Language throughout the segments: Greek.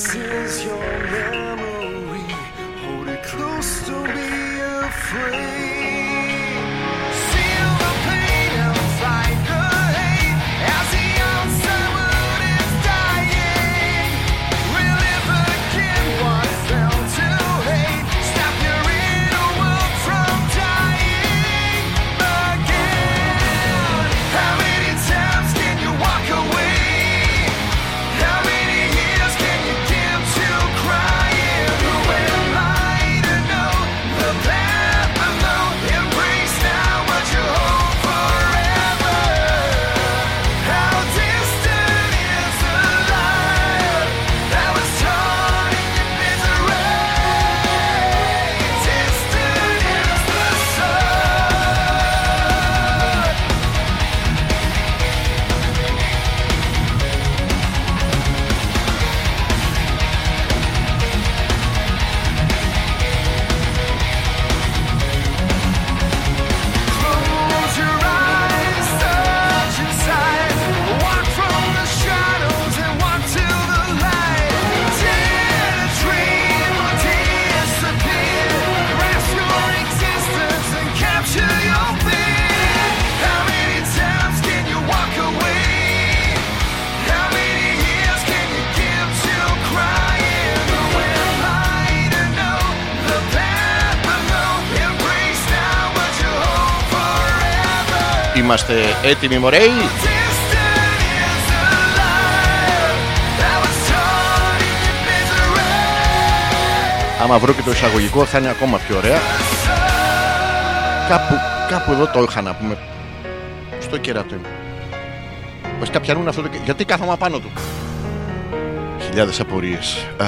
soon. Torn in misery. Άμα βρω και το εισαγωγικό θα είναι ακόμα πιο ωραία. Κάπου, κάπου εδώ το είχα να πούμε. Στο κέρατο είναι. Βασικά πιανούν αυτό το κε- Γιατί κάθομαι απάνω του. Χιλιάδες απορίες. Α,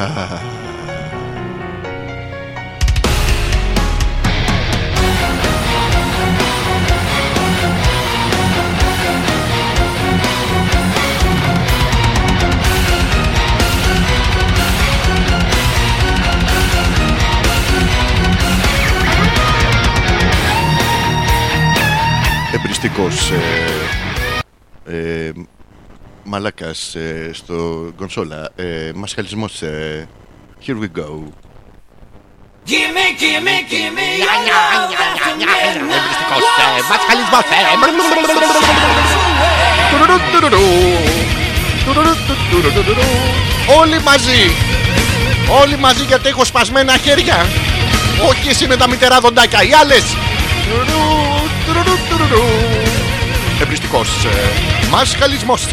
Εμπριστικός ε, ε, Μαλάκας ε, στο κονσόλα. Ε, Μασχαλισμός ε, Here we go. Gimme, gimme, gimme your love after midnight. Εμπριστικός ε, Μασχαλισμός ε, Όλοι μαζί Όλοι μαζί γιατί έχω σπασμένα χέρια Όχι εσύ με τα μητερά δοντάκια Οι άλλες Εμπριστικός ε, Μασχαλισμός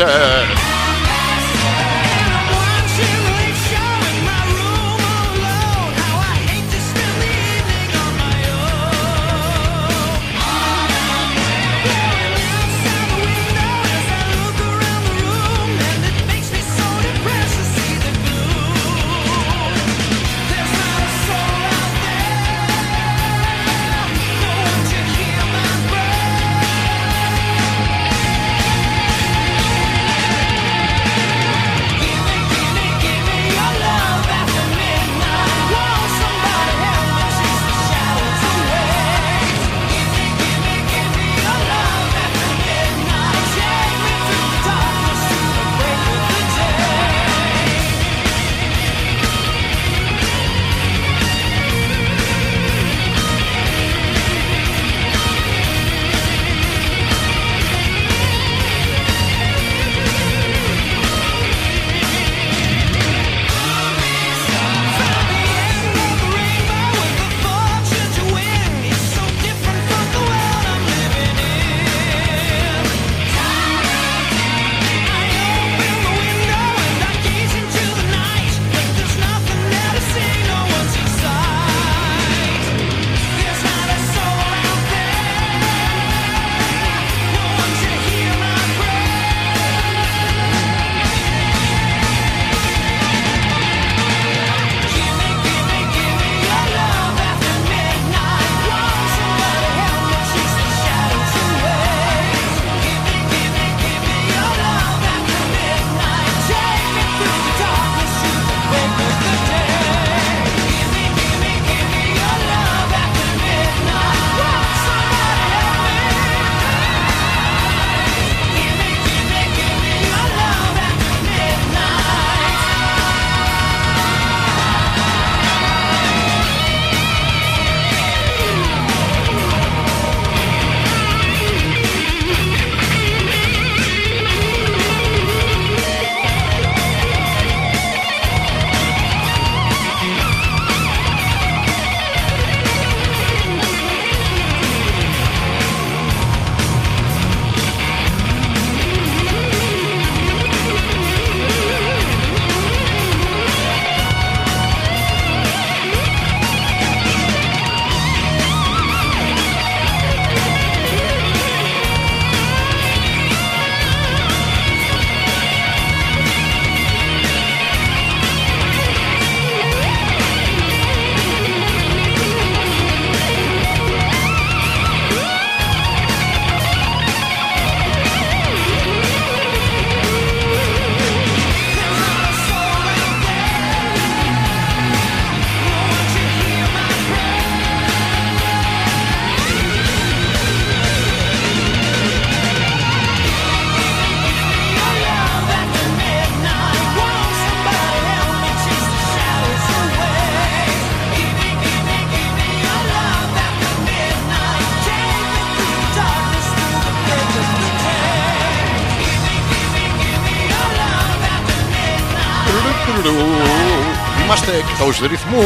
ρυθμού.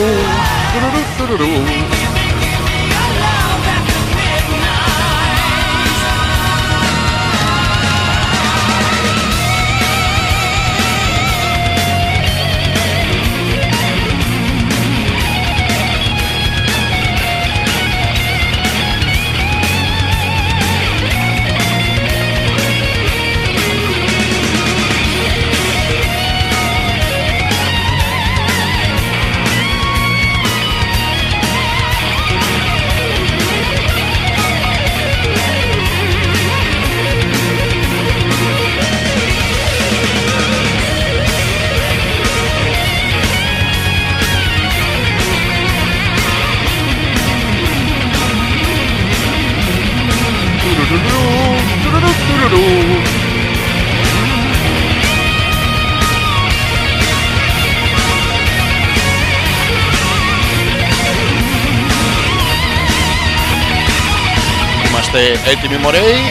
έτοιμοι μωρέοι.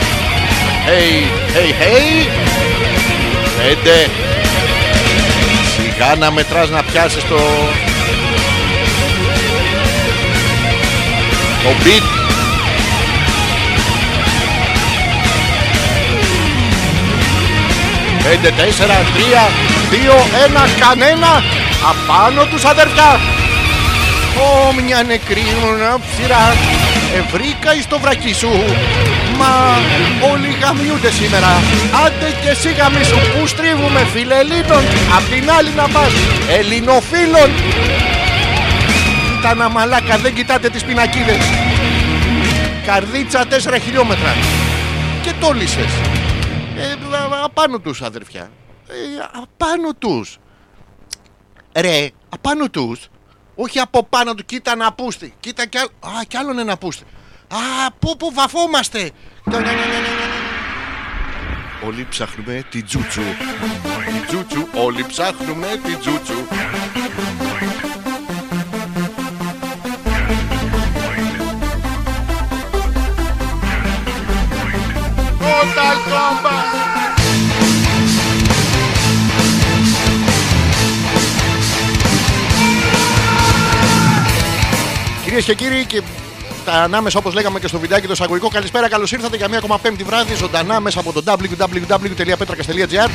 Hey, hey, hey. Πέντε. Σιγά να μετράς να πιάσεις το... Το beat. Πέντε, τέσσερα, τρία, δύο, ένα, κανένα. Απάνω τους αδερφιά. Ω, μια νεκρή ψηράς. Ευρήκα εις το βρακί σου. Μα όλοι γαμιούνται σήμερα. Άντε και εσύ γαμίσου που στρίβουμε φίλε Ελλήνων. Απ' την άλλη να πας Ελληνοφίλων. Κοίτα να μαλάκα, δεν κοιτάτε τις πινακίδες. Καρδίτσα 4 χιλιόμετρα. Και τόλισες. Ε, α- απάνω τους αδερφιά. Ε, απάνω τους. Ρε, απάνω τους. Όχι από πάνω του, κοίτα να πούστη. Κοίτα κι άλλο. Α, κι άλλον ένα πούστη. Α, πού που βαφόμαστε. Όλοι ψάχνουμε τη τζούτσου. Τη τζούτσου, όλοι ψάχνουμε τη τζούτσου. Total Combat! Κυρίες και κύριοι, και τα ανάμεσα όπως λέγαμε και στο βιντεάκι το εισαγωγικό, καλησπέρα, καλώς ήρθατε για μία ακόμα πέμπτη βράδυ ζωντανά μέσα από το www.petrakas.gr.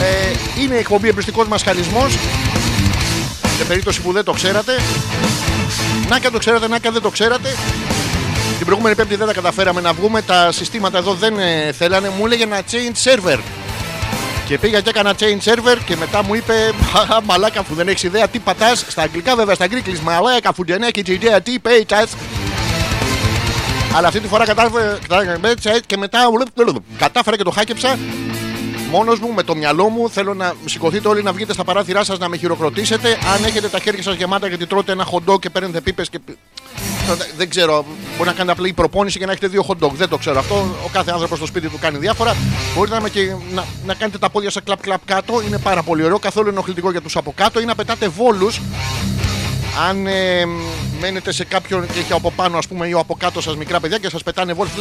Ε, είναι η εκπομπή εμπριστικός μας χαλισμό. Σε περίπτωση που δεν το ξέρατε. Να και αν το ξέρατε, να και αν δεν το ξέρατε. Την προηγούμενη πέμπτη δεν τα καταφέραμε να βγούμε. Τα συστήματα εδώ δεν ε, θέλανε. Μου έλεγε να change server. Και πήγα και έκανα change server και μετά μου είπε «Χαχα, Μαλάκα αφού δεν έχεις ιδέα τι πατάς. Στα αγγλικά βέβαια, στα αγγλίκλι Μαλάκα αφού δεν έχει ιδέα τι πέιτσα. Αλλά αυτή τη φορά κατάφερε κατάφερε έτσι, και μετά κατάφερα και το χάκεψα μόνος μου με το μυαλό μου. Θέλω να σηκωθείτε όλοι να βγείτε στα παράθυρά σας να με χειροκροτήσετε. Αν έχετε τα χέρια σας γεμάτα γιατί τρώτε ένα hot dog και παίρνετε πίπες και. Δεν ξέρω, μπορεί να κάνετε απλή προπόνηση και να έχετε δύο hot dog. Δεν το ξέρω αυτό. Ο κάθε άνθρωπος στο σπίτι του κάνει διάφορα. Μπορείτε να, με και, να, να κάνετε τα πόδια σα κλαπ κλαπ κάτω. Είναι πάρα πολύ ωραίο. Καθόλου ενοχλητικό για τους από κάτω. Ή να πετάτε βόλους αν ε, μένετε σε κάποιον και έχει από πάνω, ας πούμε, ή από κάτω σας μικρά παιδιά και σας πετάνε βόλους.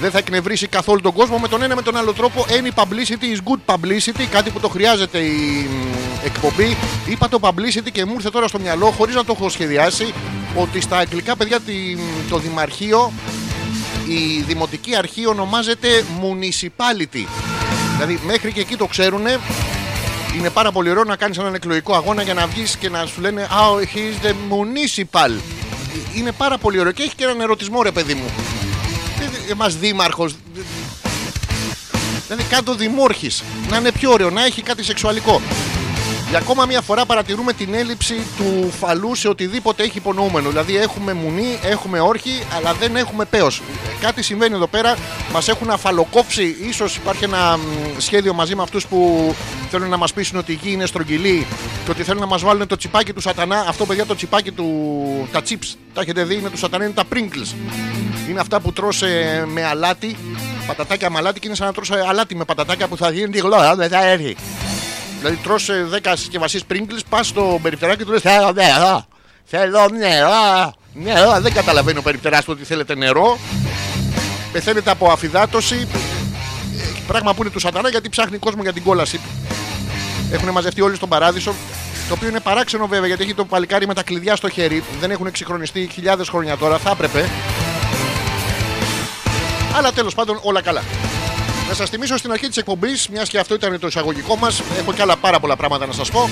Δεν θα εκνευρίσει καθόλου τον κόσμο με τον ένα με τον άλλο τρόπο. Any publicity is good publicity. Κάτι που το χρειάζεται η μ, εκπομπή. Είπα το publicity και μου ήρθε τώρα στο μυαλό, χωρίς να το έχω σχεδιάσει, ότι στα αγγλικά παιδιά τη- το δημαρχείο, η δημοτική αρχή ονομάζεται municipality. Δηλαδή μέχρι και εκεί το ξέρουν. Είναι πάρα πολύ ωραίο να κάνεις έναν εκλογικό αγώνα για να βγεις και να σου λένε Oh, he is the municipal. Είναι πάρα πολύ ωραίο και έχει και έναν ερωτισμό, ρε παιδί μου. Εμάς δήμαρχος. Δηλαδή κάτω δημόρχης. Να είναι πιο ωραίο, να έχει κάτι σεξουαλικό. Για ακόμα μια φορά παρατηρούμε την έλλειψη του φαλού σε οτιδήποτε έχει υπονοούμενο. Δηλαδή έχουμε μουνί, έχουμε όρχη, αλλά δεν έχουμε πέος. Κάτι συμβαίνει εδώ πέρα, μας έχουν αφαλοκόψει. Ίσως υπάρχει ένα μ, σχέδιο μαζί με αυτούς που θέλουν να μας πείσουν ότι η γη είναι στρογγυλή και ότι θέλουν να μας βάλουν το τσιπάκι του σατανά. Αυτό παιδιά το τσιπάκι του, τα chips, τα έχετε δει, είναι του σατανά, είναι τα Pringles. Είναι αυτά που τρως ε, με αλάτι, πατατάκια με αλάτι και είναι σαν να τρως ε, αλάτι με πατατάκια που θα γίνει τη γλώσσα, δεν θα έρθει. Δηλαδή τρως ε, 10 συσκευασίες Pringles, πας στο περιφτεράκι και του λες θέλω νερό, θέλω νερό, νερό. Δεν καταλαβαίνει ο περιφτεράς του ότι θέλετε νερό. Πεθαίνετε από αφυδάτωση. Ε, Πράγμα που είναι του σατανά γιατί ψάχνει κόσμο για την κόλασή του. Έχουν μαζευτεί όλοι στον παράδεισο. Το οποίο είναι παράξενο βέβαια γιατί έχει το παλικάρι με τα κλειδιά στο χέρι. Δεν έχουν εξυγχρονιστεί χιλιάδες χρόνια τώρα. Θα έπρεπε. Αλλά τέλος πάντων όλα καλά. Να σας θυμίσω στην αρχή της εκπομπής, μιας και αυτό ήταν το εισαγωγικό μας, έχω και άλλα πάρα πολλά πράγματα να σας πω.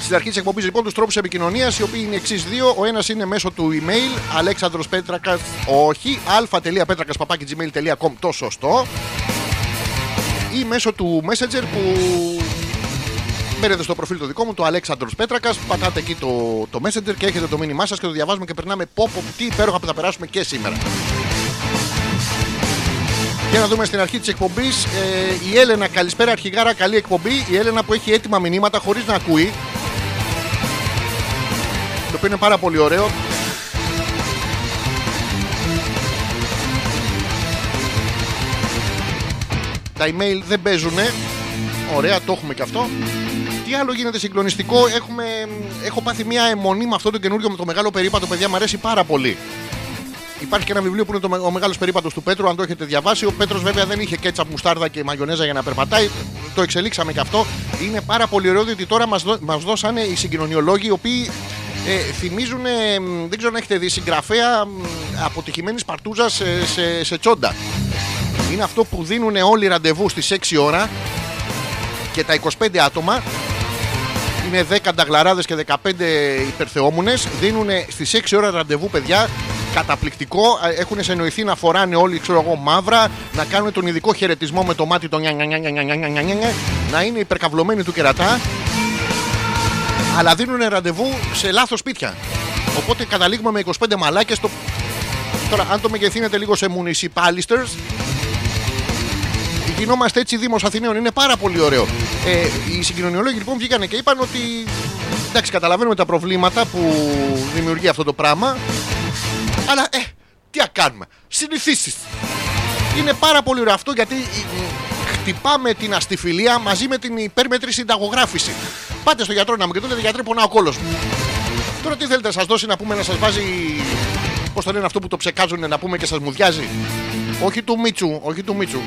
Στην αρχή της εκπομπής, λοιπόν, τους τρόπους επικοινωνίας, οι οποίοι είναι εξής δύο. Ο ένας είναι μέσω του email, αλέξανδρος Πέτρακας, όχι, α.πέτρακα.gmail.com, το σωστό. Ή μέσω του Messenger που μπαίνετε στο προφίλ το δικό μου, το Αλέξανδρος Πέτρακας, πατάτε εκεί το, το Messenger και έχετε το μήνυμά σας και το διαβάζουμε και περνάμε πω πω τι υπέροχα που θα περάσουμε και σήμερα. Για να δούμε στην αρχή της εκπομπής ε, η Έλενα, καλησπέρα αρχηγάρα, καλή εκπομπή. Η Έλενα που έχει έτοιμα μηνύματα χωρίς να ακούει. Το οποίο είναι πάρα πολύ ωραίο. Τα email δεν παίζουνε. Ωραία, το έχουμε και αυτό. Τι άλλο γίνεται συγκλονιστικό, έχουμε, έχω πάθει μια αιμονή με αυτό το καινούριο με το μεγάλο περίπατο, παιδιά, μου αρέσει πάρα πολύ. Υπάρχει και ένα βιβλίο που είναι το, με- ο μεγάλος περίπατος του Πέτρου, αν το έχετε διαβάσει. Ο Πέτρος βέβαια δεν είχε κέτσα, μουστάρδα και μαγιονέζα για να περπατάει. Το εξελίξαμε και αυτό. Είναι πάρα πολύ ωραίο διότι τώρα μας μας δώσανε οι συγκοινωνιολόγοι οι οποίοι ε, θυμίζουν, ε, μ, δεν ξέρω αν έχετε δει, συγγραφέα μ, αποτυχημένης παρτούζας σε, σε, σε τσόντα. Είναι αυτό που δίνουν όλοι ραντεβού στις 6 ώρα και τα 25 άτομα είναι 10 νταγλαράδε και 15 υπερθεόμουνε. Δίνουν στις 6 ώρα ραντεβού, παιδιά. Καταπληκτικό. Ε, Έχουν συνεννοηθεί να φοράνε όλοι ξέρω εγώ, μαύρα, να κάνουν τον ειδικό χαιρετισμό με το μάτι των να είναι υπερκαυλωμένοι του κερατά. Αλλά δίνουν ραντεβού σε λάθο σπίτια. Οπότε καταλήγουμε με 25 μαλάκε. Το... Τώρα, αν το μεγεθύνετε λίγο σε municipalisters, γινόμαστε έτσι Δήμος Αθηναίων. Είναι πάρα πολύ ωραίο. Ε, οι συγκοινωνιολόγοι λοιπόν βγήκαν και είπαν ότι εντάξει, καταλαβαίνουμε τα προβλήματα που δημιουργεί αυτό το πράγμα. Αλλά ε, τι να κάνουμε. Συνηθίσεις. Είναι πάρα πολύ ωραίο αυτό γιατί ε, χτυπάμε την αστιφιλία μαζί με την υπέρμετρη συνταγογράφηση. Πάτε στο γιατρό να μου και του λέτε γιατρέ πονά ο κόλος μου. Τώρα τι θέλετε να σας δώσει να πούμε να σας βάζει Πώς το λένε αυτό που το ψεκάζουν να πούμε και σας μουδιάζει; Όχι του Μίτσου, όχι του Μίτσου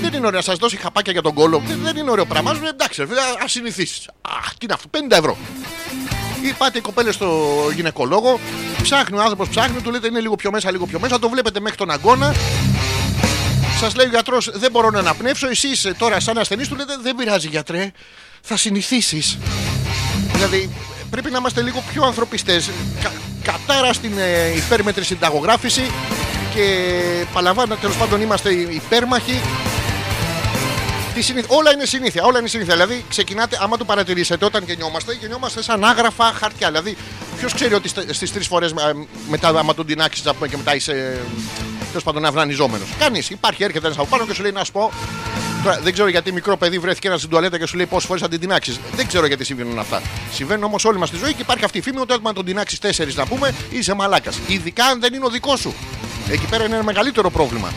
δεν είναι ωραίο να σας δώσει χαπάκια για τον κόλλο. Δεν, δεν είναι ωραίο πράγμα. Σου λέει, Εντάξει, ας συνηθίσεις. Αχ, τι είναι αυτό, 50 ευρώ. Ή πάτε οι κοπέλες στο γυναικολόγο, ψάχνει ο άνθρωπος, ψάχνει, του λέτε είναι λίγο πιο μέσα, λίγο πιο μέσα, το βλέπετε μέχρι τον αγκώνα. Σας λέει ο γιατρός, δεν μπορώ να αναπνεύσω. Εσεί τώρα, σαν ασθενής, του λέτε, δεν πειράζει γιατρέ, θα συνηθίσεις. Δηλαδή, πρέπει να είμαστε λίγο πιο ανθρωπιστές. Κα, κατάρα στην ε, υπέρμετρη συνταγογράφηση και παλαμβάνω, τέλος πάντων είμαστε υπέρμαχοι τη συνήθεια. Όλα είναι συνήθεια. Όλα είναι συνήθεια. Δηλαδή, ξεκινάτε, άμα το παρατηρήσετε, όταν γεννιόμαστε, γεννιόμαστε σαν άγραφα χαρτιά. Δηλαδή, ποιος ξέρει ότι στις τρεις φορές μετά, άμα τον τεινάξεις, να πούμε και μετά είσαι τέλος πάντων αυνανιζόμενος. Κανείς. Υπάρχει, έρχεται ένας από πάνω και σου λέει να σου πω. Τώρα, δεν ξέρω γιατί μικρό παιδί βρέθηκε ένα στην τουαλέτα και σου λέει πόσες φορές θα την τεινάξεις. Δεν ξέρω γιατί συμβαίνουν αυτά. Συμβαίνουν όμως όλη μας τη ζωή και υπάρχει αυτή η φήμη ότι όταν τον τεινάξεις τέσσερις να πούμε είσαι μαλάκας. Ειδικά αν δεν είναι ο δικός σου. Εκεί πέρα είναι ένα μεγαλύτερο πρόβλημα.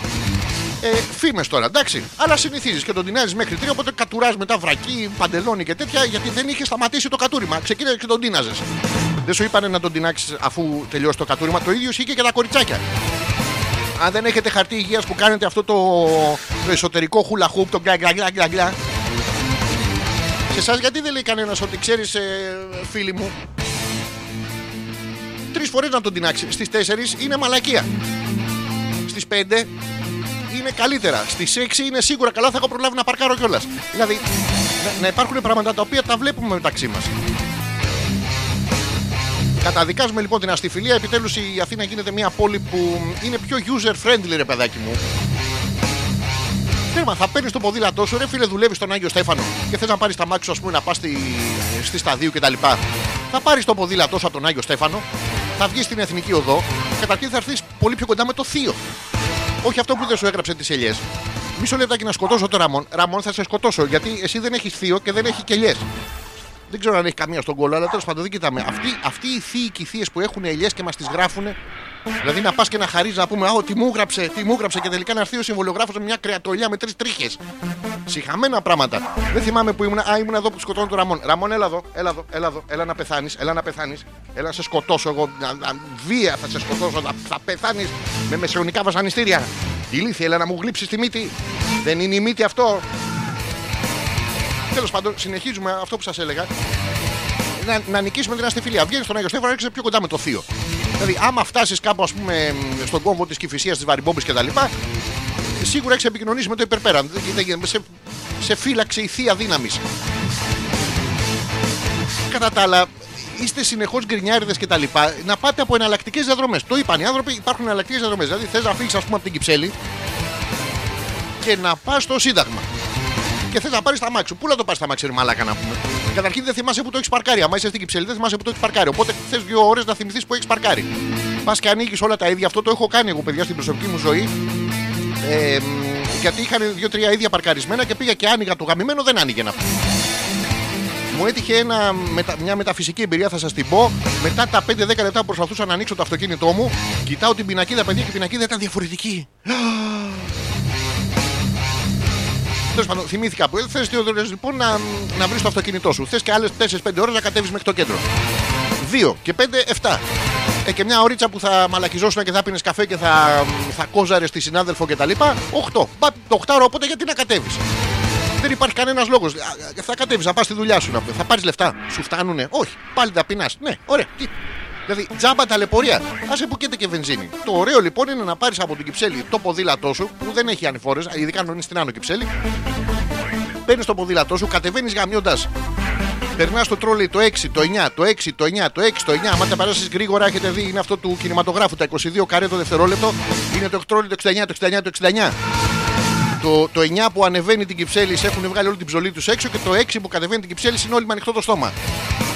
Ε, Φήμες τώρα, εντάξει. Αλλά συνηθίζεις και τον τεινάζεις μέχρι τρία, οπότε κατουράς μετά βρακί, παντελόνι και τέτοια, γιατί δεν είχε σταματήσει το κατούριμα. Ξεκίνησε και τον τίναζε. Δεν σου είπανε να τον τεινάξεις αφού τελειώσει το κατούριμα. Το ίδιο ισχύει και για τα κοριτσάκια. Αν δεν έχετε χαρτί υγείας που κάνετε αυτό το, το εσωτερικό χούλα χουπ, το γκλα γκλα γκλα γκλα γκλα. Σε εσάς γιατί δεν λέει κανένας ότι ξέρεις, ε, φίλοι μου, τρεις φορές να τον τεινάξει. Στις τέσσερις είναι μαλακία. Στις πέντε είναι καλύτερα. Στις 6 είναι σίγουρα καλά, θα έχω προλάβει να παρκάρω κιόλας. Δηλαδή, να, να υπάρχουν πράγματα τα οποία τα βλέπουμε μεταξύ μας. Καταδικάζουμε λοιπόν την αστιφιλία. Επιτέλους η Αθήνα γίνεται μια πόλη που είναι πιο user friendly, ρε παιδάκι μου. Τέρμα, θα παίρνεις το ποδήλατό σου, ρε φίλε, δουλεύεις στον Άγιο Στέφανο και θες να πάρεις τα μάξι σου, ας πούμε, να πας στη, στη σταδίου κτλ. Θα πάρεις το ποδήλατό σου από τον Άγιο Στέφανο, θα βγεις στην Εθνική Οδό, καταρχήν θα έρθεις πολύ πιο κοντά με το θείο. Όχι αυτό που δεν σου έγραψε τις ελιές. Μισό λεπτάκι να σκοτώσω το Ραμόν. Ραμόν θα σε σκοτώσω γιατί εσύ δεν έχεις θείο και δεν έχει και ελιές. Δεν ξέρω αν έχει καμία στον κόλλο, αλλά τέλος πάντων δεν κοιτάμε. Αυτοί, αυτοί οι θείοι και οι θείες που έχουν ελιές και μας τις γράφουν. Δηλαδή να πας και να χαρίζεις να πούμε Α, τι μου έγραψε, τι μου έγραψε και τελικά να έρθει ο συμβολιογράφο με μια κρεατολιά με τρεις τρίχες. Συχαμένα πράγματα. Δεν θυμάμαι που ήμουν. Α, ήμουν εδώ που σκοτώνω τον Ραμόν. Ραμόν, έλα εδώ, έλα εδώ, έλα εδώ, έλα να πεθάνεις, έλα να πεθάνεις. Έλα να σε σκοτώσω εγώ. Να, να, βία θα σε σκοτώσω. Θα, θα πεθάνεις με μεσαιωνικά βασανιστήρια. Ηλίθεια, έλα να μου γλύψεις τη μύτη. Δεν είναι η μύτη αυτό. Τέλος πάντων, συνεχίζουμε αυτό που σας έλεγα. Να, να νικήσουμε την αστιφιλία. Βγαίνει στον Άγιος Στέφανος, έρχεσαι πιο κοντά με το θείο. Δηλαδή, άμα φτάσεις κάπου, ας πούμε, στον κόμβο της Κυφυσίας, της Βαριμπόμπης κτλ., σίγουρα έχεις επικοινωνήσει με το υπερπέραν. Δεν- δεν γίνεται. Σε, σε φύλαξε η θεία δύναμης. Κατά τα άλλα, είστε συνεχώς γκρινιάριδες και τα λοιπά. Να πάτε από εναλλακτικές διαδρομές. Το είπαν οι άνθρωποι, υπάρχουν εναλλακτικές διαδρομές. Δηλαδή, θες να φύγεις, ας πούμε, από την Κυψέλη και να πας στο Σύνταγμα. Και θες να πάρεις τα μάξι σου. Πού να το πάρεις τα μάξι, ρε Μαλάκα, να πούμε. Καταρχήν δεν θυμάσαι που το έχεις παρκάρει. Αν είσαι στην Κυψέλη, δεν θυμάσαι που το έχεις παρκάρει. Οπότε θες δύο ώρες να θυμηθείς που έχεις παρκάρει. Πας και ανοίγεις όλα τα ίδια. Αυτό το έχω κάνει εγώ, παιδιά, στην προσωπική μου ζωή. Ε, μ, γιατί είχαν δύο-τρία ίδια παρκαρισμένα και πήγα και άνοιγα το γαμημένο, δεν άνοιγε να πούμε. Μου έτυχε ένα, μετα- μια μεταφυσική εμπειρία, θα σας την πω. Μετά τα 5-10 λεπτά που προσπαθούσα να ανοίξω το αυτοκίνητό μου, κοιτάω την πινακίδα, παιδιά, και η πινακίδα ήταν διαφορετική. Τέλος πάντων, θυμήθηκα που θε δύο ώρε λοιπόν να, να βρεις το αυτοκίνητό σου. Θες και άλλες 4-5 ώρες να κατέβεις μέχρι το κέντρο. 2 και 5, 7. Ε, και μια ωρίτσα που θα μαλακιζόσουν και θα πίνει καφέ και θα, θα κόζαρες τη συνάδελφο κτλ. 8. Πα, το 8 ώρα οπότε γιατί να κατέβεις; Δεν υπάρχει κανένας λόγος. Θα κατέβεις, να πας στη δουλειά σου να πει. Θα πάρεις λεφτά. Σου φτάνουνε. Όχι. Πάλι τα πεινάς. Ναι, ωραία. Τι; Δηλαδή, τζάμπα ταλαιπωρία. Άσε που καίτε και βενζίνη. Το ωραίο λοιπόν είναι να πάρεις από την Κυψέλη το ποδήλατό σου που δεν έχει ανηφόρες, ειδικά αν είναι στην άνω Κυψέλη. Παίρνεις το ποδήλατό σου, κατεβαίνεις γαμιώντας. Περνάς το τρόλι το 6, το 9, το 6, το 9, το 6, το 9. Αν τα περάσεις γρήγορα, έχετε δει, είναι αυτό του κινηματογράφου. Τα 22 καρέ το δευτερόλεπτο. Είναι το τρόλι το 69, το 69, το 69. Το, το 9 που ανεβαίνει την Κυψέλη έχουν βγάλει όλη την ψωλή τους έξω και το 6 που κατεβαίνει την Κυψέλη είναι όλοι με ανοιχτό το στόμα.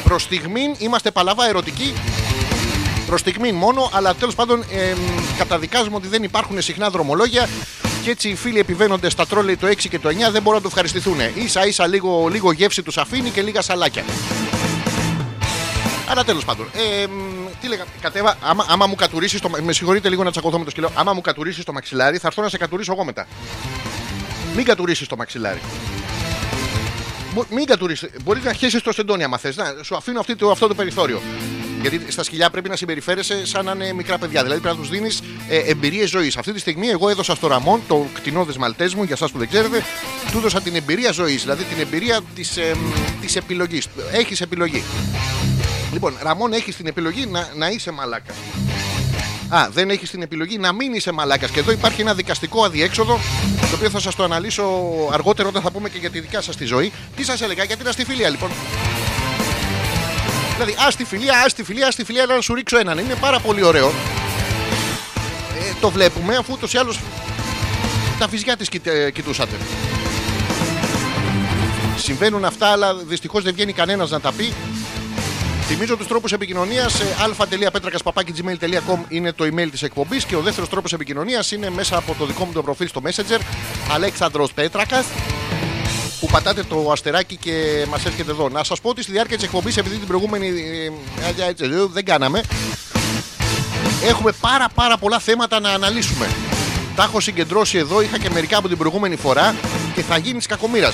Προς στιγμήν είμαστε παλαβά ερωτικοί. Προς στιγμήν μόνο, αλλά τέλος πάντων ε, καταδικάζουμε ότι δεν υπάρχουν συχνά δρομολόγια και έτσι οι φίλοι επιβαίνονται στα τρόλεϊ το 6 και το 9 δεν μπορούν να το ευχαριστηθούν. σα ίσα λίγο, λίγο γεύση τους αφήνει και λίγα σαλάκια. Αλλά τέλος πάντων. Ε, μ, τι λέγα, κατέβα, άμα, άμα μου κατουρίσει το. Με συγχωρείτε λίγο να τσακωθώ με το σκυλό. Άμα μου κατουρίσει το μαξιλάρι, θα έρθω να σε κατουρίσω εγώ μετά. Μην κατουρίσει το μαξιλάρι. Μπο- Μην κατουρίσει. Μπορείς να χέσεις το σεντόνι άμα θες. Σου αφήνω αυτή το, αυτό το περιθώριο. Γιατί στα σκυλιά πρέπει να συμπεριφέρεσαι σαν να είναι μικρά παιδιά. Δηλαδή πρέπει να τους δίνεις ε, εμπειρίες ζωής. Αυτή τη στιγμή εγώ έδωσα στο Ραμόν, το κτηνόδες Μαλτές μου, για εσά που δεν ξέρετε, του έδωσα την εμπειρία ζωής. Δηλαδή την εμπειρία της ε, της επιλογής. Έχεις επιλογή. Λοιπόν, Ραμόν, έχεις την επιλογή να, να είσαι μαλάκα. Α, δεν έχεις την επιλογή να μην είσαι μαλάκας. Και εδώ υπάρχει ένα δικαστικό αδιέξοδο, το οποίο θα σας το αναλύσω αργότερα όταν θα πούμε και για τη δικιά σας τη ζωή. Τι σας έλεγα για την αστιφιλία, λοιπόν. Δηλαδή, ας τη φιλία, ας τη φιλία, ας τη φιλία, να σου ρίξω έναν. Είναι πάρα πολύ ωραίο. Ε, το βλέπουμε αφού ούτως ή άλλως τα βυζιά της κοιτούσατε. Συμβαίνουν αυτά, αλλά δυστυχώς δεν βγαίνει κανένας να τα πει. Θυμίζω τους τρόπους επικοινωνίας. α.πέτρακα.gmail.com είναι το email της εκπομπής και ο δεύτερος τρόπος επικοινωνίας είναι μέσα από το δικό μου το προφίλ στο Messenger. Αλέξανδρος Πέτρακας. Που πατάτε το αστεράκι και μας έρχεται εδώ. Να σας πω ότι στη διάρκεια της εκπομπής, επειδή την προηγούμενη. ε, ε, ε, δεν κάναμε. Έχουμε πάρα πάρα πολλά θέματα να αναλύσουμε. Τα έχω συγκεντρώσει εδώ, είχα και μερικά από την προηγούμενη φορά και θα γίνεις κακομοίρας.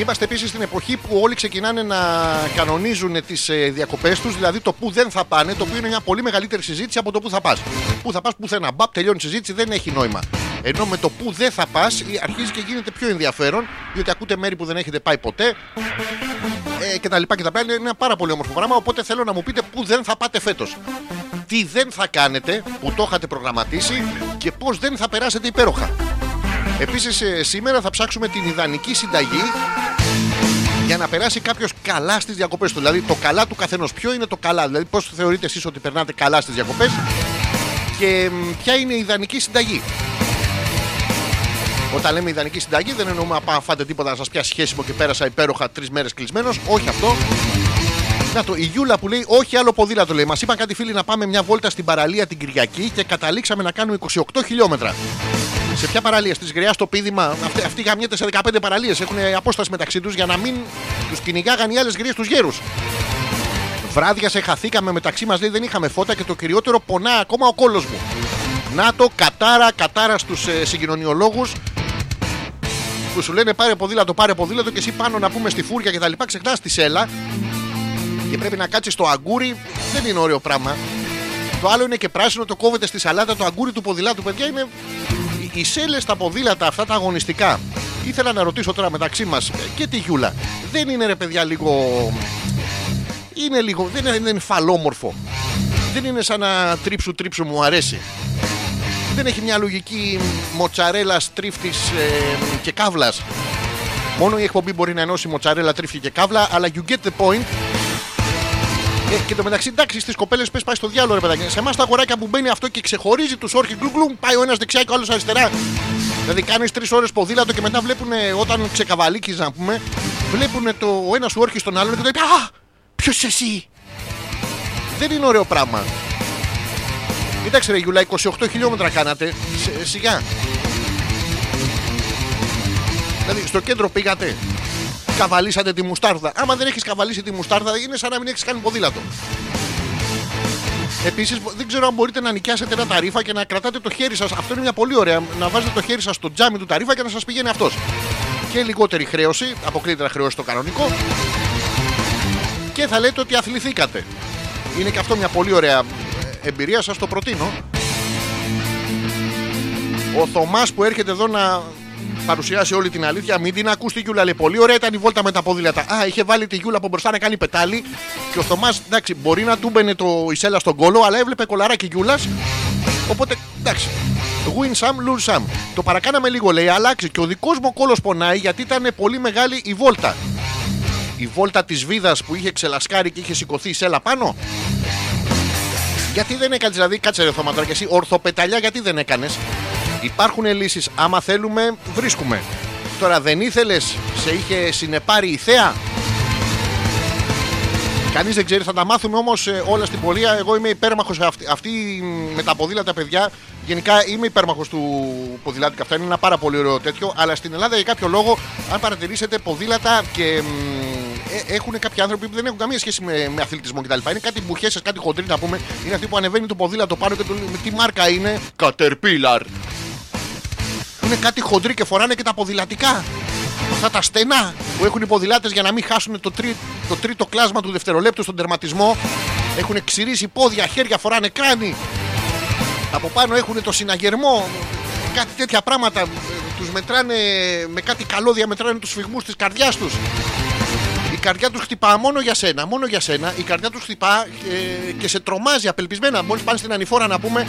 Είμαστε επίσης στην εποχή που όλοι ξεκινάνε να κανονίζουν τις διακοπές τους, δηλαδή το που δεν θα πάνε, το οποίο είναι μια πολύ μεγαλύτερη συζήτηση από το που θα πας. Που θα πας πουθενά. Μπαπ, τελειώνει η συζήτηση, δεν έχει νόημα. Ενώ με το που δεν θα πας αρχίζει και γίνεται πιο ενδιαφέρον, διότι ακούτε μέρη που δεν έχετε πάει ποτέ ε, και τα λοιπά και τα λοιπά. Είναι ένα πάρα πολύ όμορφο πράγμα. Οπότε θέλω να μου πείτε πού δεν θα πάτε φέτος. Τι δεν θα κάνετε που το είχατε προγραμματίσει και πώς δεν θα περάσετε υπέροχα. Επίσης ε, σήμερα θα ψάξουμε την ιδανική συνταγή για να περάσει κάποιος καλά στις διακοπές του. Δηλαδή το καλά του καθενός. Ποιο είναι το καλά, δηλαδή πώς θεωρείτε εσείς ότι περνάτε καλά στις διακοπές; Και μ, ποια είναι η ιδανική συνταγή; Όταν λέμε ιδανική συνταγή, δεν εννοούμε να πάω φάτε τίποτα να σας πιάσει σχέσιμο και πέρασα υπέροχα τρεις μέρες κλεισμένος. Όχι αυτό. Να το, η Γιούλα που λέει: Όχι άλλο ποδήλατο λέει. Μας είπαν κάτι φίλοι να πάμε μια βόλτα στην παραλία την Κυριακή και καταλήξαμε να κάνουμε 28 χιλιόμετρα. Σε ποια παραλία, στη Γριάς, στο πείδημα. Αυτοί, αυτοί γαμιέται σε 15 παραλίες. Έχουν απόσταση μεταξύ τους για να μην τους κυνηγάγαν οι άλλες γριές τους γέρους. Βράδια σε χαθήκαμε μεταξύ μας, λέει δεν είχαμε φώτα και το κυριότερο πονά ακόμα ο κόλος μου. Να το κατάρα, κατάρα στους ε, συγκοινωνιολόγους που σου λένε πάρε ποδήλατο, πάρε ποδήλατο και εσύ πάνω να πούμε στη φούρια και τα λοιπά. Ξεχνάς τη σέλα και πρέπει να κάτσεις στο αγκούρι. Δεν είναι ωραίο πράγμα. Το άλλο είναι και πράσινο, το κόβεται στη σαλάτα. Το αγκούρι του ποδηλάτου, παιδιά, είναι. Οι- Οι σέλες στα ποδήλατα αυτά τα αγωνιστικά Ήθελα να ρωτήσω τώρα μεταξύ μας και τη Γιούλα. Δεν είναι ρε παιδιά λίγο. Είναι λίγο. Δεν είναι, δεν είναι φαλόμορφο. Δεν είναι σαν να τρίψου τρίψου μου αρέσει. Δεν έχει μια λογική μοτσαρέλας τρίφτης και καύλας. Μόνο η εκπομπή μπορεί να ενώσει μοτσαρέλα, τρίφτη και καύλα, αλλά you get the point. Ε, και το μεταξύ, εντάξει, στις κοπέλες πες πάει στο διάλογο, ρε παιδάκι. Σε εμάς τα αγοράκια που μπαίνει αυτό και ξεχωρίζει τους όρχε γκλουγκλουμ, πάει ο ένας δεξιά και ο άλλος αριστερά. Δηλαδή κάνεις τρεις ώρες ποδήλατο και μετά βλέπουν όταν ξεκαβαλίκει, να πούμε, βλέπουν το ο ένας σου όρχε στον άλλον και το είπε Α! Ποιος εσύ! Δεν είναι ωραίο πράγμα. Κοίταξε ρε Γιουλά, 28 χιλιόμετρα κάνατε. Σ- σιγά. Δηλαδή στο κέντρο πήγατε. Καβαλήσατε τη μουστάρδα. Άμα δεν έχεις καβαλήσει τη μουστάρδα, είναι σαν να μην έχεις κάνει ποδήλατο. Επίσης, δεν ξέρω αν μπορείτε να νοικιάσετε ένα ταρίφα και να κρατάτε το χέρι σας. Αυτό είναι μια πολύ ωραία. Να βάζετε το χέρι σας στο τζάμι του ταρίφα και να σας πηγαίνει αυτός. Και λιγότερη χρέωση. Αποκλείεται να χρεώσει το κανονικό. Και θα λέτε ότι αθληθήκατε. Είναι και αυτό μια πολύ ωραία ε, εμπειρία. Σας το προτείνω. Ο Θωμάς που έρχεται εδώ να παρουσιάσει όλη την αλήθεια, μην την ακούς τη Γιούλα. Λέει πολύ ωραία ήταν η βόλτα με τα ποδήλατα. Α, είχε βάλει τη Γιούλα από μπροστά να κάνει πετάλι. Και ο Θωμάς, εντάξει, μπορεί να του μπαινε το Ισέλα στον κόλο, αλλά έβλεπε κολαράκι Γιούλας. Οπότε, εντάξει. Win some, lose some. Το παρακάναμε λίγο, λέει, αλλάξει. Και ο δικός μου κόλος πονάει γιατί ήταν πολύ μεγάλη η βόλτα. Η βόλτα της βίδας που είχε ξελασκάρει και είχε σηκωθεί η σέλα πάνω. Γιατί δεν έκανες, δηλαδή, κάτσε ρε Θωμά τώρα και εσύ, ορθοπεταλιά, γιατί δεν έκανες; Υπάρχουν λύσεις. Άμα θέλουμε, βρίσκουμε. Τώρα δεν ήθελες, σε είχε συνεπάρει η θέα; Κανείς δεν ξέρει, θα τα μάθουμε όμως όλα στην πορεία. Εγώ είμαι υπέρμαχος αυτή, αυτή με τα ποδήλατα, παιδιά. Γενικά είμαι υπέρμαχος του ποδηλάτικα. Αυτά είναι ένα πάρα πολύ ωραίο τέτοιο. Αλλά στην Ελλάδα για κάποιο λόγο, αν παρατηρήσετε ποδήλατα και μ, ε, έχουν κάποιοι άνθρωποι που δεν έχουν καμία σχέση με, με αθλητισμό κτλ. Είναι κάτι μπουχέσαι, κάτι χοντροί να πούμε. Είναι αυτοί που ανεβαίνει το ποδήλατο πάνω και του λέει, «Με τι μάρκα είναι; Caterpillar. Είναι κάτι χοντροί και φοράνε και τα ποδηλατικά. Αυτά τα στενά που έχουν οι ποδηλάτες για να μην χάσουν το, τρί- το τρίτο κλάσμα του δευτερολέπτου στον τερματισμό. Έχουν ξηρίσει πόδια, χέρια, φοράνε κράνη. Από πάνω έχουν το συναγερμό. Κάτι τέτοια πράγματα. Τους μετράνε με κάτι καλώδια, μετράνε τους φυγμού της καρδιάς τους. Η καρδιά τους χτυπά μόνο για σένα, μόνο για σένα. Η καρδιά τους χτυπά ε, και σε τρομάζει απελπισμένα. Μόλις πάνε στην ανηφόρα να πούμε,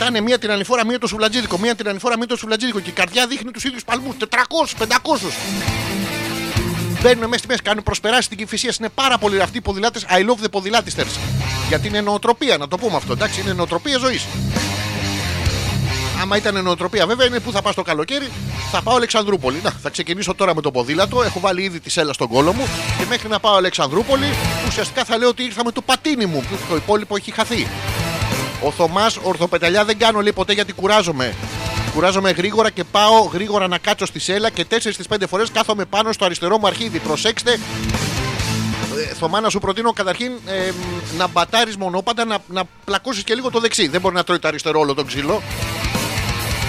κοιτάνε μία την ανηφόρα, μία το σουβλατζίδικο, μία την ανηφόρα, μία το σουβλατζίδικο. Και η καρδιά δείχνει τους ίδιους παλμούς. 400, 500. Μπαίνουν μέσα στη μέση, κάνουν προσπεράσει την κυφυσία. Είναι πάρα πολλοί αυτοί οι ποδηλάτες. I love the ποδηλάτιστers. Γιατί είναι νοοτροπία, να το πούμε αυτό. Εντάξει, είναι νοοτροπία ζωής. Άμα ήταν νοοτροπία, βέβαια, είναι που θα πάω το καλοκαίρι. Θα πάω Αλεξανδρούπολη. Να, θα ξεκινήσω τώρα με το ποδήλατο. Έχω βάλει ήδη τη σέλα στον κόλο μου. Και μέχρι να πάω Αλεξανδρούπολη, ουσιαστικά θα λέω ότι ήρθα με το πατίνι μου. που Το υπόλοιπο έχει χαθεί. Ο Θωμάς ορθοπεταλιά δεν κάνω λέει ποτέ γιατί κουράζομαι. Κουράζομαι γρήγορα και πάω γρήγορα να κάτσω στη σέλα και 4 στις 5 φορές κάθομαι πάνω στο αριστερό μου αρχίδι. Προσέξτε. Ε, Θωμά, να σου προτείνω καταρχήν ε, να μπατάρεις μονόπαντα, να, να πλακώσεις και λίγο το δεξί. Δεν μπορεί να τρώει το αριστερό όλο το ξύλο.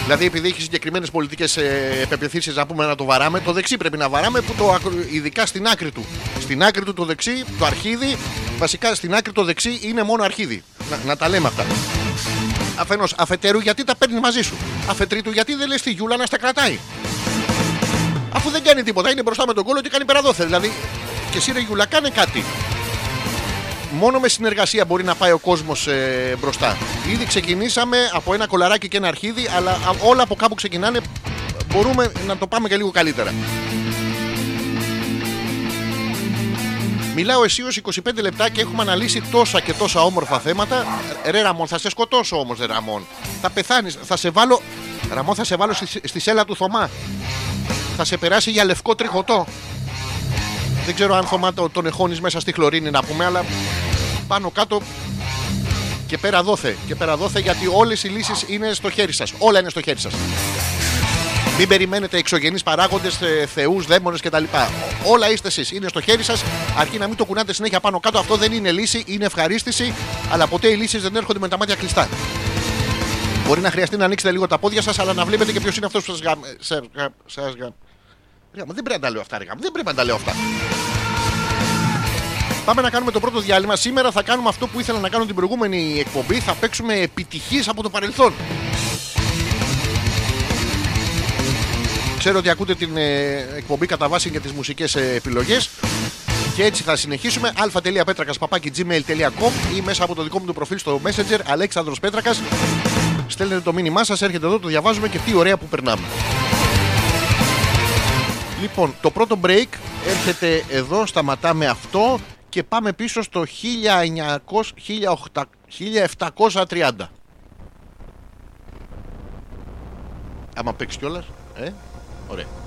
Δηλαδή, επειδή έχει συγκεκριμένες πολιτικές ε, επεπιθήσει να πούμε να το βαράμε, το δεξί πρέπει να βαράμε, που το, ακρο- ειδικά στην άκρη του. Στην άκρη του το δεξί, το αρχίδι, βασικά στην άκρη το δεξί είναι μόνο αρχίδι. Να, να τα λέμε αυτά. Αφενός, αφετέρου, γιατί τα παίρνει μαζί σου; Αφετρίτου, γιατί δεν λες τη Γιούλα να στα κρατάει; Αφού δεν κάνει τίποτα, είναι μπροστά με τον κόλλο και κάνει περαδόθε. Δηλαδή, και εσύ ρε Γιούλα, κάνε κάτι. Μόνο με συνεργασία μπορεί να πάει ο κόσμος ε, μπροστά. Ήδη ξεκινήσαμε από ένα κολαράκι και ένα αρχίδι, αλλά α, όλα από κάπου ξεκινάνε. Μπορούμε να το πάμε και λίγο καλύτερα. Μιλάω εσύ ως 25 λεπτά και έχουμε αναλύσει τόσα και τόσα όμορφα θέματα. Ρε Ραμόν, θα σε σκοτώσω όμως, ρε Ραμόν. Θα πεθάνεις, θα σε βάλω. Ραμόν, θα σε βάλω στη, στη σέλα του Θωμά. Θα σε περάσει για λευκό τριχωτό. Δεν ξέρω αν Θωμά το- τον εχώνεις μέσα στη χλωρίνη να πούμε, αλλά πάνω κάτω και πέρα δόθε. Και πέρα δόθε γιατί όλες οι λύσεις είναι στο χέρι σας. Όλα είναι στο χέρι σας. Μην περιμένετε εξωγενείς παράγοντες, θεούς, δαίμονες κτλ. Όλα είστε εσείς. Είναι στο χέρι σας. Αρκεί να μην το κουνάτε συνέχεια πάνω κάτω. Αυτό δεν είναι λύση, είναι ευχαρίστηση. Αλλά ποτέ οι λύσεις δεν έρχονται με τα μάτια κλειστά. Μπορεί να χρειαστεί να ανοίξετε λίγο τα πόδια σας, αλλά να βλέπετε και ποιος είναι αυτός που σας γαμ. Δεν πρέπει να τα λέω αυτά, ρε, γαμ. Δεν πρέπει να τα λέω αυτά. Πάμε να κάνουμε το πρώτο διάλειμμα. Σήμερα θα κάνουμε αυτό που ήθελα να κάνω την προηγούμενη εκπομπή. Θα παίξουμε επιτυχίες από το παρελθόν. Ξέρω ότι ακούτε την ε, εκπομπή κατά βάση για τις μουσικές ε, επιλογές. Και έτσι θα συνεχίσουμε. α.πέτρακα.gmail.com ή μέσα από το δικό μου το προφίλ στο Messenger Αλέξανδρος Πέτρακας. Στέλνετε το μήνυμά σας, έρχεται εδώ, το διαβάζουμε και τι ωραία που περνάμε. Λοιπόν, το πρώτο break έρχεται εδώ, σταματάμε αυτό και πάμε πίσω στο 1900, 1800, 1730. Άμα παίξεις κιόλας, ε, ωραία.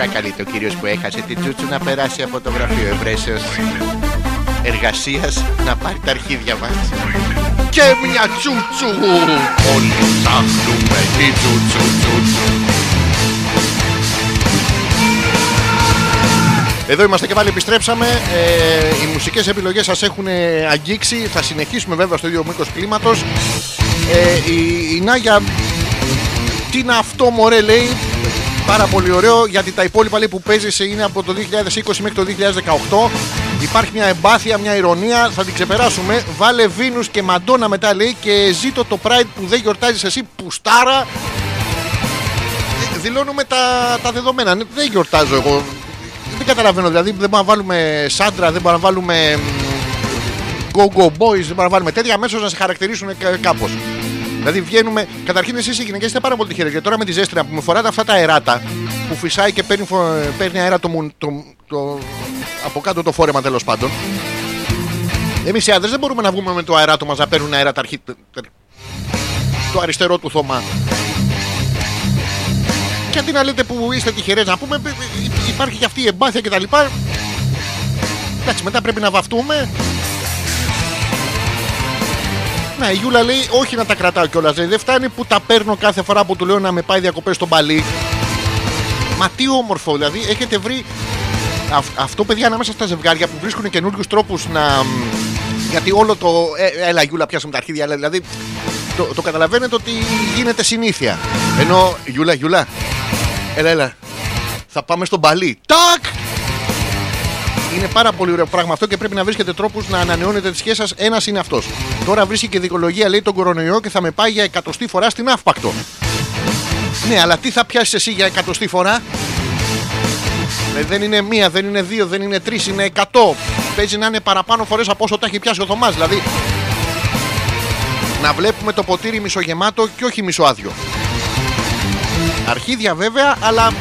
Παρακαλείται ο κύριος που έχασε την τζούτσου να περάσει από το γραφείο ευρέσεως εργασίας να πάρει τα αρχίδια μας. Και μια τζούτσου! Όλοι ψάχνουμε τη τζούτσου, τζούτσου. Εδώ είμαστε και πάλι επιστρέψαμε. Ε, οι μουσικές επιλογές σας έχουν ε, αγγίξει. Θα συνεχίσουμε βέβαια στο ίδιο μήκος κλίματος. Ε, η, η Νάγια τι είναι αυτό μωρέ λέει; Πάρα πολύ ωραίο γιατί τα υπόλοιπα λέει, που παίζεις είναι από το 2020 μέχρι το 2018 Υπάρχει μια εμπάθεια, μια ηρωνία Θα την ξεπεράσουμε. Βάλε Βίνους και Μαντόνα μετά λέει Και ζήτω το Pride που δεν γιορτάζεις εσύ Πουστάρα. Ε, Δηλώνουμε τα, τα δεδομένα. Ναι, Δεν γιορτάζω εγώ. Δεν καταλαβαίνω δηλαδή Δεν μπορούμε να βάλουμε Σάντρα Δεν μπορούμε να βάλουμε μ, go go boys, δεν μπορούμε να βάλουμε τέτοια αμέσως να σε χαρακτηρίσουν κάπως. Δηλαδή βγαίνουμε. Καταρχήν εσείς οι γυναίκες είστε πάρα πολύ τυχεροί. Γιατί τώρα με τη ζέστηνα που με φοράτε αυτά τα αεράτα που φυσάει και παίρνει, φο- παίρνει αέρα το, μου- το, το, από κάτω το φόρεμα τέλος πάντων. Εμείς οι άντρε δεν μπορούμε να βγούμε με το αεράτο μας να παίρνουν αέρα τα αρχή, το αριστερό του θωμά. Και αντί να λέτε που είστε τυχερές να πούμε, ε, ε, υπάρχει και αυτή η εμπάθεια κτλ. Εντάξει, μετά πρέπει να βαφτούμε. Ναι, η Γιούλα λέει όχι να τα κρατάω κιόλας. Δεν φτάνει που τα παίρνω κάθε φορά που του λέω να με πάει διακοπές στον παλί. Μα τι όμορφο, δηλαδή έχετε βρει αυ- αυτό παιδιά ανάμεσα στα ζευγάρια που βρίσκουν καινούριους τρόπους να. μ, Γιατί όλο το. Ε, έλα, Γιούλα, πιάσουμε τα αρχίδια. έλα, Δηλαδή το, το καταλαβαίνετε ότι γίνεται συνήθεια. Ενώ Γιούλα, Γιούλα, έλα, έλα. Θα πάμε στον παλί. Τάκ! Είναι πάρα πολύ ωραίο πράγμα αυτό και πρέπει να βρίσκετε τρόπους να ανανεώνετε τη σχέση σας. Ένας είναι αυτός. Τώρα βρίσκει και δικολογία, λέει τον κορονοϊό και θα με πάει για εκατοστή φορά στην αύπακτο. Ναι, αλλά τι θα πιάσεις εσύ για εκατοστή φορά; Ε, δεν είναι μία, δεν είναι δύο, δεν είναι τρεις, είναι εκατό. Παίζει να είναι παραπάνω φορές από όσο τα έχει πιάσει ο Θωμάς. Δηλαδή να βλέπουμε το ποτήρι μισογεμάτο και όχι μισοάδιο. Αρχίδια βέβαια, αλλά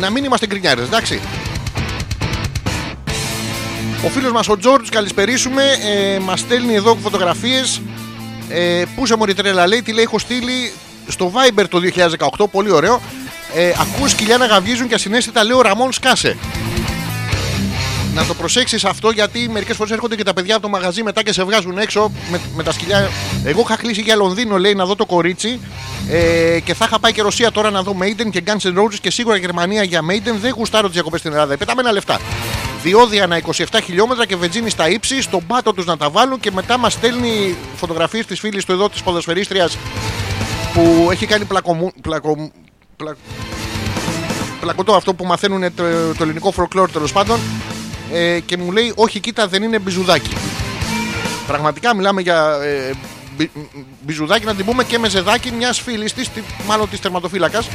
να μην είμαστε γκρινιάρες, εντάξει. Ο φίλος μας ο Τζόρτζ, καλησπερίσουμε, ε, μας στέλνει εδώ φωτογραφίες. Ε, πού σε μωρή τρέλα λέει, τι λέει, έχω στείλει στο Viber το 2018, πολύ ωραίο. Ε, ακούς σκυλιά να γαβγίζουν και ασυναίσθητα λέω Ραμόν σκάσε. Να το προσέξεις αυτό γιατί μερικές φορές έρχονται και τα παιδιά από το μαγαζί μετά και σε βγάζουν έξω με, με τα σκυλιά. Εγώ είχα κλείσει για Λονδίνο, λέει, να δω το κορίτσι ε, και θα είχα πάει και Ρωσία τώρα να δω Maiden και Guns N' Roses και σίγουρα Γερμανία για Maiden. Δεν γουστάρω τις διακοπές στην Ελλάδα. Πεταμένα λεφτά. Διόδια ανά 27 χιλιόμετρα και βενζίνη στα ύψη, στον πάτο τους να τα βάλουν και μετά μας στέλνει φωτογραφίες της φίλης του εδώ της ποδοσφαιρίστριας που έχει κάνει πλακομού. Πλακο, πλα- πλακωτό αυτό που μαθαίνουν το, το ελληνικό folklore τέλος πάντων ε, και μου λέει όχι κοίτα δεν είναι μπιζουδάκι πραγματικά μιλάμε για ε, μπι- μπιζουδάκι να την πούμε και με ζεδάκι μιας φίλης της τη- μάλλον της τερματοφύλακας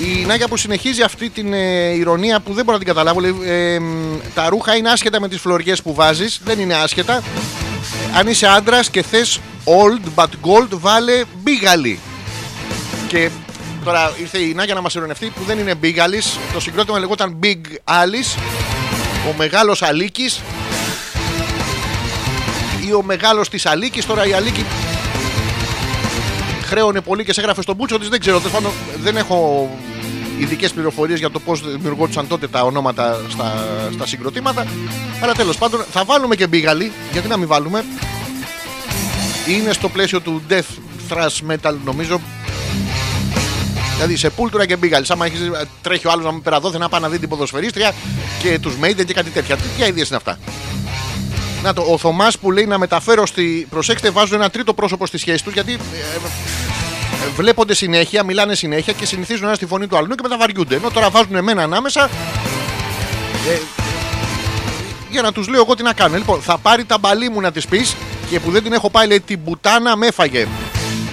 η Νάγια που συνεχίζει αυτή την ε, ηρωνία που δεν μπορώ να την καταλάβω λέει, ε, μ, τα ρούχα είναι άσχετα με τις φλωριές που βάζεις δεν είναι άσχετα Ε, αν είσαι άντρας και θες old but gold βάλε μπίγαλι και τώρα ήρθε η Νάγια να μας ειρωνευτεί που δεν είναι Big Alice. Το συγκρότημα λεγόταν Big Alice. Ο μεγάλος Αλίκης. Ή ο μεγάλος της Αλίκης. Τώρα η Αλίκη χρέωνε πολύ και σε έγραφε στον μπούτσο της. Δεν ξέρω. τέλος πάντων, δεν έχω ειδικές πληροφορίες για το πώς δημιουργόντουσαν τότε τα ονόματα στα, στα συγκροτήματα. Αλλά τέλος πάντων θα βάλουμε και Big Ali. Γιατί να μην βάλουμε; Είναι στο πλαίσιο του Death Thrash Metal νομίζω Δηλαδή σε πούλτουρα και μπίγαλις. Άμα έχεις, τρέχει ο άλλος να με περαδόθει να πάει να δει την ποδοσφαιρίστρια και τους Maiden και κάτι τέτοια. Τι ποια ιδέε είναι αυτά; Να το, ο Θωμάς που λέει να μεταφέρω στη. Προσέξτε, βάζουν ένα τρίτο πρόσωπο στη σχέση του γιατί ε, ε, βλέπονται συνέχεια, μιλάνε συνέχεια και συνηθίζουν ένα στη φωνή του αλλού και μετά βαριούνται. Ενώ τώρα βάζουν εμένα ανάμεσα. Ε, για να τους λέω εγώ τι να κάνω. Λοιπόν, θα πάρει τα μπαλί μου να τη πεις και που δεν την έχω πάει, λέει την μπουτάνα με έφαγε.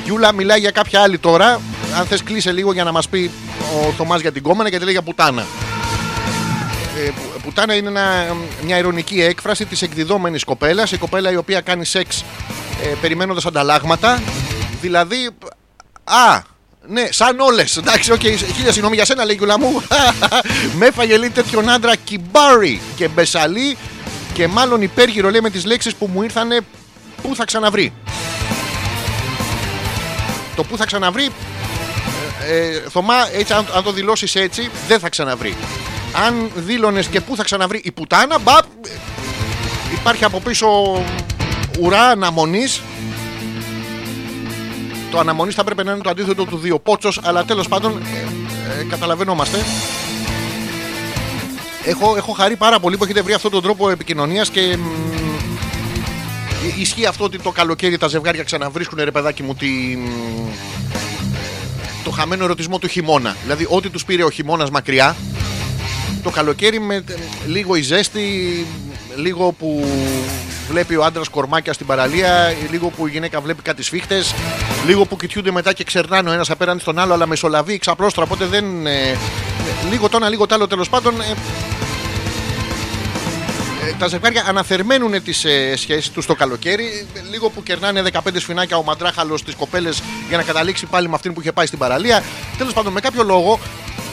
Γιούλα μιλάει για κάποια άλλη τώρα. Αν θες, κλείσε λίγο για να μας πει ο Θωμάς για την γκόμενα γιατί λέει για πουτάνα. Ε, που- πουτάνα είναι ένα, μια ειρωνική έκφραση της εκδιδόμενης κοπέλας. Η κοπέλα η οποία κάνει σεξ ε, περιμένοντας ανταλλάγματα. Δηλαδή. Α, ναι, σαν όλες. Εντάξει, οκ, χίλια συγγνώμη για σένα, λέει η Γιούλα μου. με έφαγε λέει τέτοιον άντρα κιμπάρη και μπεσαλή και μάλλον υπέργηρο λέει με τις λέξεις που μου ήρθανε πού θα ξαναβρει; Το πού θα ξαναβρει ε, ε, Θωμά, έτσι, αν, αν το δηλώσεις έτσι, δεν θα ξαναβρει. Αν δήλωνες και πού θα ξαναβρει η πουτάνα, μπαπ, ε, υπάρχει από πίσω ουρά αναμονής. Το αναμονής θα πρέπει να είναι το αντίθετο του δύο πότσος, αλλά τέλος πάντων ε, ε, καταλαβαίνόμαστε. Έχω, έχω χαρεί πάρα πολύ που έχετε βρει αυτόν τον τρόπο επικοινωνίας και μ, ε, ισχύει αυτό ότι το καλοκαίρι τα ζευγάρια ξαναβρίσκουν ρε παιδάκι μου την, το χαμένο ερωτισμό του χειμώνα. Δηλαδή, ό,τι τους πήρε ο χειμώνας μακριά, το καλοκαίρι με ε, λίγο η ζέστη, λίγο που βλέπει ο άντρας κορμάκια στην παραλία, λίγο που η γυναίκα βλέπει κάτι σφίχτες, λίγο που κοιτιούνται μετά και ξερνάνε ο ένας απέναντι στον άλλο, αλλά μεσολαβεί ξαπλώστρα. Οπότε δεν. ε, λίγο το ένα, λίγο το άλλο τέλος πάντων. ε, Ε, τα ζευγάρια αναθερμαίνουν τις ε, σχέσεις τους το καλοκαίρι. ε, Λίγο που κερνάνε 15 σφινάκια ο μαντράχαλος στις κοπέλες για να καταλήξει πάλι με αυτήν που είχε πάει στην παραλία. Τέλος πάντων, με κάποιο λόγο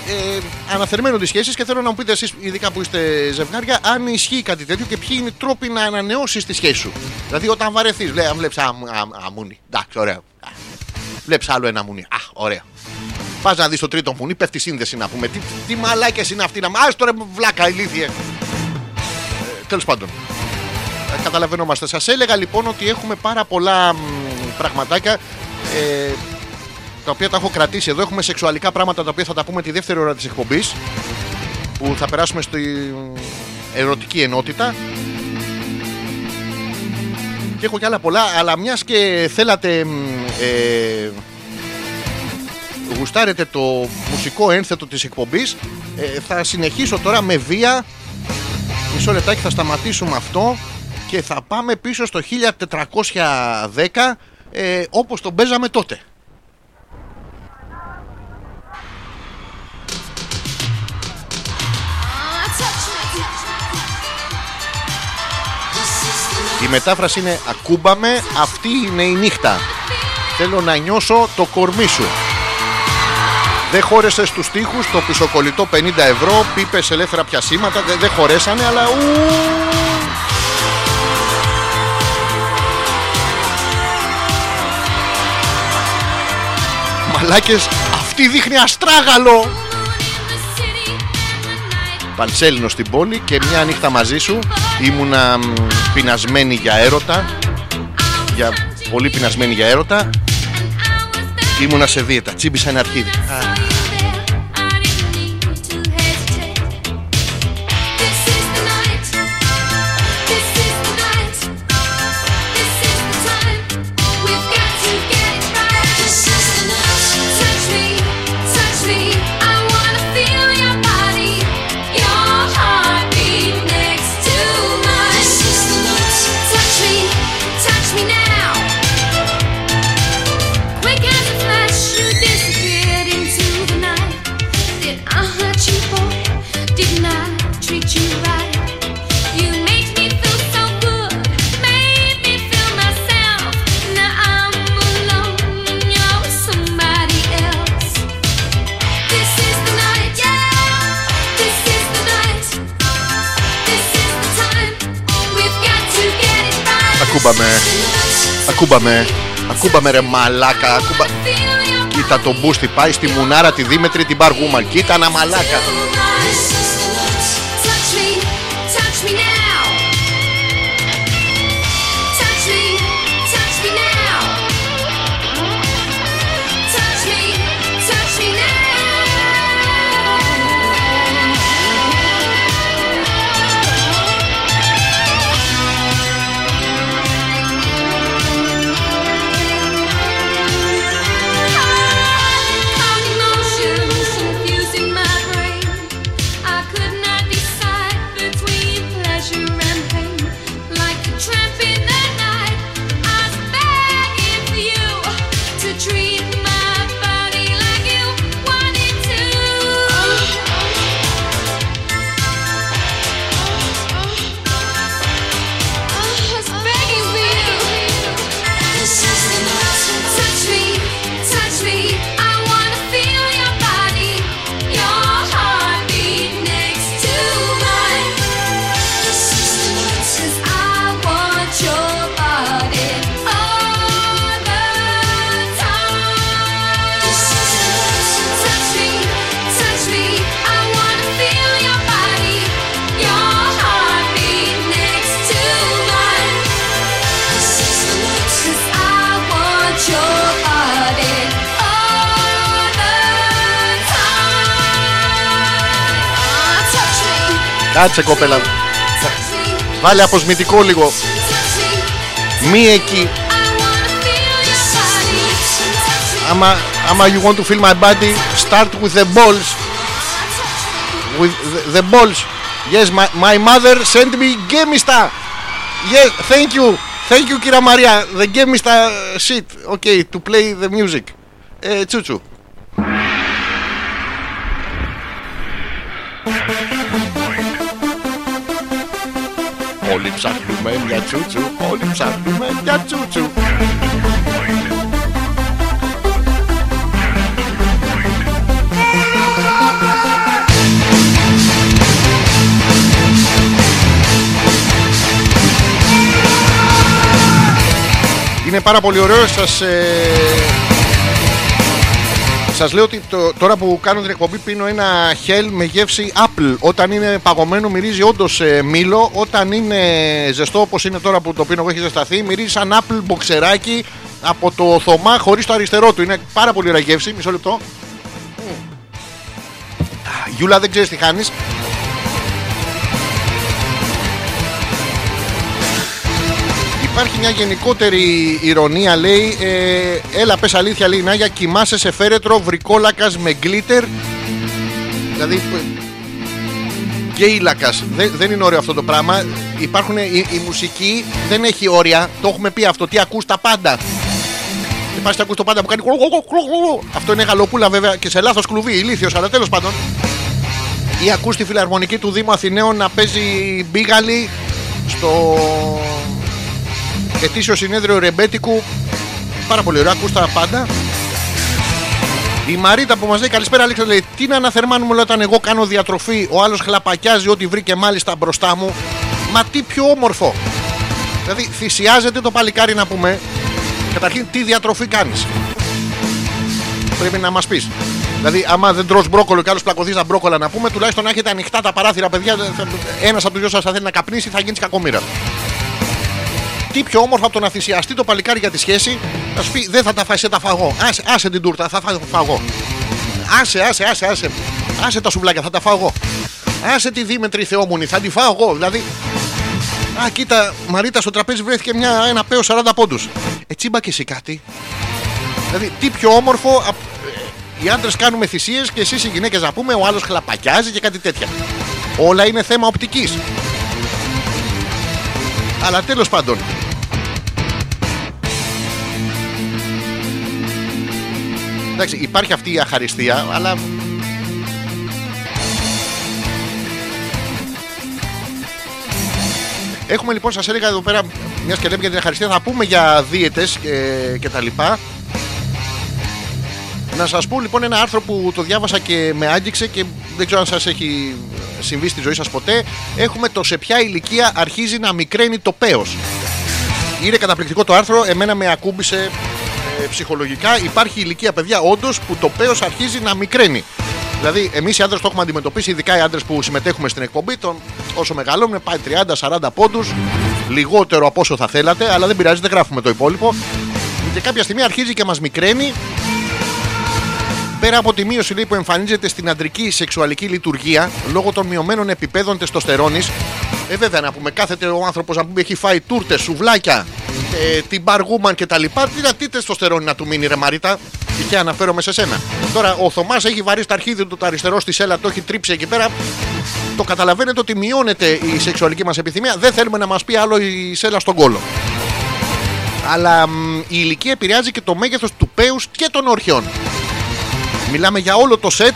ε, αναθερμαίνονται οι σχέσεις και θέλω να μου πείτε εσείς, ειδικά που είστε ζευγάρια, αν ισχύει κάτι τέτοιο και ποιοι είναι οι τρόποι να ανανεώσεις τη σχέση σου. Δηλαδή, όταν βαρεθείς, βλέπεις βλέπει αμούνι. Εντάξει, ωραίο. Βλέπεις άλλο ένα μουνί. Α, ωραίο. Πας να δεις το τρίτο μουνί, πέφτει η σύνδεση να πούμε. Τι, τι μαλάκες είναι αυτοί να. Α τώρα βλάκα, ηλίθιε. Ε, Τέλος πάντων. Ε, καταλαβαίνόμαστε. Σας έλεγα λοιπόν ότι έχουμε πάρα πολλά μ, πραγματάκια ε, τα οποία τα έχω κρατήσει εδώ. Έχουμε σεξουαλικά πράγματα τα οποία θα τα πούμε τη δεύτερη ώρα της εκπομπής. Που θα περάσουμε στη ερωτική ενότητα. Και έχω και άλλα πολλά, αλλά μιας και θέλατε. μ, Ε, γουστάρετε το μουσικό ένθετο της εκπομπής ε, θα συνεχίσω τώρα με βία μισό λεπτάκι θα σταματήσουμε αυτό και θα πάμε πίσω στο 1410 ε, όπως τον παίζαμε τότε η μετάφραση είναι ακούμπαμε αυτή είναι η νύχτα θέλω να νιώσω το κορμί σου δεν χώρεσε στους τοίχους το πισοκολλητό 50 ευρώ, πίπες ελεύθερα πιασίματα. Δεν, δεν χωρέσανε, αλλά. Ου, Μαλάκες, αυτή δείχνει αστράγαλο. Πανσέλινο στην πόλη και μια νύχτα μαζί σου ήμουνα μ, πεινασμένη για έρωτα. Για, πολύ πεινασμένη για έρωτα. Ήμουνα σε δίαιτα. Τσίμπησα ένα αρχίδι. Ακούμπαμε. Ακούμπαμε ρε μαλάκα. Ακούμπα... Κοίτα τον μπούστι πάει στη μουνάρα τη Δήμετρη την Μπαργούμαν. Κοίτα να μαλάκα. Κάτσε κοπέλα. touch me, Βάλε αποσμητικό λίγο. touch me. Μη εκεί. I wanna feel your body. Touch me, Άμα, άμα you want to feel my body, start with the balls. With the, the balls. Yes, my, my mother sent me gemista. Yes, thank you. Thank you, κύρα Μαρία. The gemista shit. Okay, to play the music. Ε, τσούτσου. Όλοι ψάχνουμε μια τσούτσου. Όλοι ψάχνουμε μια τσούτσου. Είναι πάρα πολύ ωραίο. Σας, ε... σας λέω ότι το- τώρα που κάνω την εκπομπή πίνω ένα χέλ με γεύση apple. Όταν είναι παγωμένο μυρίζει όντως μήλο. Όταν είναι ζεστό όπως είναι τώρα που το πίνω εγώ έχει ζεσταθεί μυρίζει σαν apple μποξεράκι από το θωμά χωρίς το αριστερό του. Είναι πάρα πολύ ωραία γεύση. Μισό λεπτό. Α, Γιούλα δεν ξέρεις τι χάνεις. Υπάρχει μια γενικότερη ηρωνία, λέει. Ε, έλα, πες αλήθεια, λέει η Νάγια, κοιμάσαι σε φέρετρο βρικόλακας με γκλίτερ. Δηλαδή, π- γκέιλακας. Δεν, δεν είναι ωραίο αυτό το πράγμα. Υπάρχουν, η, η μουσική δεν έχει όρια. Το έχουμε πει αυτό. Τι ακούς τα πάντα. Και πας και ακούς το πάντα που κάνει. Αυτό είναι γαλοπούλα βέβαια και σε λάθος κλουβί, ηλίθιος, αλλά τέλος πάντων. Ή ακούς τη φιλαρμονική του Δήμου Αθηναίων να παίζει μπίγαλι στο ετήσιο συνέδριο Ρεμπέτικου. Πάρα πολύ ωραία, ακούς τα πάντα. Η Μαρίτα που μας λέει καλησπέρα, Αλέξα, λέει τι να αναθερμάνουμε όλα όταν εγώ κάνω διατροφή. Ο άλλος χλαπακιάζει ό,τι βρήκε μάλιστα μπροστά μου. Μα τι πιο όμορφο. Δηλαδή θυσιάζεται το παλικάρι να πούμε. Καταρχήν, τι διατροφή κάνεις. Πρέπει να μας πεις. Δηλαδή, άμα δεν τρως μπρόκολο και άλλος πλακωθείς στα μπρόκολα να πούμε, τουλάχιστον να έχετε ανοιχτά τα παράθυρα, παιδιά. Ένας από τους δυο σας θα θέλει να καπνίσει, θα γίνεις κακομήρα τι πιο όμορφο από το να θυσιαστεί το παλικάρι για τη σχέση, να σου πει δεν θα τα φάει, σε τα φαγώ. Άσε, άσε την τούρτα, θα φά- φαγώ. Άσε, άσε, άσε, άσε. Άσε τα σουβλάκια, θα τα φάω εγώ. Άσε τη δίμετρη θεόμουνη, θα τη φάω εγώ. Δηλαδή, α, κοίτα, Μαρίτα, στο τραπέζι βρέθηκε μια, ένα παίο 40 πόντους. Έτσι είπα και εσύ κάτι. Δηλαδή, τι πιο όμορφο. απ- ε, Οι άντρες κάνουμε θυσίες και εσείς οι γυναίκες να πούμε, ο άλλος χλαπακιάζει και κάτι τέτοια. Όλα είναι θέμα οπτικής. Αλλά τέλος πάντων. Εντάξει, υπάρχει αυτή η αχαριστία, αλλά. Έχουμε λοιπόν, σας έλεγα εδώ πέρα, μιας και λέμε για την αχαριστία, θα πούμε για δίαιτες και, και τα λοιπά. Να σας πω λοιπόν ένα άρθρο που το διάβασα και με άγγιξε και δεν ξέρω αν σας έχει συμβεί στη ζωή σας ποτέ. Έχουμε το σε ποια ηλικία αρχίζει να μικραίνει το πέος. Είναι καταπληκτικό το άρθρο, εμένα με ακούμπησε ε, ψυχολογικά. Υπάρχει ηλικία παιδιά όντως που το πέος αρχίζει να μικραίνει. Δηλαδή, εμείς οι άντρε το έχουμε αντιμετωπίσει, ειδικά οι άντρε που συμμετέχουμε στην εκπομπή, τον, όσο μεγαλώνουν, πάει 30-40 πόντους, λιγότερο από όσο θα θέλατε, αλλά δεν πειράζει, δεν γράφουμε το υπόλοιπο. Και κάποια στιγμή αρχίζει και μας μικραίνει Πέρα από τη μείωση λέει, που εμφανίζεται στην αντρική σεξουαλική λειτουργία λόγω των μειωμένων επιπέδων τεστοστερόνης. Ε, βέβαια να πούμε, κάθεται ο άνθρωπος να πούμε έχει φάει τούρτες, σουβλάκια, ε, την μπαργούμαν κτλ. Τι να τι τεστοστερόνη να του μείνει, ρε Μαρίτα; Και αναφέρομαι σε σένα. Τώρα ο Θωμάς έχει βαρύ στα αρχίδια του το αριστερό στη σέλα, το έχει τρίψει εκεί πέρα. Το καταλαβαίνετε ότι μειώνεται η σεξουαλική μας επιθυμία. Δεν θέλουμε να μας πει άλλο η σέλα στον κόλο. Αλλά μ, η ηλικία επηρεάζει και το μέγεθος του πέους και των ορχιών. Μιλάμε για όλο το σετ.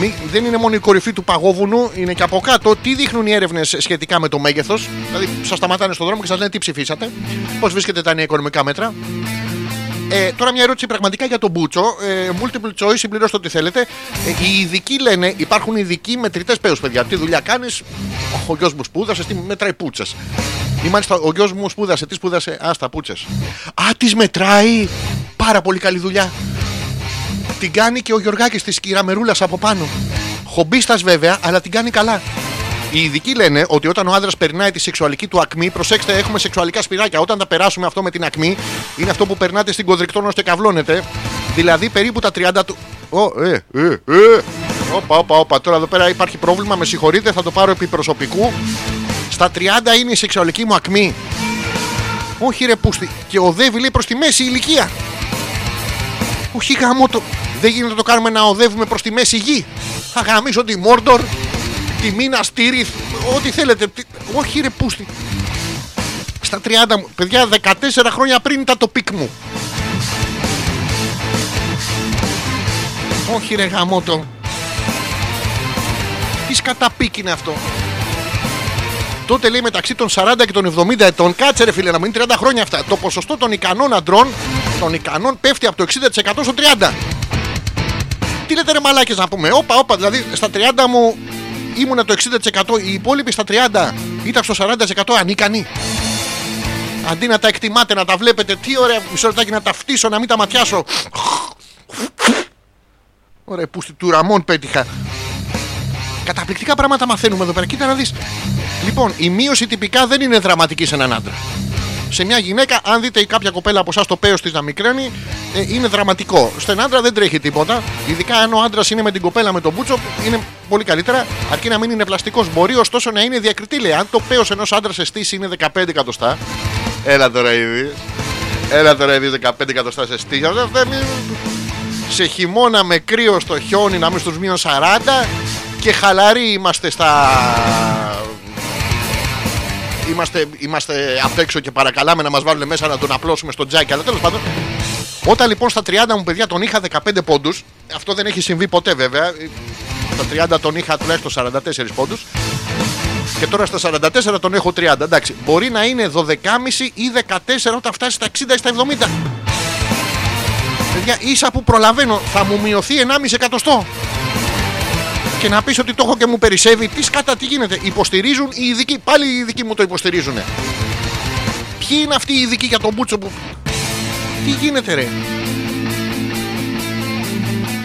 Μη- δεν είναι μόνο η κορυφή του παγόβουνου, είναι και από κάτω. Τι δείχνουν οι έρευνες σχετικά με το μέγεθος; Δηλαδή, σας σταματάνε στον δρόμο και σας λένε τι ψηφίσατε, πώς βρίσκεται τα νέα οικονομικά μέτρα; Ε, τώρα μια ερώτηση πραγματικά για τον Μπούτσο. Ε, multiple choice, συμπληρώστε ό,τι θέλετε. Ε, οι ειδικοί λένε, υπάρχουν ειδικοί μετρητές πέους, παιδιά. Τι δουλειά κάνεις, ο γιος μου σπούδασε, τι μετράει πούτσες; Ή μάλιστα ο γιος μου σπούδασε, τι σπούδασε, α τα πούτσες. Α, τις μετράει. Πάρα πολύ καλή δουλειά. Την κάνει και ο Γιωργάκης της κυραμερούλας από πάνω. Χομπίστας βέβαια, αλλά την κάνει καλά. Οι ειδικοί λένε ότι όταν ο άντρα περνάει τη σεξουαλική του ακμή, προσέξτε, έχουμε σεξουαλικά σπυράκια. Όταν τα περάσουμε αυτό με την ακμή, είναι αυτό που περνάτε στην κοδρικτόνο ώστε καυλώνετε. Δηλαδή περίπου τα 30 του. Ω, ε, ε, ε. Όπα, όπα, όπα. Τώρα εδώ πέρα υπάρχει πρόβλημα, με συγχωρείτε, θα το πάρω επί προσωπικού. Στα 30 είναι η σεξουαλική μου ακμή. Όχι ρε πούστη. Και οδεύει λέει προς τη μέση ηλικία. Όχι γαμώτο. Δεν γίνεται να το κάνουμε να οδεύουμε προς τη μέση γη. Θα γαμήσω τη Μόρντορ, τη Μίνας Τίριθ, ό,τι θέλετε. Τι- Όχι ρε πούστη. Στα 30 μου. Παιδιά, 14 χρόνια πριν ήταν το peak μου. Όχι ρε γαμώτο. Τι σκατά peak είναι αυτό. Τότε λέει μεταξύ των 40 και των 70 ετών, κάτσε ρε φίλε να μην είναι 30 χρόνια αυτά. Το ποσοστό των ικανών αντρών, των ικανών πέφτει από το 60% στο 30%. Τι λέτε ρε μαλάκες να πούμε, όπα, όπα, δηλαδή στα 30 μου ήμουνα το 60%, οι υπόλοιποι στα 30 ήταν στο 40% ανίκανοι. Αντί να τα εκτιμάτε, να τα βλέπετε, τι ωραία, μισό λεπτάκι να τα φτύσω, να μην τα ματιάσω. Ωραία, πούστη του Ραμόν πέτυχα. Καταπληκτικά πράγματα μαθαίνουμε εδώ πέρα. Κοίτα να δεις. Λοιπόν, η μείωση τυπικά δεν είναι δραματική σε έναν άντρα. Σε μια γυναίκα, αν δείτε η κάποια κοπέλα από εσάς το πέος της να μικραίνει, ε, είναι δραματικό. Στον άντρα δεν τρέχει τίποτα. Ειδικά αν ο άντρας είναι με την κοπέλα με τον μπούτσο, είναι πολύ καλύτερα. Αρκεί να μην είναι πλαστικός. Μπορεί ωστόσο να είναι διακριτή. Λέει, αν το πέος ενός άντρα σε στήση είναι 15 εκατοστά. Έλα τώρα ήδη. Έλα τώρα ήδη 15 εκατοστά σε στήση. Αυτό δεν είναι- σε χειμώνα με κρύο στο χιόνι να μην στους μείον 40 και χαλαροί είμαστε στα είμαστε, είμαστε απ' έξω και παρακαλάμε να μας βάλουν μέσα να τον απλώσουμε στο τζάκι. Αλλά τέλος πάντων όταν λοιπόν στα 30 μου παιδιά τον είχα 15 πόντους αυτό δεν έχει συμβεί ποτέ βέβαια στα 30 τον είχα τουλάχιστον 44 πόντους και τώρα στα 44 τον έχω 30 εντάξει μπορεί να είναι 12,5 ή 14 όταν φτάσει στα 60 ή στα 70 Παιδιά, ίσα που προλαβαίνω, θα μου μειωθεί 1,5 εκατοστό. Και να πεις ότι το έχω και μου περισσεύει, τι σκάτα, τι γίνεται. Υποστηρίζουν οι ειδικοί, πάλι οι ειδικοί μου το υποστηρίζουν. Ποιοι είναι αυτοί οι ειδικοί για τον Μπούτσο που. Τι γίνεται, ρε;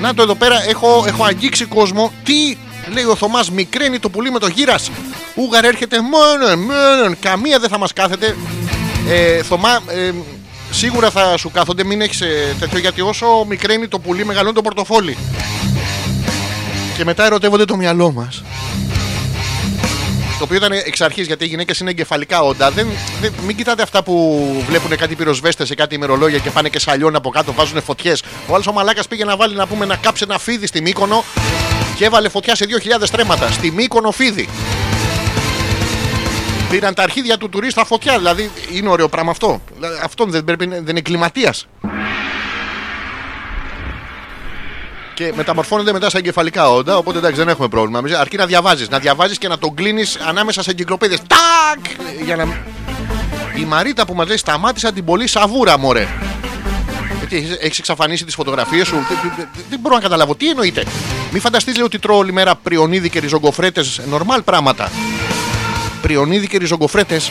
Να το εδώ πέρα, έχω, έχω αγγίξει κόσμο. Τι λέει ο Θωμάς, μικραίνει το πουλί με το γύρας. Ούγαρ έρχεται μόνο, μόνο. Καμία δεν θα μας κάθεται. Ε, Θωμά, ε, σίγουρα θα σου κάθονται, μην έχεις τέτοιο γιατί όσο μικραίνει το πουλί, μεγαλώνει το πορτοφόλι. Και μετά ερωτεύονται το μυαλό μας. Το οποίο ήταν εξ αρχής γιατί οι γυναίκες είναι εγκεφαλικά όντα. Δεν, δεν, μην κοιτάτε αυτά που βλέπουν κάτι πυροσβέστες σε κάτι ημερολόγια και πάνε και σαλιών από κάτω, βάζουν φωτιές. Ο άλλος ο μαλάκας πήγε να βάλει να πούμε να κάψει ένα φίδι στη Μύκονο και έβαλε φωτιά σε 2.000 στρέμματα. Στη Μύκονο φίδι. Πήραν τα αρχίδια του τουρίστα φωτιά. Δηλαδή είναι ωραίο πράγμα αυτό. Δηλαδή, Αυτό δεν, πρέπει, να- δεν είναι κλιματίας. Και μεταμορφώνεται μετά στα εγκεφαλικά όντα. Οπότε εντάξει, δεν έχουμε πρόβλημα. Εμείς, Αρκεί να διαβάζεις. Να διαβάζεις και να τον κλείνεις ανάμεσα σε εγκυκλοπαίδειε. Τάκ! Για να... Η Μαρίτα που μας λέει σταμάτησα την πολύ σαβούρα, μωρέ. Γιατί έχεις εξαφανίσει τις φωτογραφίες σου. Δεν- δεν- δεν- Δεν μπορώ να καταλάβω. Τι εννοείται. Μην φανταστείς λέει ότι τρώω όλη μέρα πριονίδι και ριζογκοφρέτες. Νορμάλ πράγματα. Πριονίδι και ριζογκοφρέτες.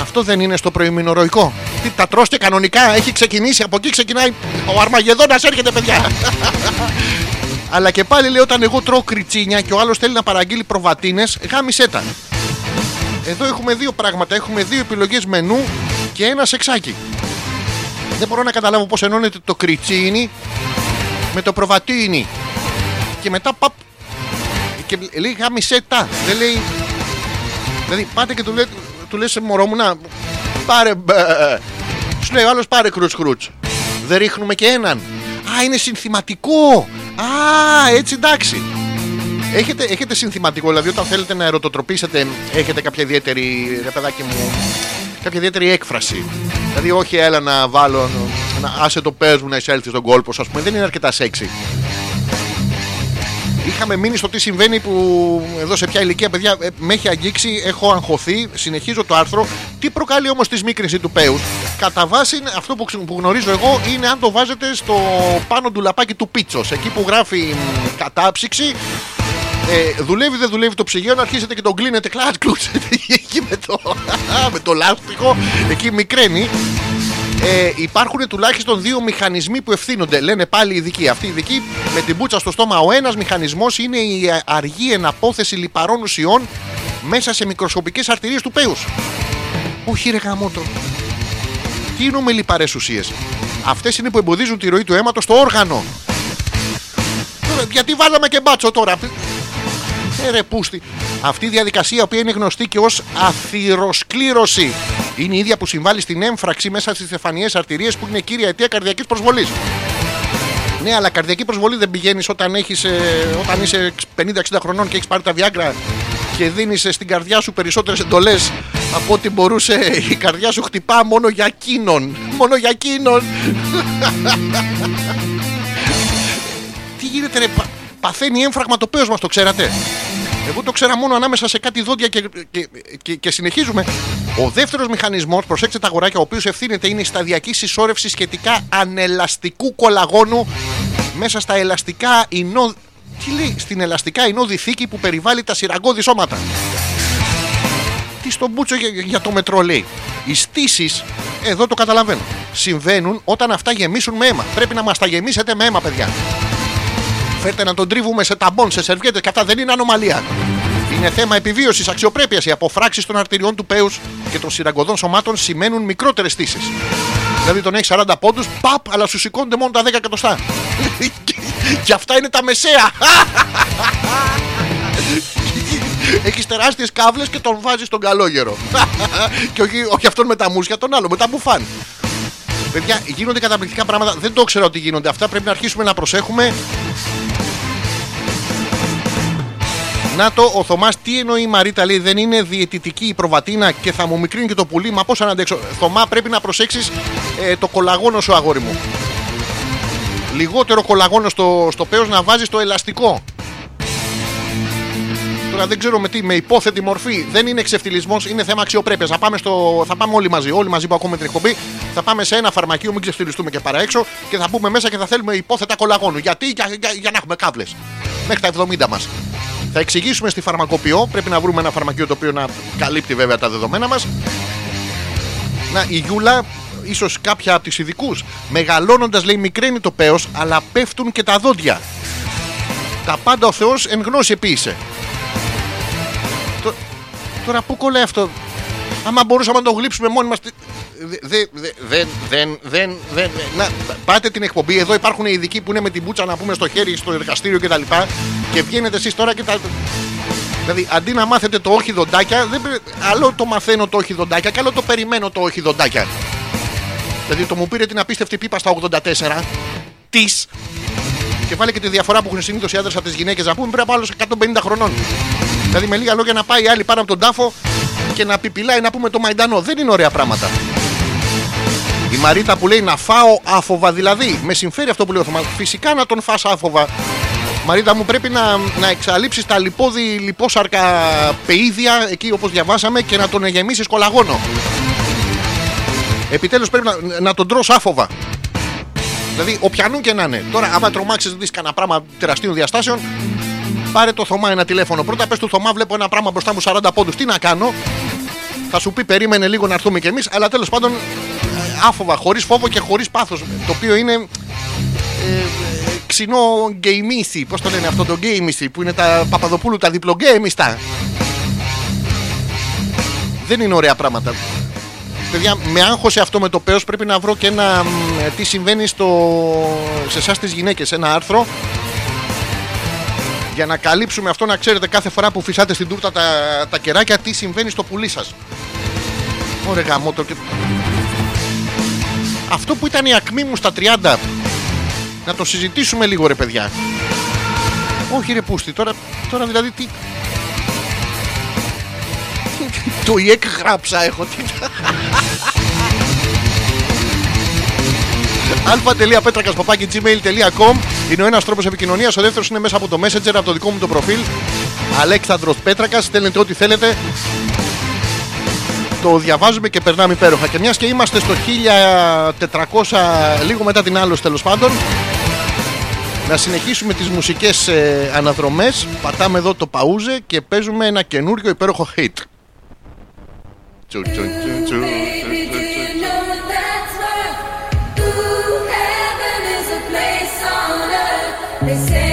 Αυτό δεν είναι στο προημινορροϊκό. Τι τα τρώστε κανονικά, έχει ξεκινήσει. Από εκεί ξεκινάει. Ο Αρμαγεδόνας έρχεται, παιδιά. Αλλά και πάλι λέει όταν εγώ τρώω κριτσίνια και ο άλλος θέλει να παραγγείλει προβατίνες, γάμισέ τα. Εδώ έχουμε δύο πράγματα. Έχουμε δύο επιλογές μενού και ένα σεξάκι. Δεν μπορώ να καταλάβω πώς ενώνεται το κριτσίνι με το προβατίνι. Και μετά παπ. Και λέει γάμισέ τα. Δεν λέει Δηλαδή πάτε και του, λέ, του λες μωρό μου να πάρε μπε. Σου λέει ο άλλος πάρε κρούτς κρούτς. Δεν ρίχνουμε και έναν. Α, είναι συνθηματικό. Α, έτσι εντάξει. Έχετε, έχετε συνθηματικό, δηλαδή όταν θέλετε να ερωτοτροπήσετε, έχετε κάποια ιδιαίτερη, ρε παιδάκι μου, κάποια ιδιαίτερη έκφραση. Δηλαδή, όχι, έλα να βάλω, να άσε το πες μου να εισέλθεις στον κόλπο, ας πούμε, δεν είναι αρκετά σεξι. Είχαμε μείνει στο τι συμβαίνει που εδώ σε ποια ηλικία, παιδιά, ε, με έχει αγγίξει, έχω αγχωθεί, συνεχίζω το άρθρο. Τι προκαλεί όμως τη σμίκρινση του πέους; Κατά βάση, είναι- αυτό που, ξε- που γνωρίζω εγώ είναι αν το βάζετε στο πάνω του λαπάκι του πίτσος. Εκεί που γράφει μ, κατάψυξη, ε, δουλεύει, δεν δουλεύει το ψυγείο, να αρχίσετε και τον κλείνετε. Κλατ, κλούτσετε εκεί με το, με το λάστιχο, εκεί μικραίνει. Ε, υπάρχουν τουλάχιστον δύο μηχανισμοί που ευθύνονται. Λένε πάλι οι ειδικοί. Αυτοί οι ειδικοί με την μπούτσα στο στόμα. Ο ένας μηχανισμός είναι η αργή εναπόθεση λιπαρών ουσιών μέσα σε μικροσκοπικές αρτηρίες του πέους. Όχι, ρε γαμότο. Τι εννοούμε λιπαρές ουσίες; Αυτές είναι που εμποδίζουν τη ροή του αίματος στο όργανο. Τώρα, Γιατί βάλαμε και μπάτσο τώρα; Ε, ρε πούστη. Αυτή η διαδικασία που είναι γνωστή και ως αθυροσκλήρωση είναι η ίδια που συμβάλλει στην έμφραξη μέσα στις στεφανιές αρτηρίες που είναι κύρια αιτία καρδιακής προσβολής. Ναι, αλλά καρδιακή προσβολή δεν πηγαίνεις όταν, έχεις, ε, όταν είσαι 50-60 χρονών και έχεις πάρει τα Viagra και δίνεις στην καρδιά σου περισσότερες εντολές από ό,τι μπορούσε. Η καρδιά σου χτυπά μόνο για εκείνον. Μόνο για εκείνον. Τι γίνεται, ρε, πα- παθαίνει έμφραγμα το πέος μας, το ξέρατε; Εγώ το ξέρα μόνο ανάμεσα σε κάτι δόντια και, και, και, και συνεχίζουμε. Ο δεύτερος μηχανισμός, προσέξτε τα αγοράκια, ο οποίος ευθύνεται είναι η σταδιακή συσσόρευση σχετικά ανελαστικού κολαγόνου μέσα στα ελαστικά ινό... Τι λέει, στην ελαστικά ινώδη θήκη που περιβάλλει τα σειραγκώδη σώματα. Τι στον μπούτσο για, για το μετρό λέει. Οι στήσεις, εδώ το καταλαβαίνω, συμβαίνουν όταν αυτά γεμίσουν με αίμα. Πρέπει να μας τα γεμίσετε με αίμα, παιδιά. Φέρτε να τον τρίβουμε σε ταμπών, σε σερβιέτες και αυτά δεν είναι ανομαλία. Είναι θέμα επιβίωσης, αξιοπρέπειας. Οι αποφράξεις των αρτηριών του πέους και των σειραγκωδών σωμάτων σημαίνουν μικρότερες στήσεις. Δηλαδή τον έχεις 40 πόντους, παπ, αλλά σου σηκώνονται μόνο τα 10 εκατοστά. και αυτά είναι τα μεσαία. Έχεις τεράστιες κάβλες και τον βάζεις στον καλόγερο. και όχι, όχι αυτόν με τα μουσια, τον άλλο, με τα μπουφάν. Παιδιά, γίνονται καταπληκτικά πράγματα. Δεν το ήξερα ότι γίνονται αυτά. Πρέπει να αρχίσουμε να προσέχουμε. Να το, ο Θωμάς τι εννοεί η Μαρίτα, λέει δεν είναι διαιτητική η προβατίνα και θα μου μικρύνει και το πουλί. Μα πώς να αντέξω. Θωμά πρέπει να προσέξεις το κολαγόνο σου, αγόρι μου. Λιγότερο κολαγόνο στο, στο πέος να βάζεις το ελαστικό. Τώρα δεν ξέρω με τι, με υπόθετη μορφή. Δεν είναι εξευτελισμό, είναι θέμα αξιοπρέπειας. Θα πάμε, στο, θα πάμε όλοι μαζί, όλοι μαζί που ακούμε την εκπομπή. Θα πάμε σε ένα φαρμακείο, μην ξεφτυλιστούμε και παρά έξω και θα μπούμε μέσα και θα θέλουμε υπόθετα κολαγόνου. Γιατί, για, για, για να έχουμε κάβλες. Μέχρι τα 70 μας. Θα εξηγήσουμε στη φαρμακοποιό. Πρέπει να βρούμε ένα φαρμακείο το οποίο να καλύπτει βέβαια τα δεδομένα μας. Να, η Γιούλα, ίσως κάποια από του ειδικούς, μεγαλώνοντας λέει μικραίνει το πέος, αλλά πέφτουν και τα δόντια. Τα πάντα ο Θεός εν γνώση επίησε. Τω- Τώρα πού κολλάει αυτό; Άμα μπορούσαμε να το γλύψουμε μόνοι μας... δε- δε- δε- Δεν, δεν, δεν, δεν... Να, πάτε την εκπομπή. Εδώ υπάρχουν οι ειδικοί που είναι με την μπούτσα να πούμε στο χέρι, στο εργαστήριο κτλ. Και, και βγαίνετε εσείς τώρα και τα... Δηλαδή, αντί να μάθετε το όχι δοντάκια, δεν... πρέ- άλλο το μαθαίνω το όχι δοντάκια και άλλο το περιμένω το όχι δοντάκια. Δηλαδή, το μου πήρε την απίστευτη πίπα στα 84 της και βάλε και τη διαφορά που έχουν συνήθως οι άντρες από τις γυναίκες να πούμε πρέπει να άλλο 150 χρονών. Δηλαδή με λίγα λόγια να πάει η άλλη πάνω από τον τάφο και να πιπιλάει να πούμε το μαϊντανό. Δεν είναι ωραία πράγματα. Η Μαρίτα που λέει να φάω άφοβα δηλαδή. Με συμφέρει αυτό που λέει ο Θωμάς. Φυσικά να τον φας άφοβα. Μαρίτα μου πρέπει να, να εξαλείψεις τα λιπόδι λιπόσαρκα πεΐδια εκεί όπως διαβάσαμε και να τον γεμίσεις κολαγόνο. Επιτέλους πρέπει να, να τον τρως άφοβα. Δηλαδή, όποιανού και να είναι. Τώρα, άμα τρομάξεις, δεις κανένα πράγμα τεραστίων διαστάσεων, πάρε το Θωμά ένα τηλέφωνο. Πρώτα πες του Θωμά, βλέπω ένα πράγμα μπροστά μου 40 πόντους. Τι να κάνω; Θα σου πει, περίμενε λίγο να έρθουμε κι εμείς. Αλλά τέλος πάντων, ε, άφοβα, χωρίς φόβο και χωρίς πάθος. Το οποίο είναι. Ε, ε, ξινό γκέιμίσι. Πώς το λένε αυτό το γκέιμίσι που είναι τα Παπαδοπούλου τα διπλογκέιμιστα. Δεν είναι ωραία πράγματα. Παιδιά, με άγχωσε αυτό με το πέος πρέπει να βρω και ένα μ, ε, τι συμβαίνει στο, σε εσάς τις γυναίκες, ένα άρθρο για να καλύψουμε αυτό να ξέρετε κάθε φορά που φυσάτε στην τούρτα τα, τα κεράκια τι συμβαίνει στο πουλί σας. Ωραία γαμώτο και... Αυτό που ήταν η ακμή μου στα 30 να το συζητήσουμε λίγο ρε παιδιά. Όχι ρε πούστη, τώρα, τώρα δηλαδή τι... Το ΙΕΚ γράψα έχω. Τι... αλφα.πέτρακα.gmail.com είναι ο ένας τρόπος επικοινωνίας. Ο δεύτερος είναι μέσα από το Messenger, από το δικό μου το προφίλ. Αλέξανδρος Πέτρακας. Στέλνετε ό,τι θέλετε. Το διαβάζουμε και περνάμε υπέροχα. Και μιας και είμαστε στο 1400, λίγο μετά την άλλο τέλος πάντων, να συνεχίσουμε τις μουσικές ε, αναδρομές. Πατάμε εδώ το παούζε και παίζουμε ένα καινούριο υπέροχο hit. Τσου, τσου, τσου, τσου, τσου, τσου, τσου. They say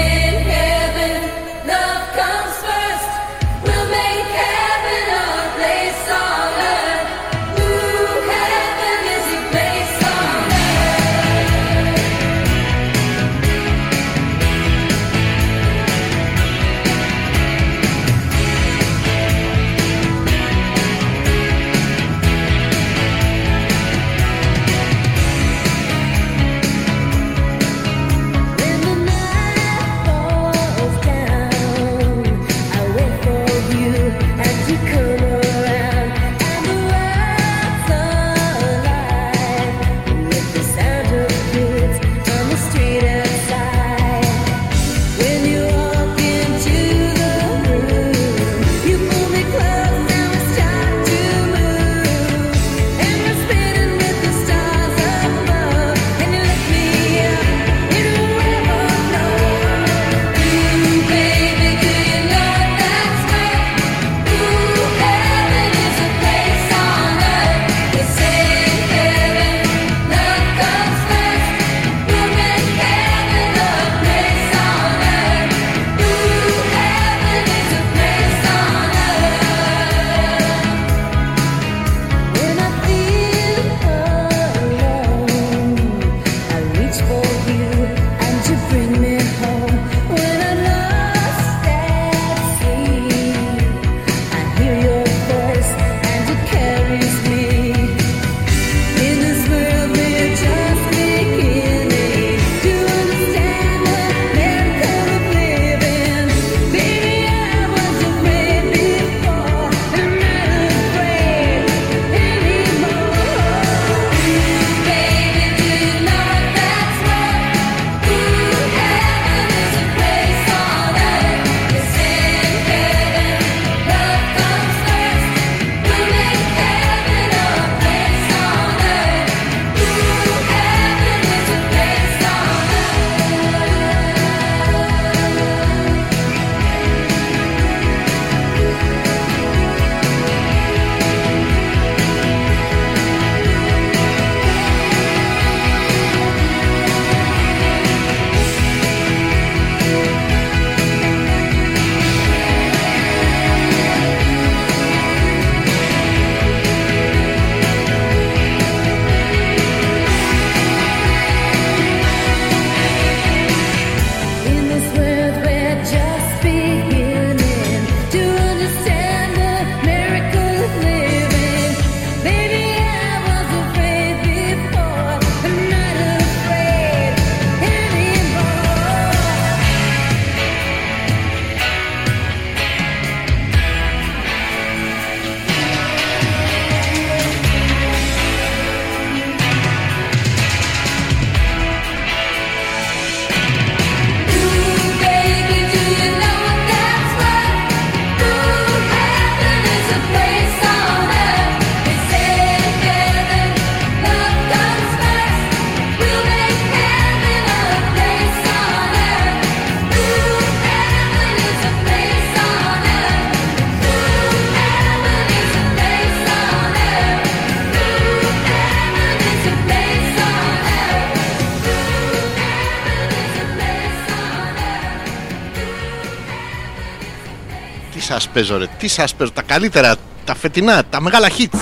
σας παίζω ρε, τι σας παίζω, τα καλύτερα, τα φετινά, τα μεγάλα hits.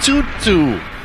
Τσου τσου.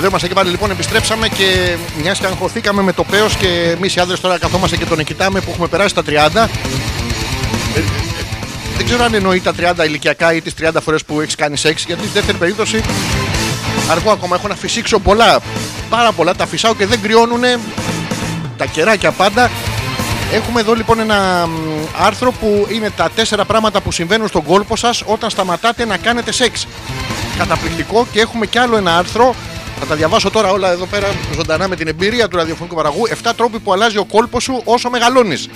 Εδώ είμαστε και πάλι λοιπόν, επιστρέψαμε και μιας και αγχωθήκαμε με το πέος και εμείς οι άντρες τώρα καθόμαστε και τον κοιτάμε που έχουμε περάσει τα 30. Ε, ε, δεν ξέρω αν εννοεί τα 30 ηλικιακά ή τις 30 φορές που έχεις κάνει σεξ, γιατί στη δεύτερη περίπτωση αργό ακόμα. Έχω να φυσήξω πολλά, πάρα πολλά. Τα φυσάω και δεν κρυώνουν τα κεράκια πάντα. Έχουμε εδώ λοιπόν ένα μ, άρθρο που είναι τα τέσσερα πράγματα που συμβαίνουν στον κόλπο σας όταν σταματάτε να κάνετε σεξ. Καταπληκτικό και έχουμε κι άλλο ένα άρθρο. Θα τα διαβάσω τώρα όλα εδώ πέρα ζωντανά με την εμπειρία του ραδιοφωνικού παραγωγού. 7 τρόποι που αλλάζει ο κόλπος σου όσο μεγαλώνεις.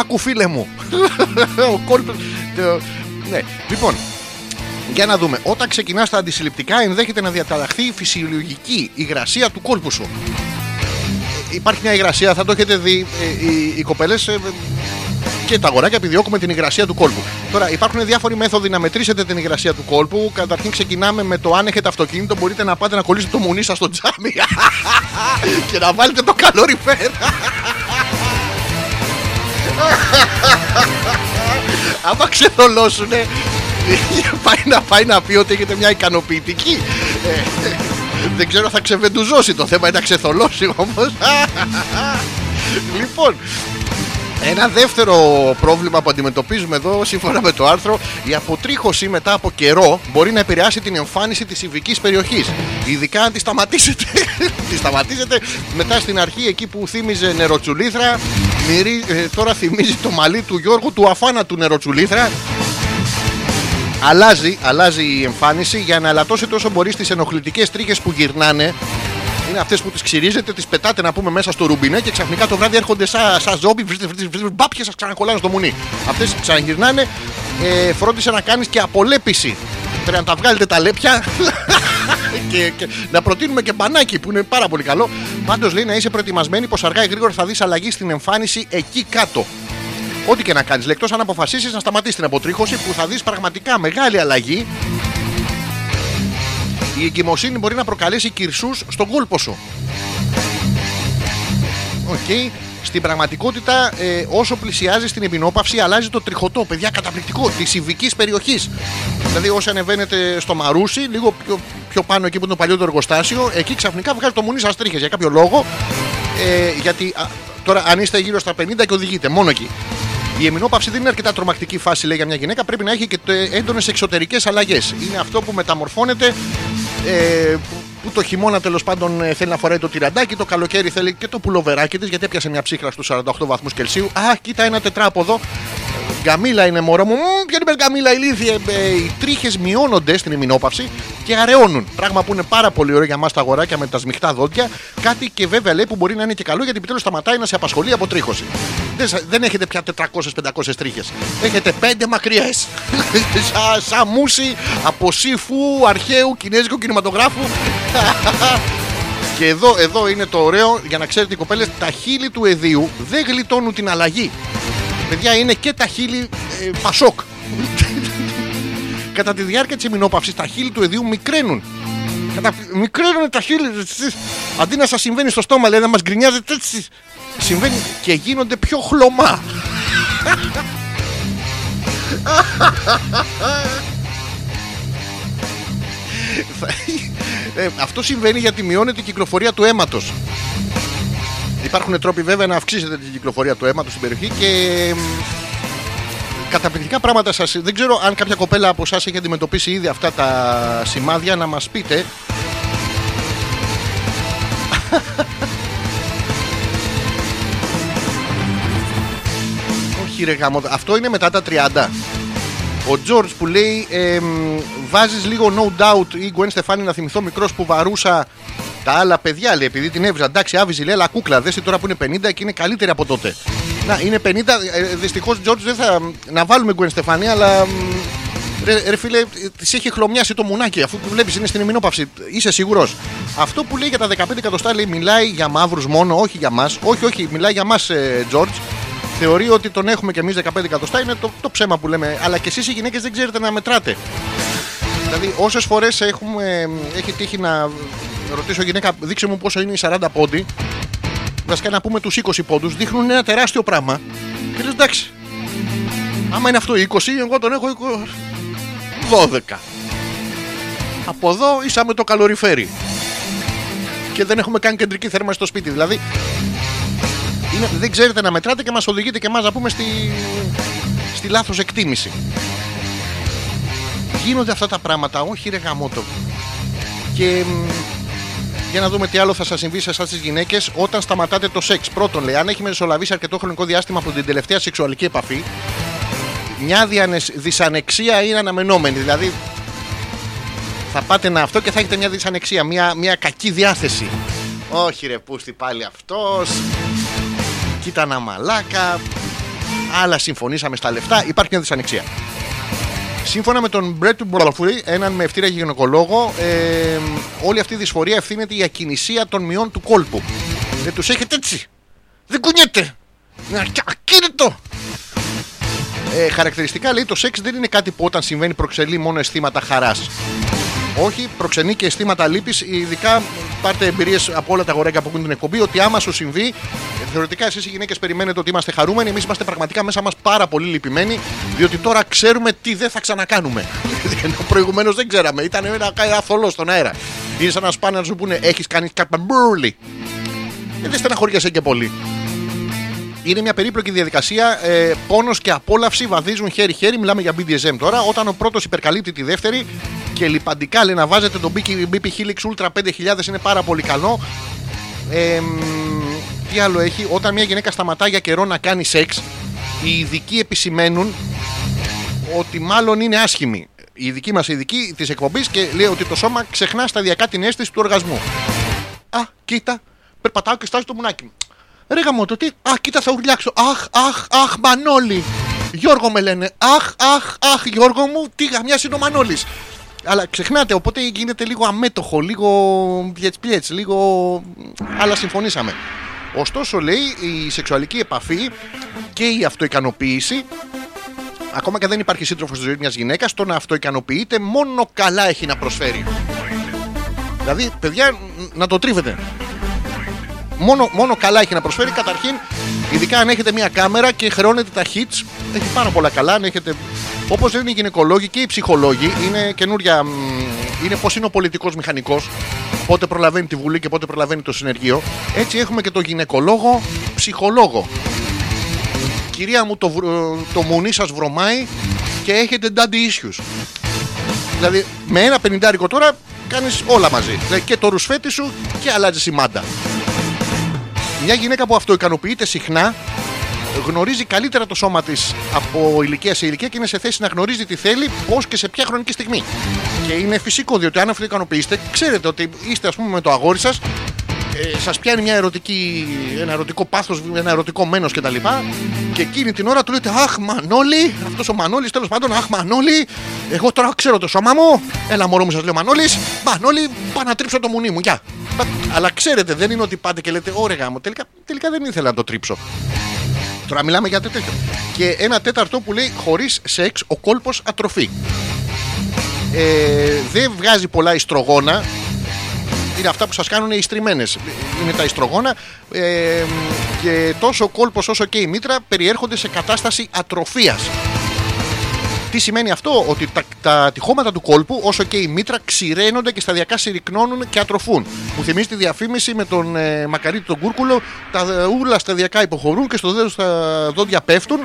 Άκου φίλε μου. ο κόλπος... το- Ναι. Λοιπόν, για να δούμε. Όταν ξεκινάς τα αντισυλληπτικά, ενδέχεται να διαταραχθεί η φυσιολογική υγρασία του κόλπου σου. Υπάρχει μια υγρασία, θα το έχετε δει. ε, οι, οι κοπέλες και τα αγοράκια επιδιώκουμε την υγρασία του κόλπου. Τώρα υπάρχουν διάφοροι μέθοδοι να μετρήσετε την υγρασία του κόλπου. Καταρχήν ξεκινάμε με το αν έχετε αυτοκίνητο, μπορείτε να πάτε να κολλήσετε το μουνί σας στο τζάμι και να βάλετε το καλόριφερ. Άμα ξεθολώσουνε, πάει να, πάει να πει ότι έχετε μια ικανοποιητική. Ε, δεν ξέρω θα ξεβεντουζώσει το θέμα είναι να ξεθολώσει όμως. λοιπόν, ένα δεύτερο πρόβλημα που αντιμετωπίζουμε εδώ, σύμφωνα με το άρθρο, η αποτρίχωση μετά από καιρό μπορεί να επηρεάσει την εμφάνιση της ειδική περιοχής. Ειδικά αν τη σταματήσετε. τη σταματήσετε μετά στην αρχή εκεί που θύμιζε νεροτσουλήθρα. μυρί- ε, τώρα θυμίζει το μαλλί του Γιώργου του αφάνατου νεροτσουλήθρα. Αλλάζει, αλλάζει η εμφάνιση για να αλατώσετε όσο μπορεί τι ενοχλητικές τρίχε που γυρνάνε. Είναι αυτές που τις ξυρίζετε, τις πετάτε να πούμε μέσα στο ρουμπινέ και ξαφνικά το βράδυ έρχονται σαν σα ζόμπι, βρίζετε, βρίζετε, βρίζετε, μπαπ και σας ξανακολλάνε στο μουνί. Αυτές ξαναγυρνάνε. Ε, φρόντισε να κάνεις και απολέπιση. Πρέπει να τα βγάλετε τα λέπια και, και να προτείνουμε και μπανάκι που είναι πάρα πολύ καλό. Πάντως λέει να είσαι προετοιμασμένη πως αργά ή γρήγορα θα δεις αλλαγή στην εμφάνιση εκεί κάτω. Ό,τι και να κάνεις, εκτός αν αποφασίσεις να σταματήσεις την αποτρίχωση που θα δεις πραγματικά μεγάλη αλλαγή. Η εγκυμοσύνη μπορεί να προκαλέσει κιρσούς στον κόλπο σου. Οκ. Στην πραγματικότητα, ε, όσο πλησιάζει στην εμμηνόπαυση, αλλάζει το τριχωτό, παιδιά, καταπληκτικό, της ειδικής περιοχής. Δηλαδή, όσο ανεβαίνετε στο Μαρούσι, λίγο πιο, πιο πάνω εκεί που είναι το παλιό το εργοστάσιο, εκεί ξαφνικά βγάζει το μουνί σας τρίχες για κάποιο λόγο. Ε, γιατί α, τώρα, αν είστε γύρω στα 50 και οδηγείτε, μόνο εκεί. Η εμμηνόπαυση δεν είναι αρκετά τρομακτική φάση, λέει για μια γυναίκα. Πρέπει να έχει και έντονες εξωτερικές αλλαγές. Είναι αυτό που μεταμορφώνεται. Ε, που- που το χειμώνα τέλος πάντων ε, θέλει να φοράει το τυραντάκι, το καλοκαίρι θέλει και το πουλοβεράκι της, γιατί έπιασε μια ψύχρα στους 48 βαθμούς Κελσίου. Α, κοίτα ένα τετράποδο. Γκαμίλα είναι μωρό μου. Μμμ, Ποια είναι η γκαμίλα, ηλίθιε. Ε, Οι τρίχες μειώνονται στην ημινόπαυση και αραιώνουν. Πράγμα που είναι πάρα πολύ ωραίο για εμά τα αγοράκια με τα σμιχτά δόντια. Κάτι και βέβαια λέει που μπορεί να είναι και καλό γιατί επιτέλους σταματάει να σε απασχολεί από τρίχωση. Δεν, σα- δεν έχετε πια 400-500 τρίχες. Έχετε 5 μακριές. Σα σα μουσι από σύφου αρχαίου κινέζικου κινηματογράφου. Και εδώ, εδώ είναι το ωραίο για να ξέρετε οι κοπέλες τα χείλη του εδίου δεν γλιτώνουν την αλλαγή. Παιδιά είναι και τα χείλη ε, πασόκ. Κατά τη διάρκεια της εμεινόπαυσης τα χείλη του εδίου μικραίνουν. Κατα... Μικραίνουν τα χείλη. εσείς. Αντί να σας συμβαίνει στο στόμα, λέει να μας γκρινιάζετε έτσι. Συμβαίνει και γίνονται πιο χλωμά. Ε, αυτό συμβαίνει γιατί μειώνεται η κυκλοφορία του αίματος. Υπάρχουν τρόποι βέβαια να αυξήσετε την κυκλοφορία του αίματος στην περιοχή και μ, καταπληκτικά πράγματα σας. Δεν ξέρω αν κάποια κοπέλα από εσάς έχει αντιμετωπίσει ήδη αυτά τα σημάδια να μας πείτε. Όχι ρε γάμο, αυτό είναι μετά τα 30. Ο George που λέει εμ, βάζεις λίγο no doubt ή Gwen Stefani να θυμηθώ μικρός που βαρούσα τα άλλα παιδιά λέει επειδή την έβριζα εντάξει άβυζη λέει αλλά κούκλα δες τη τώρα που είναι 50 και είναι καλύτερη από τότε να είναι 50 ε, δυστυχώς George δεν θα να βάλουμε Gwen Stefani αλλά μ, Ρε, ρε φίλε, της έχει χλωμιάσει το μουνάκι αφού που βλέπεις είναι στην ημινόπαυση. Είσαι σίγουρος. Αυτό που λέει για τα 15 εκατοστά λέει μιλάει για μαύρους μόνο, όχι για μας. Όχι, όχι, μιλάει για μας, Τζορτζ. Θεωρεί ότι τον έχουμε κι εμείς 15 εκατοστά. Είναι το, το ψέμα που λέμε. Αλλά και εσείς οι γυναίκες δεν ξέρετε να μετράτε. Δηλαδή, όσες φορές έχει τύχει να ρωτήσω γυναίκα, δείξε μου πόσο είναι οι 40 πόντι. Βασικά να πούμε τους 20 πόντους, δείχνουν ένα τεράστιο πράγμα. Και λες εντάξει. Άμα είναι αυτό 20, εγώ τον έχω 20 12. Από εδώ είσαμε το καλοριφέρι. Και δεν έχουμε καν κεντρική θέρμανση στο σπίτι. Δηλαδή, είναι, δεν ξέρετε να μετράτε και μας οδηγείτε και εμάς να πούμε στη, στη λάθος εκτίμηση. Γίνονται αυτά τα πράγματα, όχι ρε γαμότο. Και μ, για να δούμε τι άλλο θα σας συμβεί σε εσάς τις γυναίκες όταν σταματάτε το σεξ. Πρώτον, λέει, αν έχει μεσολαβήσει αρκετό χρονικό διάστημα από την τελευταία σεξουαλική επαφή, μια διανες- δυσανεξία είναι αναμενόμενη. Δηλαδή, θα πάτε να αυτό και θα έχετε μια δυσανεξία, μια, μια κακή διάθεση. Όχι ρε πούστη πάλι αυτός Κοίτα να μαλάκα Άλλα συμφωνήσαμε στα λεφτά Υπάρχει μια δυσανεξία Σύμφωνα με τον Μπρέτ Μπρολαφουρή, έναν με ευτήρα γυναικολόγο, ε, όλη αυτή η δυσφορία ευθύνεται η ακινησία των μειών του κόλπου. Δεν τους έχετε έτσι. Δεν κουνιέται. Είναι ακ- ακίνητο. Ε, χαρακτηριστικά λέει το σεξ δεν είναι κάτι που όταν συμβαίνει προξελεί μόνο αισθήματα χαράς. Όχι, προξενεί και αισθήματα λύπης. Ειδικά πάρτε εμπειρίες από όλα τα γορέγκα που ακούν την εκπομπή ότι άμα σου συμβεί, ε, θεωρητικά εσείς οι γυναίκες περιμένετε ότι είμαστε χαρούμενοι. Εμείς είμαστε πραγματικά μέσα μας πάρα πολύ λυπημένοι, διότι τώρα ξέρουμε τι δεν θα ξανακάνουμε. Ενώ προηγουμένως δεν ξέραμε. Ήταν ένα, ένα θολό στον αέρα. Είναι σαν να σου πάνε να σου πούνε Έχεις κάνει καπαμπουρλι. Ε, δεν στεναχωριέσαι και πολύ. Είναι μια περίπλοκη διαδικασία. Ε, Πόνος και απόλαυση βαδίζουν χέρι-χέρι. Μιλάμε για BDSM τώρα. Όταν ο πρώτος υπερκαλύπτει τη δεύτερη και λιπαντικά λέει να βάζετε τον BP Helix Ultra 5000 είναι πάρα πολύ καλό. Ε, μ, τι άλλο έχει, όταν μια γυναίκα σταματά για καιρό να κάνει σεξ, οι ειδικοί επισημαίνουν ότι μάλλον είναι άσχημη. Η ειδική μας ειδική της εκπομπής και λέει ότι το σώμα ξεχνά σταδιακά την αίσθηση του οργασμού. Α, κοίτα, περπατάω και στάζει το μουνάκι μου. Ρε γαμώτο, τι, αχ, κοίτα, θα ουρλιάξω. Αχ, αχ, αχ, Μανώλη. Γιώργο με λένε. Αχ, αχ, αχ, Γιώργο μου, τι γαμιά είναι ο Μανώλης. Αλλά ξεχνάτε, οπότε γίνεται λίγο αμέτωχο, λίγο πιέτς λίγο. Αλλά συμφωνήσαμε. Ωστόσο, λέει, η σεξουαλική επαφή και η αυτοικανοποίηση ακόμα και δεν υπάρχει σύντροφος στη ζωή μιας γυναίκας, το να αυτοικανοποιείται μόνο καλά έχει να προσφέρει. Δηλαδή, παιδιά, ν- να το τρίβετε. Μόνο, μόνο καλά έχει να προσφέρει. Καταρχήν, ειδικά αν έχετε μια κάμερα και χρεώνετε τα hits, έχει πάρα πολλά καλά. Αν έχετε. Όπως λένε οι γυναικολόγοι και οι ψυχολόγοι, είναι καινούρια. μ, Είναι πώς είναι ο πολιτικός μηχανικός. Πότε προλαβαίνει τη Βουλή και πότε προλαβαίνει το συνεργείο. Έτσι έχουμε και το γυναικολόγο ψυχολόγο. Κυρία μου, το, βρ- το μουνί σας βρωμάει και έχετε daddy issues. Δηλαδή, με ένα πενιντάρικο τώρα κάνεις όλα μαζί. Δηλαδή, και το ρουσφέτη σου και αλλάζεις η μάντα. Μια γυναίκα που αυτοικανοποιείται συχνά γνωρίζει καλύτερα το σώμα της από ηλικία σε ηλικία και είναι σε θέση να γνωρίζει τι θέλει, πώς και σε ποια χρονική στιγμή. Και είναι φυσικό, διότι αν αυτοικανοποιήσετε, ξέρετε ότι είστε, ας πούμε, με το αγόρι σας, ε, σας πιάνει μια ερωτική, ένα ερωτικό πάθος, ένα ερωτικό μένος κτλ. Και εκείνη την ώρα του λέτε Αχ, Μανώλη, αυτός ο Μανώλης, τέλος πάντων, Αχ, Μανώλη, εγώ τώρα ξέρω το σώμα μου. Έλα, μωρό μου, σας λέω Μανώλης, Μανώλη, πάω να τρίψω το μουνί μου, γεια. Μα- Αλλά ξέρετε, δεν είναι ότι πάτε και λέτε Ωρε γάμο, τελικά, τελικά δεν ήθελα να το τρίψω. Τώρα μιλάμε για τέτοιο. Και ένα τέταρτο που λέει χωρίς σεξ ο κόλπος ατροφή. Ε, δεν βγάζει πολλά ιστρογόνα. Είναι αυτά που σας κάνουν οι στριμμένες. Είναι τα ιστρογόνα. Ε, και τόσο ο κόλπος όσο και η μήτρα περιέρχονται σε κατάσταση ατροφίας. Τι σημαίνει αυτό, ότι τα, τα τυχώματα του κόλπου, όσο και η μήτρα, ξηραίνονται και σταδιακά συρρυκνώνουν και ατροφούν. Μου θυμίζει τη διαφήμιση με τον ε, μακαρίτη τον κούρκουλο. Τα ε, ούλα σταδιακά υποχωρούν και στο τέλο τα δόντια πέφτουν.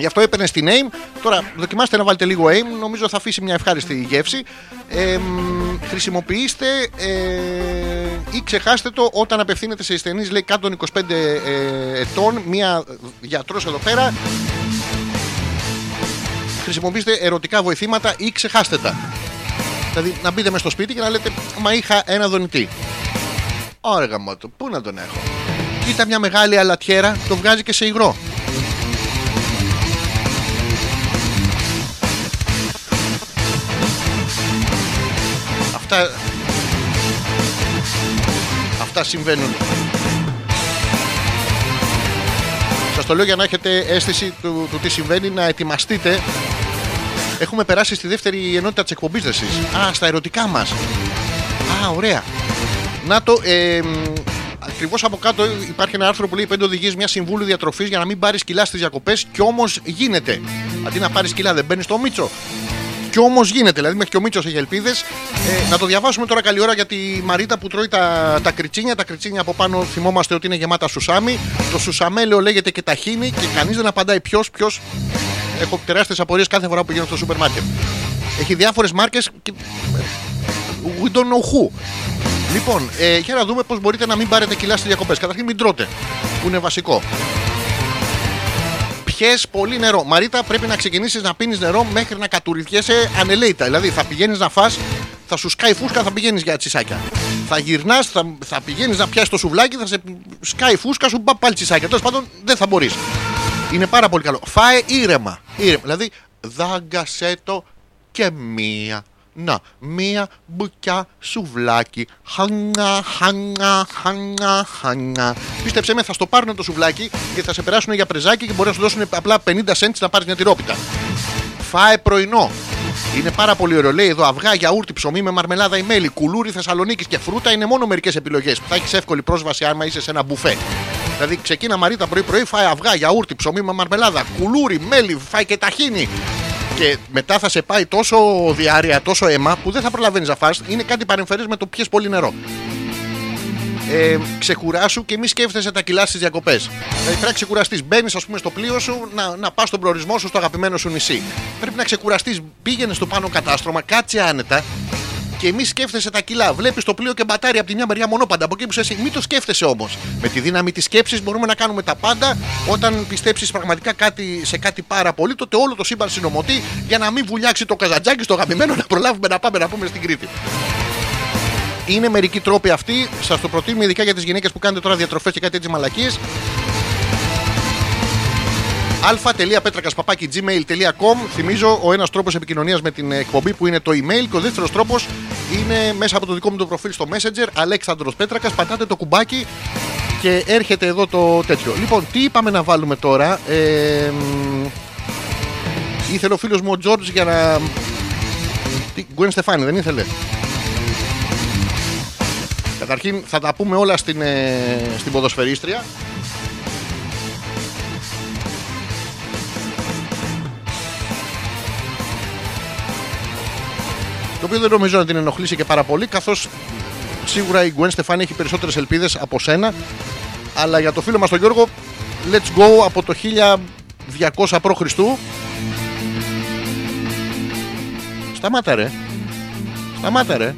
Γι' αυτό έπαιρνε στην AIM. Τώρα δοκιμάστε να βάλετε λίγο AIM. Νομίζω θα αφήσει μια ευχάριστη γεύση. Ε, μ, χρησιμοποιήστε ε, ή ξεχάστε το όταν απευθύνετε σε ασθενείς λέει κάτω των 25 ε, ετών. Μια γιατρός εδώ πέρα χρησιμοποιήστε ερωτικά βοηθήματα ή ξεχάστε τα. Δηλαδή να μπείτε μέσα στο σπίτι και να λέτε Μα είχα ένα δονητή. Ωραία γαμώτο, πού να τον έχω. Κοίτα μια μεγάλη αλατιέρα, το βγάζει και σε υγρό. Αυτά. Αυτά συμβαίνουν. Σας το λέω για να έχετε αίσθηση του, του τι συμβαίνει, να ετοιμαστείτε. Έχουμε περάσει στη δεύτερη ενότητα της εκπομπής δεν εσείς. Α, στα ερωτικά μας. Α, ωραία. Να το. Ε, Ακριβώς από κάτω υπάρχει ένα άρθρο που λέει 5 οδηγίες μια συμβούλου διατροφής για να μην πάρεις κιλά στις διακοπές. Και όμως γίνεται. Αντί να πάρεις κιλά, δεν μπαίνεις στο μίτσο. Και όμως γίνεται. Δηλαδή, μέχρι και ο Μίτσος έχει ελπίδες. Ε, να το διαβάσουμε τώρα καλή ώρα για τη Μαρίτα που τρώει τα, τα κριτσίνια. Τα κριτσίνια από πάνω θυμόμαστε ότι είναι γεμάτα σουσάμι. Το σουσαμέλαιο λέγεται και ταχίνι και κανείς δεν απαντάει ποιος, ποιος. Έχω τεράστιες απορίες κάθε φορά που πηγαίνω στο σούπερ μάρκετ. Έχει διάφορες μάρκες και. We don't know who. Λοιπόν, ε, για να δούμε πώς μπορείτε να μην πάρετε κιλά στις διακοπές. Καταρχήν, μην τρώτε, που είναι βασικό. Πιε πολύ νερό. Μαρίτα, πρέπει να ξεκινήσεις να πίνεις νερό μέχρι να κατουριθιέσαι ανελέητα. Δηλαδή, θα πηγαίνεις να φας, θα σου σκάει φούσκα, θα πηγαίνεις για τσισάκια. Θα γυρνάς, θα, θα πηγαίνεις να πιάσεις το σουβλάκι, θα σε σκάει φούσκα, σου πά πάλι τσισάκια. Τέλος πάντων, δεν θα μπορείς. Είναι πάρα πολύ καλό. Φάε ήρεμα. ήρεμα. Δηλαδή, δάγκασέ το και μία. Να, μία μπουκιά σουβλάκι. Χανά, χανά, χανά, χανά. Πίστεψέ με, θα στο πάρουν το σουβλάκι και θα σε περάσουν για πρεζάκι και μπορεί να σου δώσουν απλά 50 cents να πάρεις μια τυρόπιτα. Φάε πρωινό. Είναι πάρα πολύ ωραίο. Λέει εδώ αυγά, γιαούρτι, ψωμί με μαρμελάδα ή μέλι, κουλούρι Θεσσαλονίκης και φρούτα είναι μόνο μερικές επιλογές που θα έχεις εύκολη πρόσβαση άμα είσαι σε ένα μπουφέ. Δηλαδή ξεκίνα Μαρίτα πρωί-πρωί, φάε αυγά, γιαούρτι, ψωμί με μαρμελάδα, κουλούρι, μέλι, φάε και ταχίνι. Και μετά θα σε πάει τόσο διάρρεια, τόσο αίμα που δεν θα προλαβαίνεις να φας. Είναι κάτι παρεμφερές με το πιες πολύ νερό. Ε, ξεκουράσου και μη σκέφτεσαι τα κιλά στις διακοπές. Δηλαδή πρέπει να ξεκουραστείς. Μπαίνεις, ας πούμε, στο πλοίο σου να, να πας στον προορισμό σου, στο αγαπημένο σου νησί. Πρέπει να ξεκουραστείς. Πήγαινε στο πάνω κατάστρωμα, κάτσε άνετα και μη σκέφτεσαι τα κιλά. Βλέπεις το πλοίο και μπατάρει από τη μια μεριά μονόπαντα. Από εκεί που είσαι, μην το σκέφτεσαι όμως. Με τη δύναμη της σκέψης μπορούμε να κάνουμε τα πάντα. Όταν πιστέψεις πραγματικά κάτι, σε κάτι πάρα πολύ, τότε όλο το σύμπαν συνομωτεί για να μην βουλιάξει το καζατζάκι στο γαμημένο να προλάβουμε να πάμε να πούμε στην Κρήτη. Είναι μερικοί τρόποι αυτοί. Σας το προτείνουμε ειδικά για τις γυναίκες που κάνετε τώρα διατροφές και κάτι έτσι μαλακίες. αλφα.πέτρακα.gmail.com Θυμίζω ο ένας τρόπος επικοινωνίας με την εκπομπή που είναι το email και ο δεύτερος τρόπος είναι μέσα από το δικό μου το προφίλ στο Messenger Αλέξανδρος Πέτρακας. Πατάτε το κουμπάκι και έρχεται εδώ το τέτοιο. Λοιπόν, τι είπαμε να βάλουμε τώρα; Ε, μ, ήθελε ο φίλος μου ο Τζόρτζ για να. Τι, Γκουέν Στεφάνη, δεν ήθελε; Καταρχήν θα τα πούμε όλα στην, ε, στην ποδοσφαιρίστρια. Το οποίο δεν νομίζω να την ενοχλήσει και πάρα πολύ, καθώς σίγουρα η Gwen Στεφάνη έχει περισσότερες ελπίδες από σένα. Αλλά για το φίλο μας τον Γιώργο, let's go από το 1200 π.Χ. Σταμάτα ρε. Σταμάτα ρε.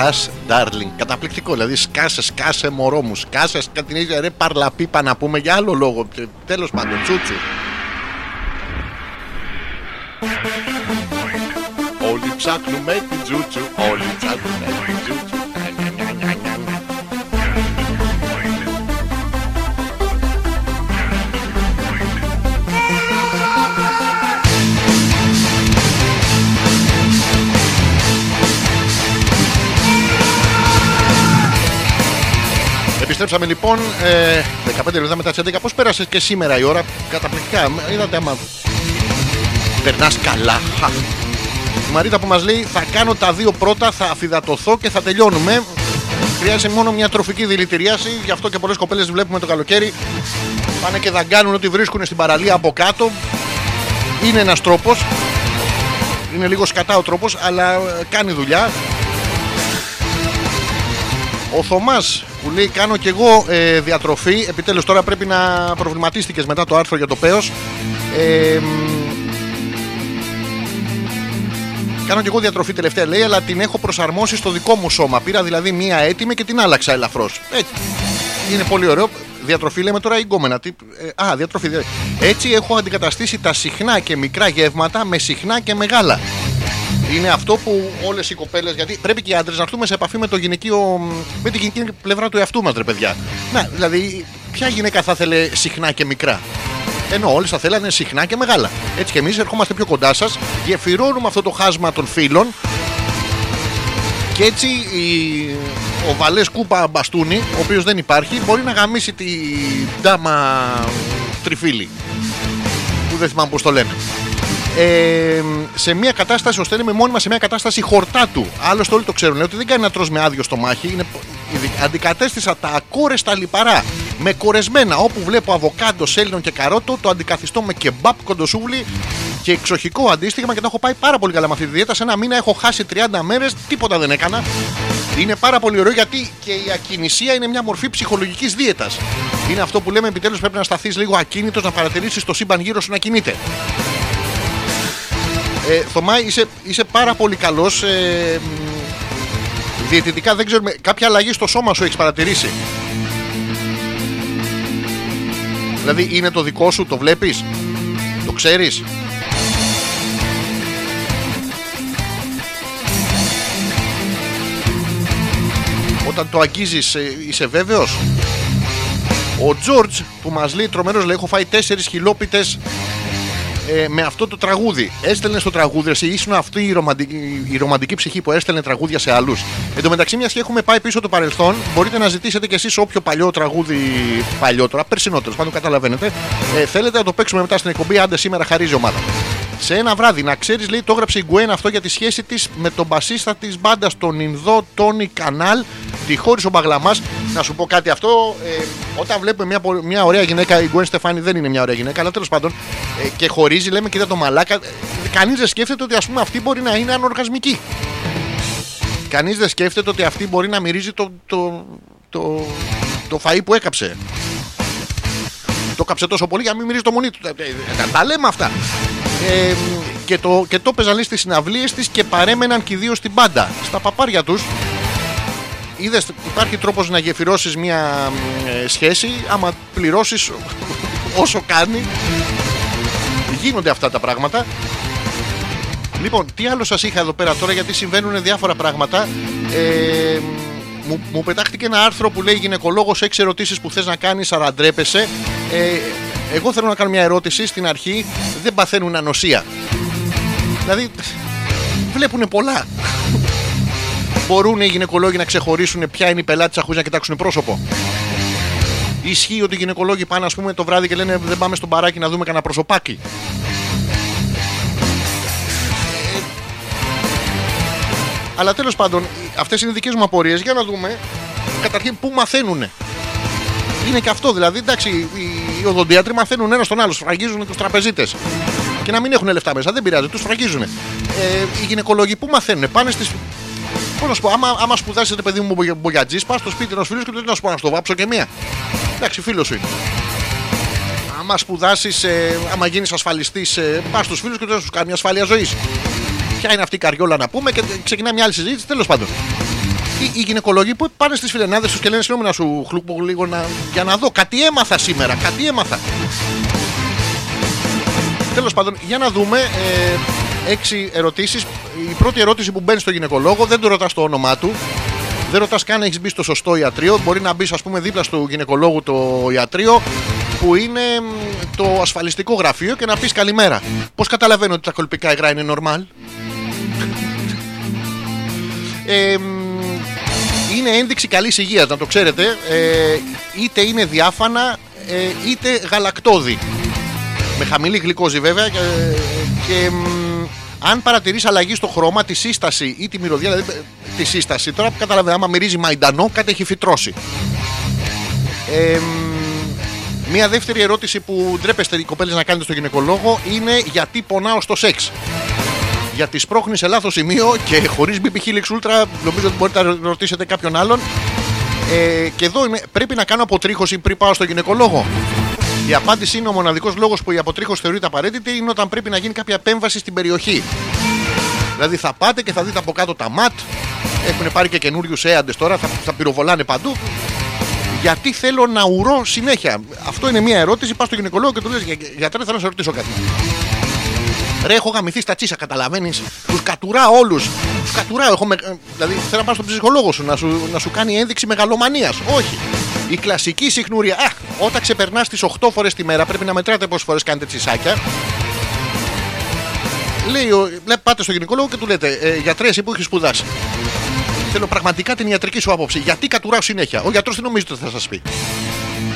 Χας, χας, darling. Καταπληκτικό. Δηλαδή, σκάσε, σκάσε, μωρό μου. Σκάσε, την ίδια ρε παρλαπίπα να πούμε για άλλο λόγο. Τέλος πάντων, τσούτσου. Όλοι ψάχνουμε την τσούτσου. Όλοι ψάχνουμε την τσούτσου. Επιστρέψαμε λοιπόν ε, 15 λεπτά μετά τις 11. Πώς πέρασε και σήμερα η ώρα, καταπληκτικά. Είδατε άμα περνάς καλά. Χα. Η Μαρίτα που μας λέει θα κάνω τα δύο πρώτα, θα αφιδατωθώ και θα τελειώνουμε. Χρειάζεται μόνο μια τροφική δηλητηρίαση. Γι' αυτό και πολλές κοπέλες βλέπουμε το καλοκαίρι. Πάνε και δαγκάνουν ό,τι βρίσκουν στην παραλία από κάτω. Είναι ένας τρόπος. Είναι λίγο σκατά ο τρόπος, αλλά ε, κάνει δουλειά. Ο Θωμάς που λέει: Κάνω κι εγώ ε, διατροφή. Επιτέλους τώρα πρέπει να προβληματίστηκες μετά το άρθρο για το πέος. Ε, μ, κάνω κι εγώ διατροφή τελευταία λέει, αλλά την έχω προσαρμόσει στο δικό μου σώμα. Πήρα δηλαδή μία έτοιμη και την άλλαξα ελαφρώς. είναι πολύ ωραίο. Διατροφή λέμε τώρα εγκόμενα. Τι, ε, α, διατροφή. δια- Έτσι έχω αντικαταστήσει τα συχνά και μικρά γεύματα με συχνά και μεγάλα. Είναι αυτό που όλες οι κοπέλες. Γιατί πρέπει και οι άντρες να έρθουμε σε επαφή με, το γυναικείο, με τη γυναική πλευρά του εαυτού μας, ρε παιδιά. Να, δηλαδή, ποια γυναίκα θα θέλει συχνά και μικρά; Ενώ όλες θα θέλανε συχνά και μεγάλα. Έτσι και εμείς ερχόμαστε πιο κοντά σας, γεφυρώνουμε αυτό το χάσμα των φίλων και έτσι η... ο Βαλές Κούπα Μπαστούνι, ο οποίος δεν υπάρχει, μπορεί να γαμίσει τη ντάμα τριφύλι. Που δεν θυμάμαι πώς το λένε ε, σε μια κατάσταση, ώστε να είμαι μόνιμα σε μια κατάσταση χορτάτου. Άλλωστε, όλοι το ξέρουν λέει, ότι δεν κάνει να τρως με άδειο στομάχι. Είναι, ειδι- αντικατέστησα τα ακόρεστα λιπαρά με κορεσμένα. Όπου βλέπω αβοκάντο, σέλινο και καρότο, το αντικαθιστώ με κεμπάπ, κοντοσούβλι και εξοχικό αντίστοιχα και τα έχω πάει πάρα πολύ καλά με αυτή τη δίαιτα. Σε ένα μήνα έχω χάσει 30 μέρες, τίποτα δεν έκανα. Είναι πάρα πολύ ωραίο γιατί και η ακινησία είναι μια μορφή ψυχολογικής δίαιτας. Είναι αυτό που λέμε επιτέλους πρέπει να σταθείς λίγο ακίνητος, να παρατηρήσεις το σύμπαν γύρω σου να κινείται. Ε, Θωμά, είσαι, είσαι πάρα πολύ καλός ε, μ, Διαιτητικά δεν ξέρουμε. Κάποια αλλαγή στο σώμα σου έχεις παρατηρήσει; Δηλαδή είναι το δικό σου, το βλέπεις, το ξέρεις; Όταν το αγγίζεις ε, είσαι βέβαιος; Ο Τζόρτζ που μας λέει τρομερός λέει έχω φάει τέσσερις χιλόπιτες ε, με αυτό το τραγούδι. Έστελνες στο τραγούδι, εσύ ήσουν αυτή η ρομαντική, η ρομαντική ψυχή που έστελνε τραγούδια σε άλλους. Εν τω μεταξύ, μιας και έχουμε πάει πίσω το παρελθόν, μπορείτε να ζητήσετε κι εσείς όποιο παλιό τραγούδι, παλιότερο, περσινότερο, πάντων καταλαβαίνετε, ε, θέλετε να το παίξουμε μετά στην εκπομπή. Άντε σήμερα χαρίζει η ομάδα. Σε ένα βράδυ, να ξέρεις, λέει, το έγραψε η Γκουέν αυτό για τη σχέση της με τον μπασίστα της μπάντας, τον Ινδό Τόνι Κανάλ. Τη χώρισε ο Μπαγλαμάς. Να σου πω κάτι αυτό. Ε, όταν βλέπουμε μια, πο- μια ωραία γυναίκα, η Γκουέν Στεφάνη δεν είναι μια ωραία γυναίκα, αλλά τέλος πάντων ε, και χωρίζει, λέμε, κοίτα το μαλάκα. Ε, Κανείς δεν σκέφτεται ότι ας πούμε αυτή μπορεί να είναι ανοργασμική. Κανείς δεν σκέφτεται ότι αυτή μπορεί να μυρίζει το, το, το, το φαΐ που έκαψε. Το κάψε τόσο πολύ για να μην μυρίζει το μονί του. Ε, ε, Τα, τα λέμε αυτά. Ε, και το, και το παίζαν λέει, στις συναυλίες της και παρέμεναν και οι δύο στην πάντα. Στα παπάρια τους Είδες, υπάρχει τρόπος να γεφυρώσεις μια μ, ε, σχέση άμα πληρώσεις όσο κάνει. Γίνονται αυτά τα πράγματα. Λοιπόν, τι άλλο σας είχα εδώ πέρα τώρα γιατί συμβαίνουν διάφορα πράγματα. Ε, μου, μου πετάχτηκε ένα άρθρο που λέει γυναικολόγος 6 ερωτήσεις που θες να κάνεις αλλά ντρέπεσαι ε, εγώ θέλω να κάνω μια ερώτηση στην αρχή δεν παθαίνουν ανοσία δηλαδή βλέπουν πολλά Μπορούν οι γυναικολόγοι να ξεχωρίσουν ποια είναι η πελάτη χωρίς να κοιτάξουν πρόσωπο. Ισχύει ότι οι γυναικολόγοι πάνε ας πούμε το βράδυ και λένε δεν πάμε στο μπαράκι να δούμε κανένα προσωπάκι. Αλλά τέλος πάντων, αυτές είναι οι δικές μου απορίες. Για να δούμε, καταρχήν, πού μαθαίνουνε. Είναι και αυτό δηλαδή, εντάξει, οι- οι οδοντίατροι μαθαίνουν ένα στον άλλο, σφραγίζουν τους τραπεζίτες. Και να μην έχουν λεφτά μέσα, δεν πειράζει, τους σφραγίζουν. Ε, οι γυναικολόγοι πού μαθαίνουν, πάνε στις Πώς να σου πω, άμα, άμα σπουδάσεις ρε παιδί μου μπογιατζής, πας στο σπίτι ενό φίλου και του λέει να σου πω να στο βάψω και μία. Εντάξει, φίλος σου είναι. Άμα σπουδάσεις, ε, άμα γίνεις ασφαλιστής, ε, πας στους φίλους και τους λέει να σου κάνει μια ασφάλεια ζωής. Ποια είναι αυτή η καριόλα να πούμε και ξεκινάει μια άλλη συζήτηση. Τέλος πάντων. Οι, οι γυναικολόγοι που πάνε στις φιλενάδες τους και λένε συγγνώμη να σου χλουπώ λίγο να, για να δω. Κάτι έμαθα σήμερα, κάτι έμαθα. Τέλος πάντων, για να δούμε. Ε, έξι ερωτήσεις. Η πρώτη ερώτηση που μπαίνει στο γυναικολόγο δεν του ρωτάς το όνομά του. Δεν ρωτάς καν αν έχεις μπει στο σωστό ιατρείο. Μπορεί να μπεις, ας πούμε, δίπλα στο γυναικολόγου το ιατρείο που είναι μ, το ασφαλιστικό γραφείο και να πεις καλημέρα. Πώς καταλαβαίνω ότι τα κολπικά υγρά είναι normal; Ε, μ, είναι ένδειξη καλής υγείας, να το ξέρετε. Ε, είτε είναι διάφανα, ε, είτε γαλακτόδη. Με χαμηλή γλυκόζη βέβαια και, και μ, αν παρατηρείς αλλαγή στο χρώμα, τη σύσταση ή τη μυρωδιά, δηλαδή ε, τη σύσταση, τώρα που καταλαβαίνω, άμα μυρίζει μαϊντανό, κάτι έχει φυτρώσει. Ε, μ, Μία δεύτερη ερώτηση που ντρέπεστε οι κοπέλες να κάνετε στο γυναικολόγο είναι γιατί πονάω στο σεξ. Γιατί σπρώχνει σε λάθος σημείο και χωρίς BB Helix Ultra, νομίζω ότι μπορείτε να ρωτήσετε κάποιον άλλον. Ε, και εδώ είμαι, πρέπει να κάνω αποτρίχωση πριν πάω στο γυναικολόγο. Η απάντηση είναι ο μοναδικός λόγος που η αποτρίχωση θεωρείται απαραίτητη είναι όταν πρέπει να γίνει κάποια επέμβαση στην περιοχή. Δηλαδή θα πάτε και θα δείτε από κάτω τα ματ. Έχουν πάρει και καινούριους έαντες τώρα, θα, θα πυροβολάνε παντού. Γιατί θέλω να ουρώ συνέχεια. Αυτό είναι μια ερώτηση. Πας στο γυναικολόγο και του λες: Γιατρέ, θέλω να σε ρωτήσω κάτι. Ρε, έχω γαμηθεί στα τσίσα, καταλαβαίνεις. Τους κατουράω όλους. Τους κατουράω. Έχω με... ε, Δηλαδή, θέλω να πάω στον ψυχολόγο σου να σου, να σου κάνει ένδειξη μεγαλομανίας. Όχι. Η κλασική συχνουρία. Α, όταν ξεπερνάς τις 8 φορές τη μέρα, πρέπει να μετράτε πόσες φορές κάνετε τσισάκια. Λέει, ο- λέει, πάτε στο γυναικολόγο και του λέτε, ε, γιατρές, εσύ που έχεις σπουδάσει. Θέλω πραγματικά την ιατρική σου άποψη. Γιατί κατουράω συνέχεια; Ο γιατρός τι νομίζετε ότι θα σας πει.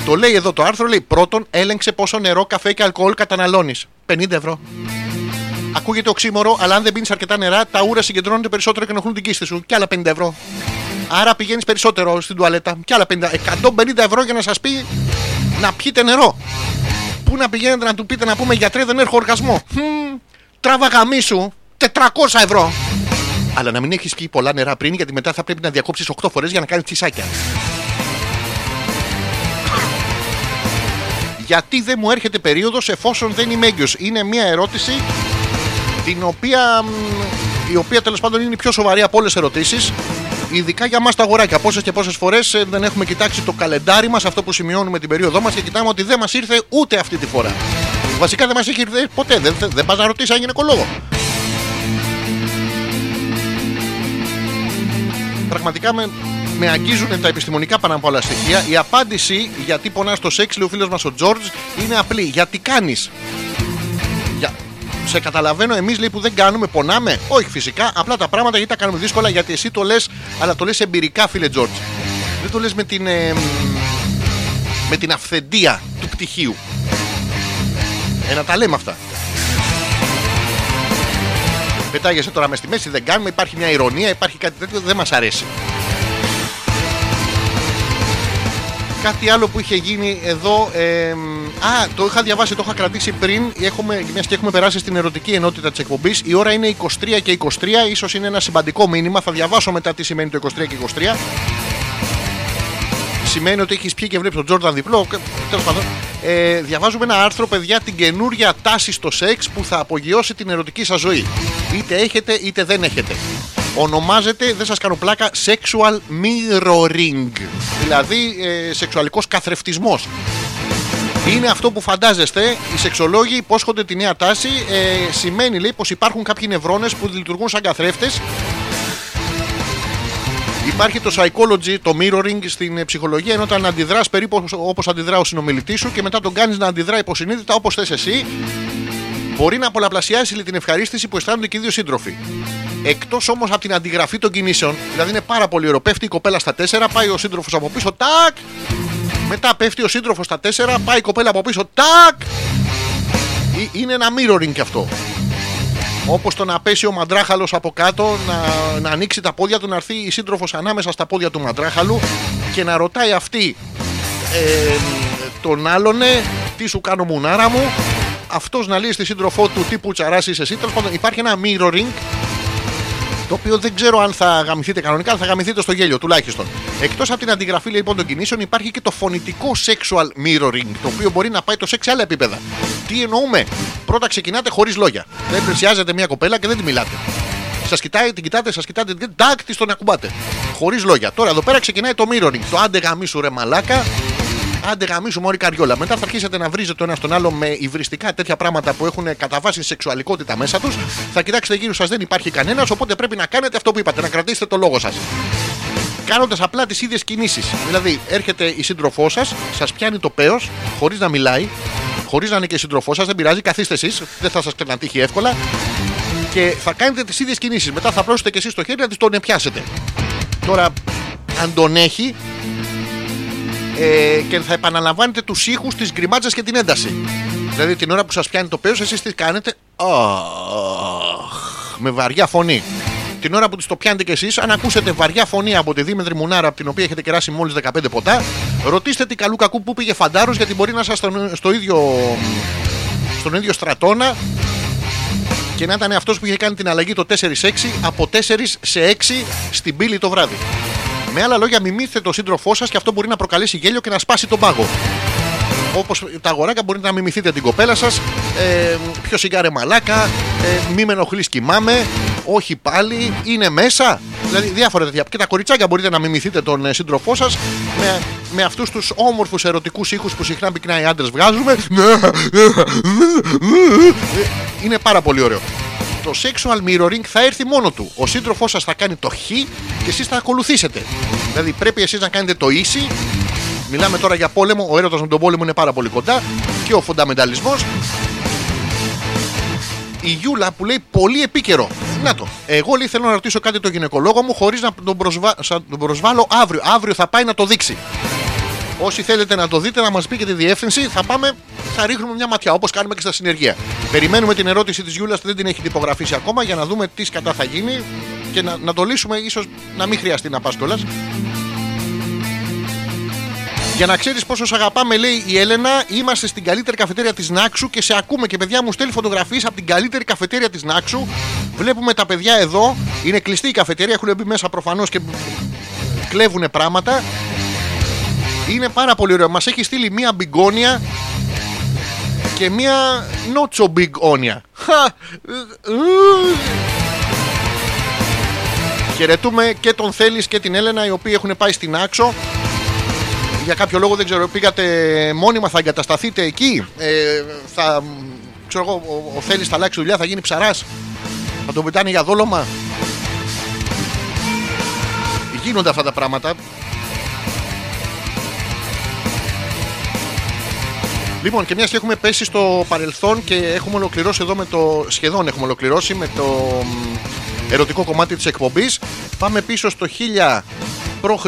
Το λέει εδώ το άρθρο, λέει πρώτον, έλεγξε πόσο νερό, καφέ και αλκοόλ καταναλώνεις. 50 ευρώ. Ακούγεται οξύμορο, αλλά αν δεν πίνεις αρκετά νερά, τα ούρα συγκεντρώνονται περισσότερο και ενοχλούν την κίστη σου. Και άλλα 50 ευρώ. Άρα πηγαίνεις περισσότερο στην τουαλέτα. Και άλλα 50. 150 ευρώ για να σας πει να πιείτε νερό. Πού να πηγαίνετε να του πείτε να πούμε γιατρέ δεν έχω οργασμό. Χμ, τράβα γαμίσου 400 ευρώ. Αλλά να μην έχεις πιει πολλά νερά πριν, γιατί μετά θα πρέπει να διακόψεις 8 φορές για να κάνεις τσισάκια. Γιατί δεν μου έρχεται περίοδος εφόσον δεν είμαι έγκυος. Είναι μια ερώτηση την οποία, μ, η οποία τέλος πάντων είναι η πιο σοβαρή από όλες τις ερωτήσεις. ειδικά για εμά τα αγοράκια. Πόσες και πόσες φορές δεν έχουμε κοιτάξει το καλεντάρι μας, αυτό που σημειώνουμε την περίοδό μας και κοιτάμε ότι δεν μας ήρθε ούτε αυτή τη φορά. Βασικά δεν μας έχει ήρθε ποτέ. Δεν, δεν, δεν πας να ρωτήσεις αν γυναικολόγο. Πραγματικά με, με αγγίζουν τα επιστημονικά πάνω από όλα στοιχεία. Η απάντηση γιατί πονάς στο σεξ, λέει ο φίλος μας ο Τζόρτζ, είναι απλή. Γιατί κάνεις; Για... Σε καταλαβαίνω, εμείς λέει που δεν κάνουμε, πονάμε. Όχι φυσικά, απλά τα πράγματα γιατί τα κάνουμε δύσκολα γιατί εσύ το λες, αλλά το λες εμπειρικά, φίλε Τζόρτζ. Δεν το λες με την. ε, μ, με την αυθεντία του πτυχίου. Ε, να τα λέμε αυτά. Πετάγεσαι τώρα μες στη μέση, δεν κάνουμε, υπάρχει μια ηρωνία, υπάρχει κάτι τέτοιο, δεν μας αρέσει. Κάτι άλλο που είχε γίνει εδώ. ε, μ, α, το είχα διαβάσει, το είχα κρατήσει πριν. Έχουμε, μιας και έχουμε περάσει στην ερωτική ενότητα της εκπομπής. Η ώρα είναι 23 και 23. ίσως είναι ένα σημαντικό μήνυμα. Θα διαβάσω μετά τι σημαίνει το 23 και 23. Σημαίνει ότι έχεις πιει και βλέπεις τον Τζόρνταν διπλό. Τέλος πάντων. Ε, διαβάζουμε ένα άρθρο, παιδιά, την καινούρια τάση στο σεξ που θα απογειώσει την ερωτική σας ζωή. Είτε έχετε είτε δεν έχετε. Ονομάζεται, δεν σας κάνω πλάκα, sexual mirroring. Δηλαδή, ε, σεξουαλικός καθρεφτισμός. Είναι αυτό που φαντάζεστε. Οι σεξολόγοι υπόσχονται τη νέα τάση. Ε, σημαίνει, λέει, πως υπάρχουν κάποιοι νευρώνες που λειτουργούν σαν καθρέφτες Υπάρχει το psychology, το mirroring στην ε, ψυχολογία, ενώ όταν αντιδράς περίπου όπως αντιδρά ο συνομιλητής σου και μετά τον κάνεις να αντιδρά υποσυνείδητα όπως θες εσύ, μπορεί να πολλαπλασιάσει λέει, την ευχαρίστηση που αισθάνονται και οι δύο σύντροφοι. Εκτός όμως από την αντιγραφή των κινήσεων, δηλαδή είναι πάρα πολύ ωραίο. Πέφτει η κοπέλα στα 4, πάει ο σύντροφος από πίσω, τάκ! Μετά πέφτει ο σύντροφος στα 4, πάει η κοπέλα από πίσω, τάκ! Ε, Είναι ένα mirroring κι αυτό. Όπως το να πέσει ο μαντράχαλος από κάτω, να, να ανοίξει τα πόδια του, να έρθει η σύντροφος ανάμεσα στα πόδια του μαντράχαλου και να ρωτάει αυτή ε, τον άλλονε τι σου κάνω μουνάρα μου; Αυτός να λέει στη σύντροφό του τι πουτσαράς είσαι εσύ. Τέλο πάντων, υπάρχει ένα mirroring το οποίο δεν ξέρω αν θα γαμηθείτε κανονικά, αλλά θα γαμηθείτε στο γέλιο τουλάχιστον. Εκτός από την αντιγραφή λοιπόν των κινήσεων, υπάρχει και το φωνητικό sexual mirroring, το οποίο μπορεί να πάει το σεξ σε άλλα επίπεδα. Τι εννοούμε, πρώτα ξεκινάτε χωρίς λόγια. Δεν πλησιάζετε μια κοπέλα και δεν τη μιλάτε. Σας κοιτάει, την κοιτάτε, σας κοιτάτε, την τάκ, της τον ακουμπάτε. Χωρίς λόγια. Τώρα εδώ πέρα ξεκινάει το mirroring. Το άντε γαμίσου ρε μαλάκα, Άντε γαμίσου μόρι καριόλα. Μετά θα αρχίσετε να βρίζετε το ένας στον άλλο με υβριστικά τέτοια πράγματα που έχουν κατά βάση σεξουαλικότητα μέσα τους. Θα κοιτάξετε γύρω σας, δεν υπάρχει κανένας. Οπότε πρέπει να κάνετε αυτό που είπατε, να κρατήσετε το λόγο σας. Κάνοντας απλά τις ίδιες κινήσεις. Δηλαδή, έρχεται η σύντροφό σας, σας πιάνει το παίο χωρίς να μιλάει, χωρίς να είναι και η σύντροφό σας, δεν πειράζει, καθίστε εσείς, δεν θα σας ξανατύχει εύκολα. Και θα κάνετε τις ίδιες κινήσεις. Μετά θα πρόσετε και εσείς το χέρι να τη τον πιάσετε. Τώρα, αν τον έχει, ε, και θα επαναλαμβάνετε τους ήχους, τις γκριμάτσες και την ένταση. Δηλαδή την ώρα που σας πιάνει το πέος, εσείς τι κάνετε; «Αχ», με βαριά φωνή. Την ώρα που τις το πιάνετε κι εσείς, αν ακούσετε βαριά φωνή από τη Δήμετρη Μουνάρα, από την οποία έχετε κεράσει μόλις 15 ποτά, ρωτήστε την καλού κακού που πήγε φαντάρος, γιατί μπορεί να είστε στον, στο ίδιο, στον ίδιο στρατόνα και να ήταν αυτός που είχε κάνει την αλλαγή το 4-6 από 4 σε 6 στην πύλη το βράδυ. Με άλλα λόγια, μιμήθετε τον σύντροφό σας και αυτό μπορεί να προκαλέσει γέλιο και να σπάσει τον πάγο. Όπως τα αγοράκια μπορείτε να μιμηθείτε την κοπέλα σας. Ε, Ποιο σιγάρε μαλάκα. Ε, μη με ενοχλείς, κοιμάμαι. Όχι πάλι. Είναι μέσα. Δηλαδή διάφορα τέτοια. Και τα κοριτσάκια μπορείτε να μιμηθείτε τον ε, σύντροφό σας με, με αυτούς τους όμορφους ερωτικούς ήχους που συχνά πυκνά οι άντρες βγάζουμε. Είναι πάρα πολύ ωραίο. Το sexual mirroring θα έρθει μόνο του. Ο σύντροφός σας θα κάνει το χ και εσείς θα ακολουθήσετε. Δηλαδή πρέπει εσείς να κάνετε το ίση Μιλάμε τώρα για πόλεμο. Ο έρωτας με τον πόλεμο είναι πάρα πολύ κοντά. Και ο φονταμενταλισμός. Η Γιούλα που λέει πολύ επίκαιρο. Να το. Εγώ λέει θέλω να ρωτήσω κάτι το γυναικολόγο μου χωρίς να τον, προσβα... σαν- τον προσβάλλω αύριο. Αύριο θα πάει να το δείξει. Όσοι θέλετε να το δείτε, να μας πει και τη διεύθυνση, θα πάμε, θα ρίχνουμε μια ματιά όπως κάνουμε και στα συνεργεία. Περιμένουμε την ερώτηση της Γιούλας, δεν την έχει τυπογραφήσει ακόμα για να δούμε τι κατά θα γίνει και να, να το λύσουμε, ίσως να μην χρειαστεί να πας κιόλας. Για να ξέρεις πόσο σε αγαπάμε, λέει η Έλενα, είμαστε στην καλύτερη καφετέρια της Νάξου και σε ακούμε. Και παιδιά μου στέλνει φωτογραφίες από την καλύτερη καφετέρια της Νάξου. Βλέπουμε τα παιδιά εδώ. Είναι κλειστή η καφετέρια, έχουν μπει μέσα προφανώς και κλέβουν πράγματα. Είναι πάρα πολύ ωραίο. Μας έχει στείλει μία μπιγκόνια και μία not so big όνια. Χα! Χαιρετούμε και τον Θέλει και την Έλενα οι οποίοι έχουν πάει στην Άξο. Για κάποιο λόγο δεν ξέρω, πήγατε μόνιμα, θα εγκατασταθείτε εκεί. Ε, θα, ξέρω εγώ, ο, ο Θέλει θα αλλάξει δουλειά, θα γίνει ψαράς. Θα τον πετάνε για δόλωμα. Γίνονται αυτά τα πράγματα. Λοιπόν, και μια και έχουμε πέσει στο παρελθόν και έχουμε ολοκληρώσει εδώ με το. σχεδόν έχουμε ολοκληρώσει με το μ, ερωτικό κομμάτι της εκπομπής. Πάμε πίσω στο 1000 π.Χ.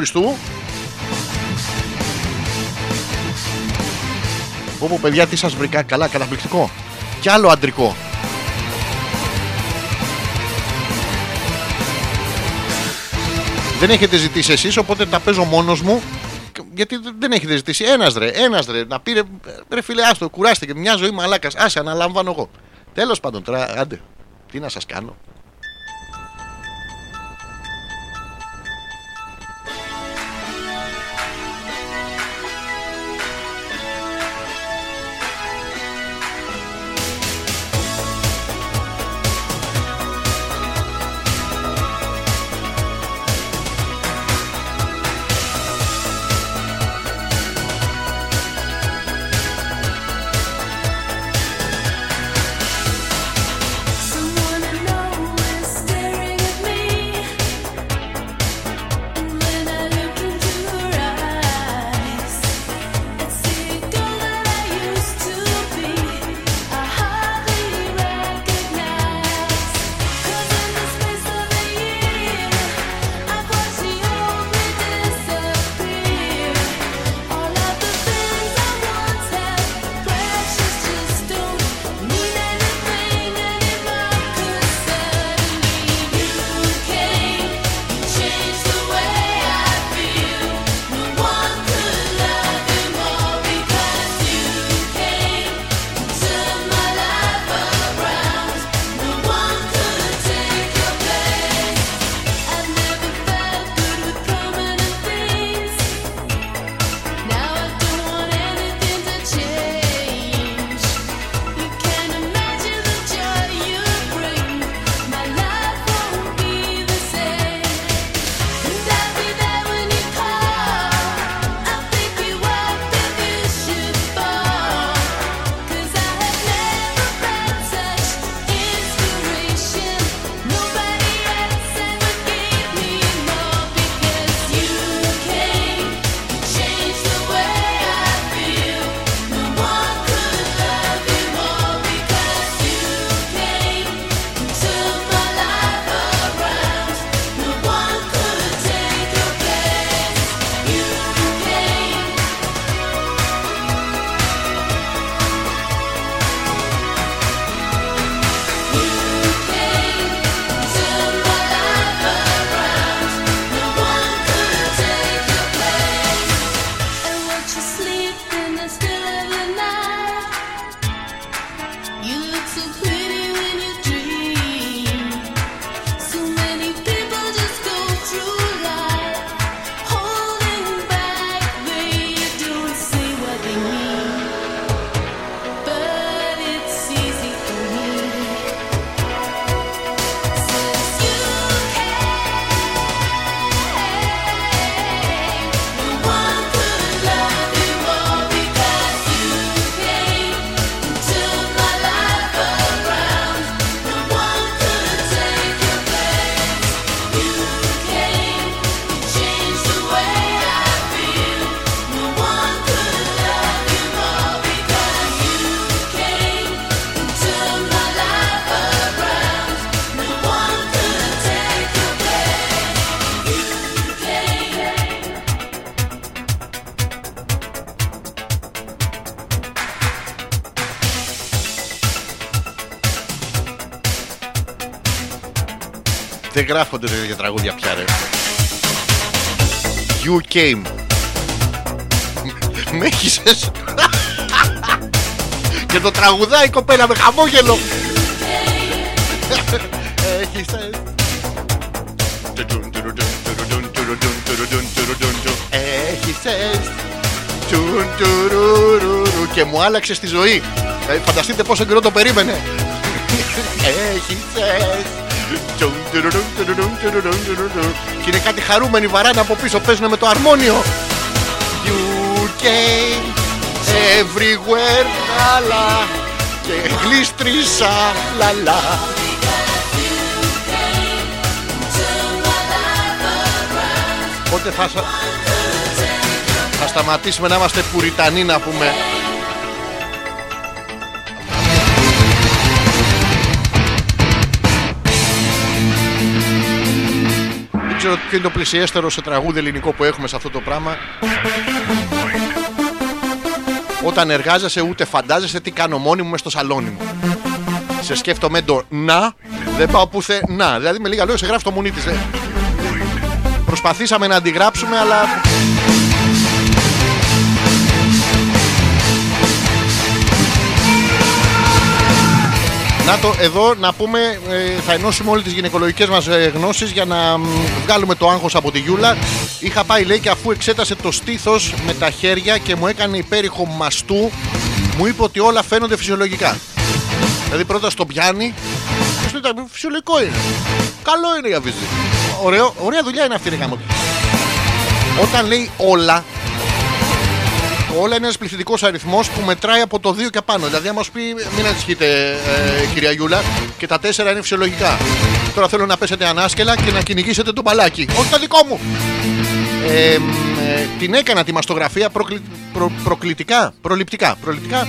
Όπου παιδιά τι σας βρήκα, καλά, καταπληκτικό. Κι άλλο αντρικό. Δεν έχετε ζητήσει εσείς, οπότε τα παίζω μόνος μου. Γιατί δεν έχετε ζητήσει. Ένας ρε, ένας ρε. Να πήρε. Ρε φίλε, άστο, κουράστηκε. Μια ζωή μαλάκας. Άσε, αναλαμβάνω εγώ. Τέλος πάντων, τώρα, άντε. Τι να σας κάνω. Γράφονται τέτοια τραγούδια πια, ρε. You came. Με έχισες. Και το τραγουδάει η κοπέλα με χαμόγελο. Έχισες. Έχισες. Τουν, τουρουρουρου. Και μου άλλαξες τη ζωή. Ε, Φανταστείτε πόσο καιρό το περίμενε. Έχισες. Και είναι κάτι χαρούμενοι βαράνε από πίσω. Παίζουν με το αρμόνιο. UK everywhere λαλα και γλίστρισα λαλα. Πότε θα, σα- θα σταματήσουμε να είμαστε πουριτανοί να πούμε. Ξέρω ποιο είναι το πλησιέστερο σε τραγούδι ελληνικό που έχουμε σε αυτό το πράγμα. Όταν εργάζεσαι ούτε φαντάζεσαι τι κάνω μόνη μου μες στο σαλόνι μου. Σε σκέφτομαι το να, δεν πάω πουθενά. Δηλαδή με λίγα λόγια σε γράφει το μουνί της. ε. Προσπαθήσαμε να αντιγράψουμε αλλά Να το εδώ να πούμε, ε, θα ενώσουμε όλες τις γυναικολογικές μας ε, γνώσεις για να μ, βγάλουμε το άγχος από τη Γιούλα. Είχα πάει λέει και αφού εξέτασε το στήθος με τα χέρια και μου έκανε υπέρηχο μαστού, μου είπε ότι όλα φαίνονται φυσιολογικά. Δηλαδή πρώτα στο πιάνει, και στο ήταν φυσιολογικό είναι. Καλό είναι για βυζή. Ωραίο, ωραία δουλειά είναι αυτή η γάμο. Όταν λέει όλα, το όλα είναι ένας πληθυντικός αριθμός που μετράει από το 2 και πάνω. Δηλαδή, άμα σου πει, μην ανησυχείτε, ε, κυρία Γιούλα, και τα 4 είναι φυσιολογικά. Τώρα θέλω να πέσετε ανάσκελα και να κυνηγήσετε το μπαλάκι. Όχι το δικό μου! Ε, μ, ε, την έκανα τη μαστογραφία προκλη- προ- προκλητικά, προληπτικά. Προληπτικά ε,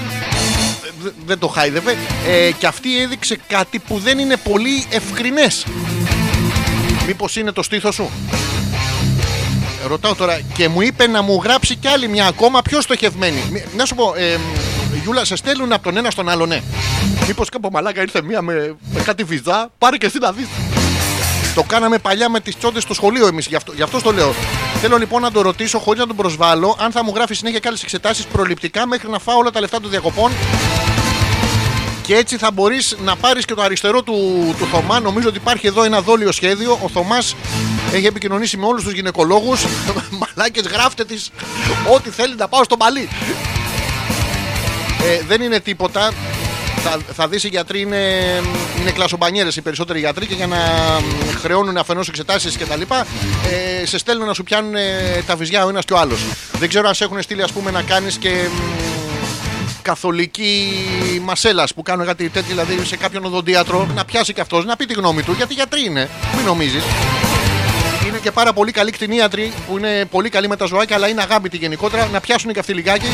δε- δεν το χάιδευε. Ε, και αυτή έδειξε κάτι που δεν είναι πολύ ευκρινές. Μήπως είναι το στήθος σου; Ρωτάω τώρα και μου είπε να μου γράψει κι άλλη μια ακόμα πιο στοχευμένη. Μη- Να σου πω, ε, Γιούλα, σε στέλνουν από τον ένα στον άλλο, ναι. Μήπως κάπου μαλάκα ήρθε μία με, με κάτι βυζά, πάρε και εσύ να δεις. Το κάναμε παλιά με τις τσόντες στο σχολείο εμείς, γι' αυτό, γι' αυτό το λέω. Θέλω λοιπόν να το ρωτήσω χωρίς να τον προσβάλλω αν θα μου γράφει συνέχεια και άλλες εξετάσεις προληπτικά μέχρι να φάω όλα τα λεφτά των διακοπών και έτσι θα μπορείς να πάρεις και το αριστερό του, του Θωμά. Νομίζω ότι υπάρχει εδώ ένα δόλιο σχέδιο. Ο Θωμάς έχει επικοινωνήσει με όλους τους γυναικολόγους. Μαλάκες, γράφτε τη ό,τι θέλει να πάω στο παλί. Ε, δεν είναι τίποτα. Θα, θα δεις οι γιατροί είναι, είναι κλασομπανιέρες οι περισσότεροι γιατροί και για να μ, χρεώνουν αφενός εξετάσεις και τα λοιπά ε, σε στέλνουν να σου πιάνουν ε, τα βυζιά ο ένας και ο άλλος. Δεν ξέρω αν σε έχουν στείλει ας πούμε να κάνεις και μ, καθολική μασέλα που κάνουν κάτι τέτοιο, δηλαδή σε κάποιον οδοντίατρο, να πιάσει και αυτός, να πει τη γνώμη του, γιατί γιατροί είναι, μην νομίζεις. Είναι και πάρα πολύ καλοί κτηνίατροι που είναι πολύ καλοί με τα ζωάκια, αλλά είναι αγάπητοι γενικότερα. Να πιάσουν και αυτοί λιγάκι.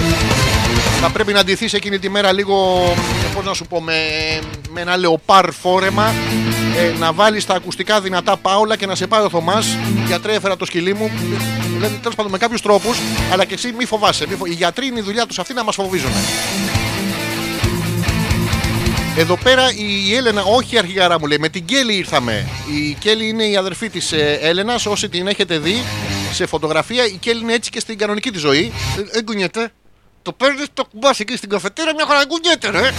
Θα πρέπει να ντυθείς εκείνη τη μέρα λίγο, πώς να σου πω, με, με ένα λεοπάρ φόρεμα. Ε, να βάλεις τα ακουστικά δυνατά πάολα και να σε πάει ο Θωμάς. Γιατρέ, έφερα το σκυλί μου. Δηλαδή, τέλος πάντων, με κάποιους τρόπους, αλλά και εσύ μη φοβάσαι. Μη φο... Οι γιατροί είναι η δουλειά τους αυτή να μας φοβίζουν. Εδώ πέρα η Έλενα, όχι η αρχηγαρά μου λέει, με την Κέλλη ήρθαμε. Η Κέλλη είναι η αδερφή της Έλενας. Όσοι την έχετε δει σε φωτογραφία, η Κέλλη είναι έτσι και στην κανονική της ζωή. Ε, Δεν κουνιέται. Το παίρνεις, το κουμπάς εκεί στην καφετέρα, μια χαρά κουνιέται, ρε.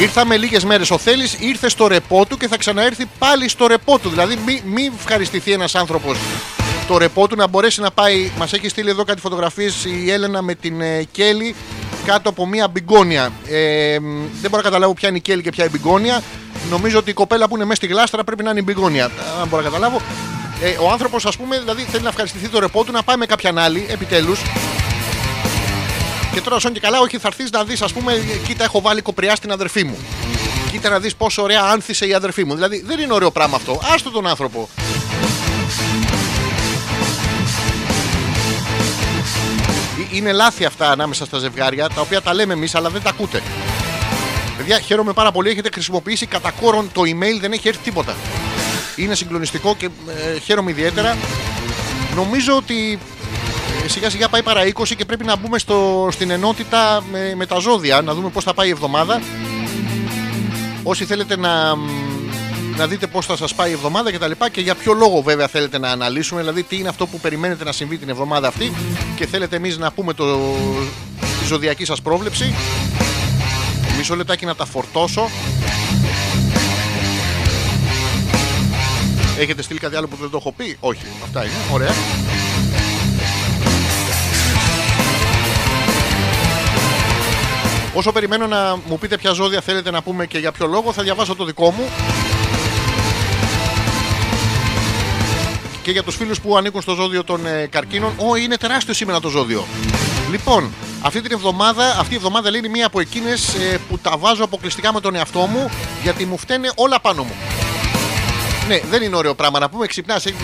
Ήρθαμε λίγες μέρες. Ο Θέλει ήρθε στο ρεπό του και θα ξαναέρθει πάλι στο ρεπό του. Δηλαδή, μην μη ευχαριστηθεί ένας άνθρωπος το ρεπό του να μπορέσει να πάει. Μας έχει στείλει εδώ κάτι φωτογραφίες η Έλενα με την ε, Κέλλη κάτω από μία μπιγκόνια. Ε, μ, δεν μπορώ να καταλάβω ποια είναι η Κέλλη και ποια η μπιγκόνια. Νομίζω ότι η κοπέλα που είναι μέσα στη γλάστρα πρέπει να είναι η μπιγκόνια. Αν μπορώ να καταλάβω. Ε, ο άνθρωπος, ας πούμε, δηλαδή θέλει να ευχαριστηθεί το ρεπό του να πάει με κάποιαν άλλη, επιτέλους. Και τώρα, σαν και καλά, όχι, θα έρθεις να δεις, ας πούμε, κοίτα, έχω βάλει κοπριά στην αδερφή μου. Κοίτα να δεις πόσο ωραία άνθησε η αδερφή μου. Δηλαδή, δεν είναι ωραίο πράγμα αυτό. Άστο τον άνθρωπο. Ε, Είναι λάθη αυτά ανάμεσα στα ζευγάρια, τα οποία τα λέμε εμείς, αλλά δεν τα ακούτε. Παιδιά, χαίρομαι πάρα πολύ. Έχετε χρησιμοποιήσει κατά κόρον το email, δεν έχει έρθει τίποτα. Είναι συγκλονιστικό και ε, χαίρομαι ιδιαίτερα. Νομίζω ότι ε, σιγά σιγά πάει παρά 20 και πρέπει να μπούμε στο, στην ενότητα με, με τα ζώδια, να δούμε πώς θα πάει η εβδομάδα. Όσοι θέλετε να, μ, να δείτε πώς θα σας πάει η εβδομάδα και τα λοιπά και για ποιο λόγο βέβαια θέλετε να αναλύσουμε, δηλαδή τι είναι αυτό που περιμένετε να συμβεί την εβδομάδα αυτή και θέλετε εμείς να πούμε το, τη ζωδιακή σας πρόβλεψη. Μισό λεπτάκι να τα φορτώσω. Έχετε στείλει κάτι άλλο που δεν το έχω πει; Όχι, αυτά είναι. Ωραία. Όσο περιμένω να μου πείτε ποια ζώδια θέλετε να πούμε και για ποιο λόγο, θα διαβάσω το δικό μου. και για τους φίλους που ανήκουν στο ζώδιο των ε, καρκίνων. Ω, είναι τεράστιο σήμερα το ζώδιο. Λοιπόν, αυτή την εβδομάδα, αυτή η εβδομάδα λέει είναι μία από εκείνες που τα βάζω αποκλειστικά με τον εαυτό μου γιατί μου φταίνε όλα πάνω μου. Ναι, δεν είναι ωραίο πράγμα να πούμε. Ξυπνάς, έχεις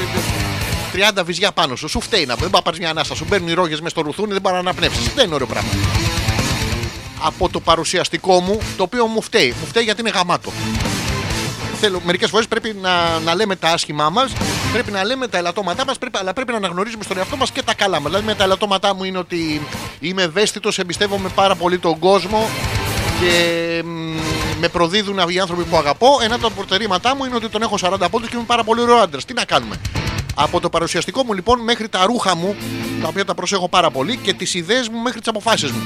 30 βυζιά πάνω σου. Σου φταίει να δεν πάει να πάρεις μια ανάσα. Σου μπαίνουν οι ρόγες μες στο ρουθούνι, δεν πάει να αναπνεύσεις. Δεν είναι ωραίο πράγμα. Από το παρουσιαστικό μου, το οποίο μου φταίει. Μου φταίει γιατί είναι γαμάτο. Θέλω, μερικές φορές πρέπει να, να λέμε τα άσχημά μας, πρέπει να λέμε τα ελαττώματά μας, πρέπει, αλλά πρέπει να αναγνωρίζουμε στον εαυτό μας και τα καλά μας. Δηλαδή με τα ελαττώματά μου είναι ότι είμαι ευαίσθητος, εμπιστεύομαι πάρα πολύ τον κόσμο και μ, με προδίδουν οι άνθρωποι που αγαπώ. Ένα από τα προτερήματά μου είναι ότι τον έχω 40 πόντους και είμαι πάρα πολύ ωραίος άντρας. Τι να κάνουμε; Από το παρουσιαστικό μου λοιπόν μέχρι τα ρούχα μου, τα οποία τα προσέχω πάρα πολύ και τις ιδέες μου μέχρι τις αποφάσεις μου.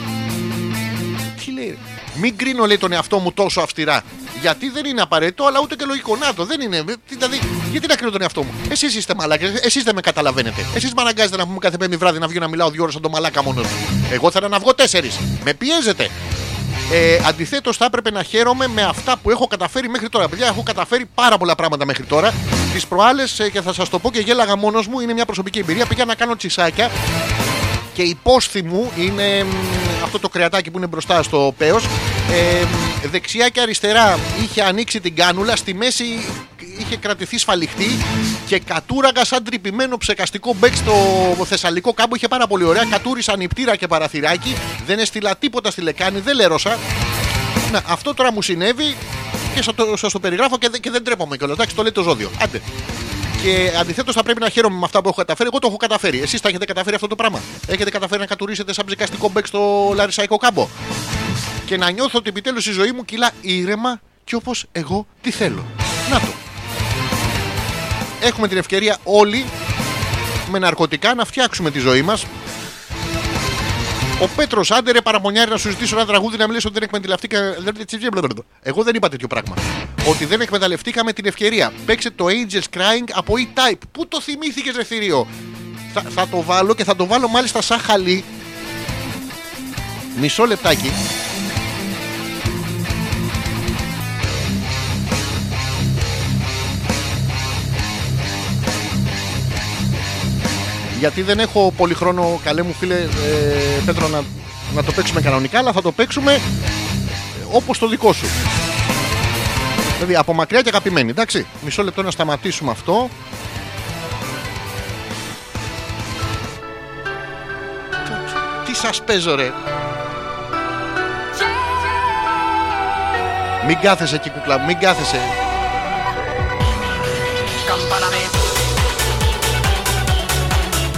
Τι λέει, ρε. Μην κρίνω λέει τον εαυτό μου τόσο αυστηρά. Γιατί δεν είναι απαραίτητο, αλλά ούτε και λογικό. Να το, δεν είναι. Τι- Δηλαδή, γιατί να κρίνω τον εαυτό μου; Εσείς είστε μαλάκες, εσείς δεν με καταλαβαίνετε. Εσείς με αναγκάζετε να πούμε κάθε πέμπτη βράδυ να βγω να μιλάω δύο ώρες σαν τον μαλάκα μόνος μου. Εγώ θέλω να βγω τέσσερις. Με πιέζετε. Ε, Αντιθέτως, θα έπρεπε να χαίρομαι με αυτά που έχω καταφέρει μέχρι τώρα. Παιδιά, έχω καταφέρει πάρα πολλά πράγματα μέχρι τώρα. Τις προάλλες, και θα σας το πω και γέλαγα μόνος μου, είναι μια προσωπική εμπειρία. Πήγα να κάνω τσισάκια και η πόσθη μου είναι μ, αυτό το κρεατάκι που είναι μπροστά στο πέος ε, μ, δεξιά και αριστερά είχε ανοίξει την κάνουλα στη μέση είχε κρατηθεί σφαλιχτή και κατούραγα σαν τρυπημένο ψεκαστικό μπέκ στο θεσσαλικό. Κάμπο είχε πάρα πολύ ωραία κατούρισα νηπτήρα και παραθυράκι δεν έστειλα τίποτα στη λεκάνη δεν λέρωσα να, αυτό τώρα μου συνέβη και σας το, σας το περιγράφω και, δεν- και δεν τρέπομαι κιόλας. Εντάξει το λέει το ζώδιο. Άντε και αντιθέτως θα πρέπει να χαίρομαι με αυτά που έχω καταφέρει. Εγώ το έχω καταφέρει. Εσείς τα έχετε καταφέρει αυτό το πράγμα; Έχετε καταφέρει να κατουρίσετε σαν ψεκαστικό μπέκ στο Λαρισαϊκό κάμπο; Και να νιώθω ότι επιτέλους η ζωή μου κυλά ήρεμα και όπως εγώ τι θέλω. Να το. Έχουμε την ευκαιρία όλοι με ναρκωτικά να φτιάξουμε τη ζωή μας. Ο Πέτρος, άντε ρε παραμονιάρη να σου ζητήσω ένα τραγούδι να μιλήσω ότι δεν εκμεταλλευτήκαμε. Εγώ δεν είπα τέτοιο πράγμα. Ότι δεν εκμεταλλευτήκαμε την ευκαιρία. Παίξε το Angels Crying από E-Type. Πού το θυμήθηκες, ρε θηρίο; Θα, θα το βάλω και θα το βάλω μάλιστα σαν χαλί. Μισό λεπτάκι. Γιατί δεν έχω πολύ χρόνο, καλέ μου φίλε ε, Πέτρο, να, να το παίξουμε κανονικά, αλλά θα το παίξουμε ε, όπως το δικό σου. Δηλαδή από μακριά και αγαπημένη, εντάξει. Μισό λεπτό να σταματήσουμε αυτό. Τι σας παίζω ρε. Μην κάθεσαι εκεί κουκλά μου, μην κάθεσαι.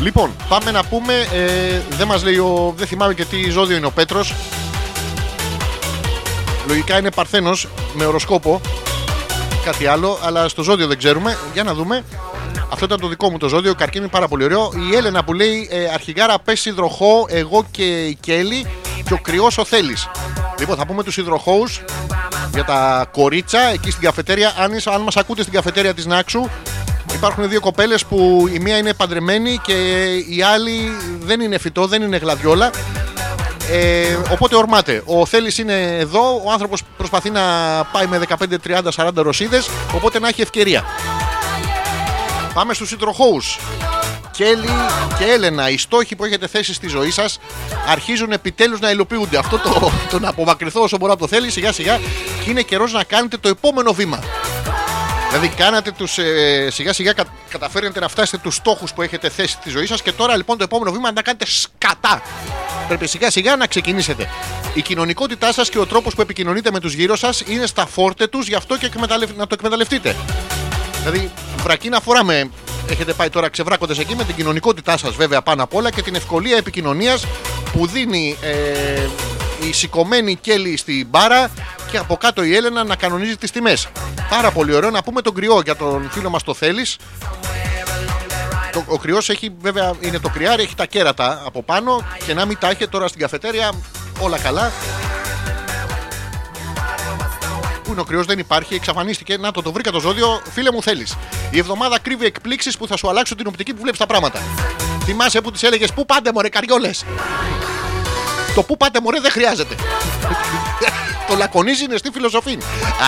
Λοιπόν, πάμε να πούμε. Ε, δεν μας λέει ο. Δεν θυμάμαι και τι ζώδιο είναι ο Πέτρος. Λογικά είναι Παρθένος με οροσκόπο. Κάτι άλλο, αλλά στο ζώδιο δεν ξέρουμε. Για να δούμε. Αυτό ήταν το δικό μου το ζώδιο. Καρκίνη πάρα πολύ ωραίο. Η Έλενα που λέει ε, Αρχιγάρα πες υδροχό, εγώ και η Κέλλη και ο κρυός ο Θέλει. Λοιπόν, θα πούμε τους υδροχώου για τα κορίτσα εκεί στην καφετέρια. Αν, είσαι- αν μας ακούτε στην καφετέρια της Νάξου, υπάρχουν δύο κοπέλες που η μία είναι παντρεμένη και η άλλη δεν είναι φυτό, δεν είναι γλαδιόλα. Ε, οπότε ορμάται. Ο Θέλει είναι εδώ, ο άνθρωπος προσπαθεί να πάει με 15, 30, 40 ρωσίδες, οπότε να έχει ευκαιρία. Πάμε στους συντροχώους. Κέλλη και Έλενα, οι στόχοι που έχετε θέσει στη ζωή σας αρχίζουν επιτέλους να υλοποιούνται. Αυτό το, το να απομακρυνθώ όσο μπορώ από το θέλει σιγά σιγά και είναι καιρός να κάνετε το επόμενο βήμα. Δηλαδή, κάνατε τους, ε, σιγά σιγά κα, καταφέρετε να φτάσετε τους στόχους που έχετε θέσει στη ζωή σας και τώρα λοιπόν το επόμενο βήμα είναι να κάνετε σκατά. Πρέπει σιγά σιγά να ξεκινήσετε. Η κοινωνικότητά σας και ο τρόπος που επικοινωνείτε με τους γύρω σας είναι στα φόρτε τους, γι' αυτό και εκμεταλλευ- να το εκμεταλλευτείτε. Δηλαδή, βρακή να φοράμε. Έχετε πάει τώρα ξεβράκοντε εκεί με την κοινωνικότητά σας, βέβαια, πάνω απ' όλα και την ευκολία επικοινωνίας που δίνει ε, η σηκωμένη κέλη στην μπάρα και από κάτω η Έλενα να κανονίζει τις τιμές. Πάρα πολύ ωραίο να πούμε τον κρυό για τον φίλο μας το θέλει. Το, ο κρυός έχει, βέβαια, είναι το κρυάρι, έχει τα κέρατα από πάνω και να μην τα έχει τώρα στην καφετέρια. Όλα καλά. Πού είναι ο κρυός, δεν υπάρχει, εξαφανίστηκε. Να το, το βρήκα το ζώδιο, φίλε μου θέλεις. Η εβδομάδα κρύβει εκπλήξεις που θα σου αλλάξουν την οπτική που βλέπεις τα πράγματα. Θυμάσαι που τη έλεγες Πού πάτε, μωρέ, καριόλες; Το πού πάτε, μωρέ, δεν χρειάζεται. το λακωνίζει είναι στη φιλοσοφή.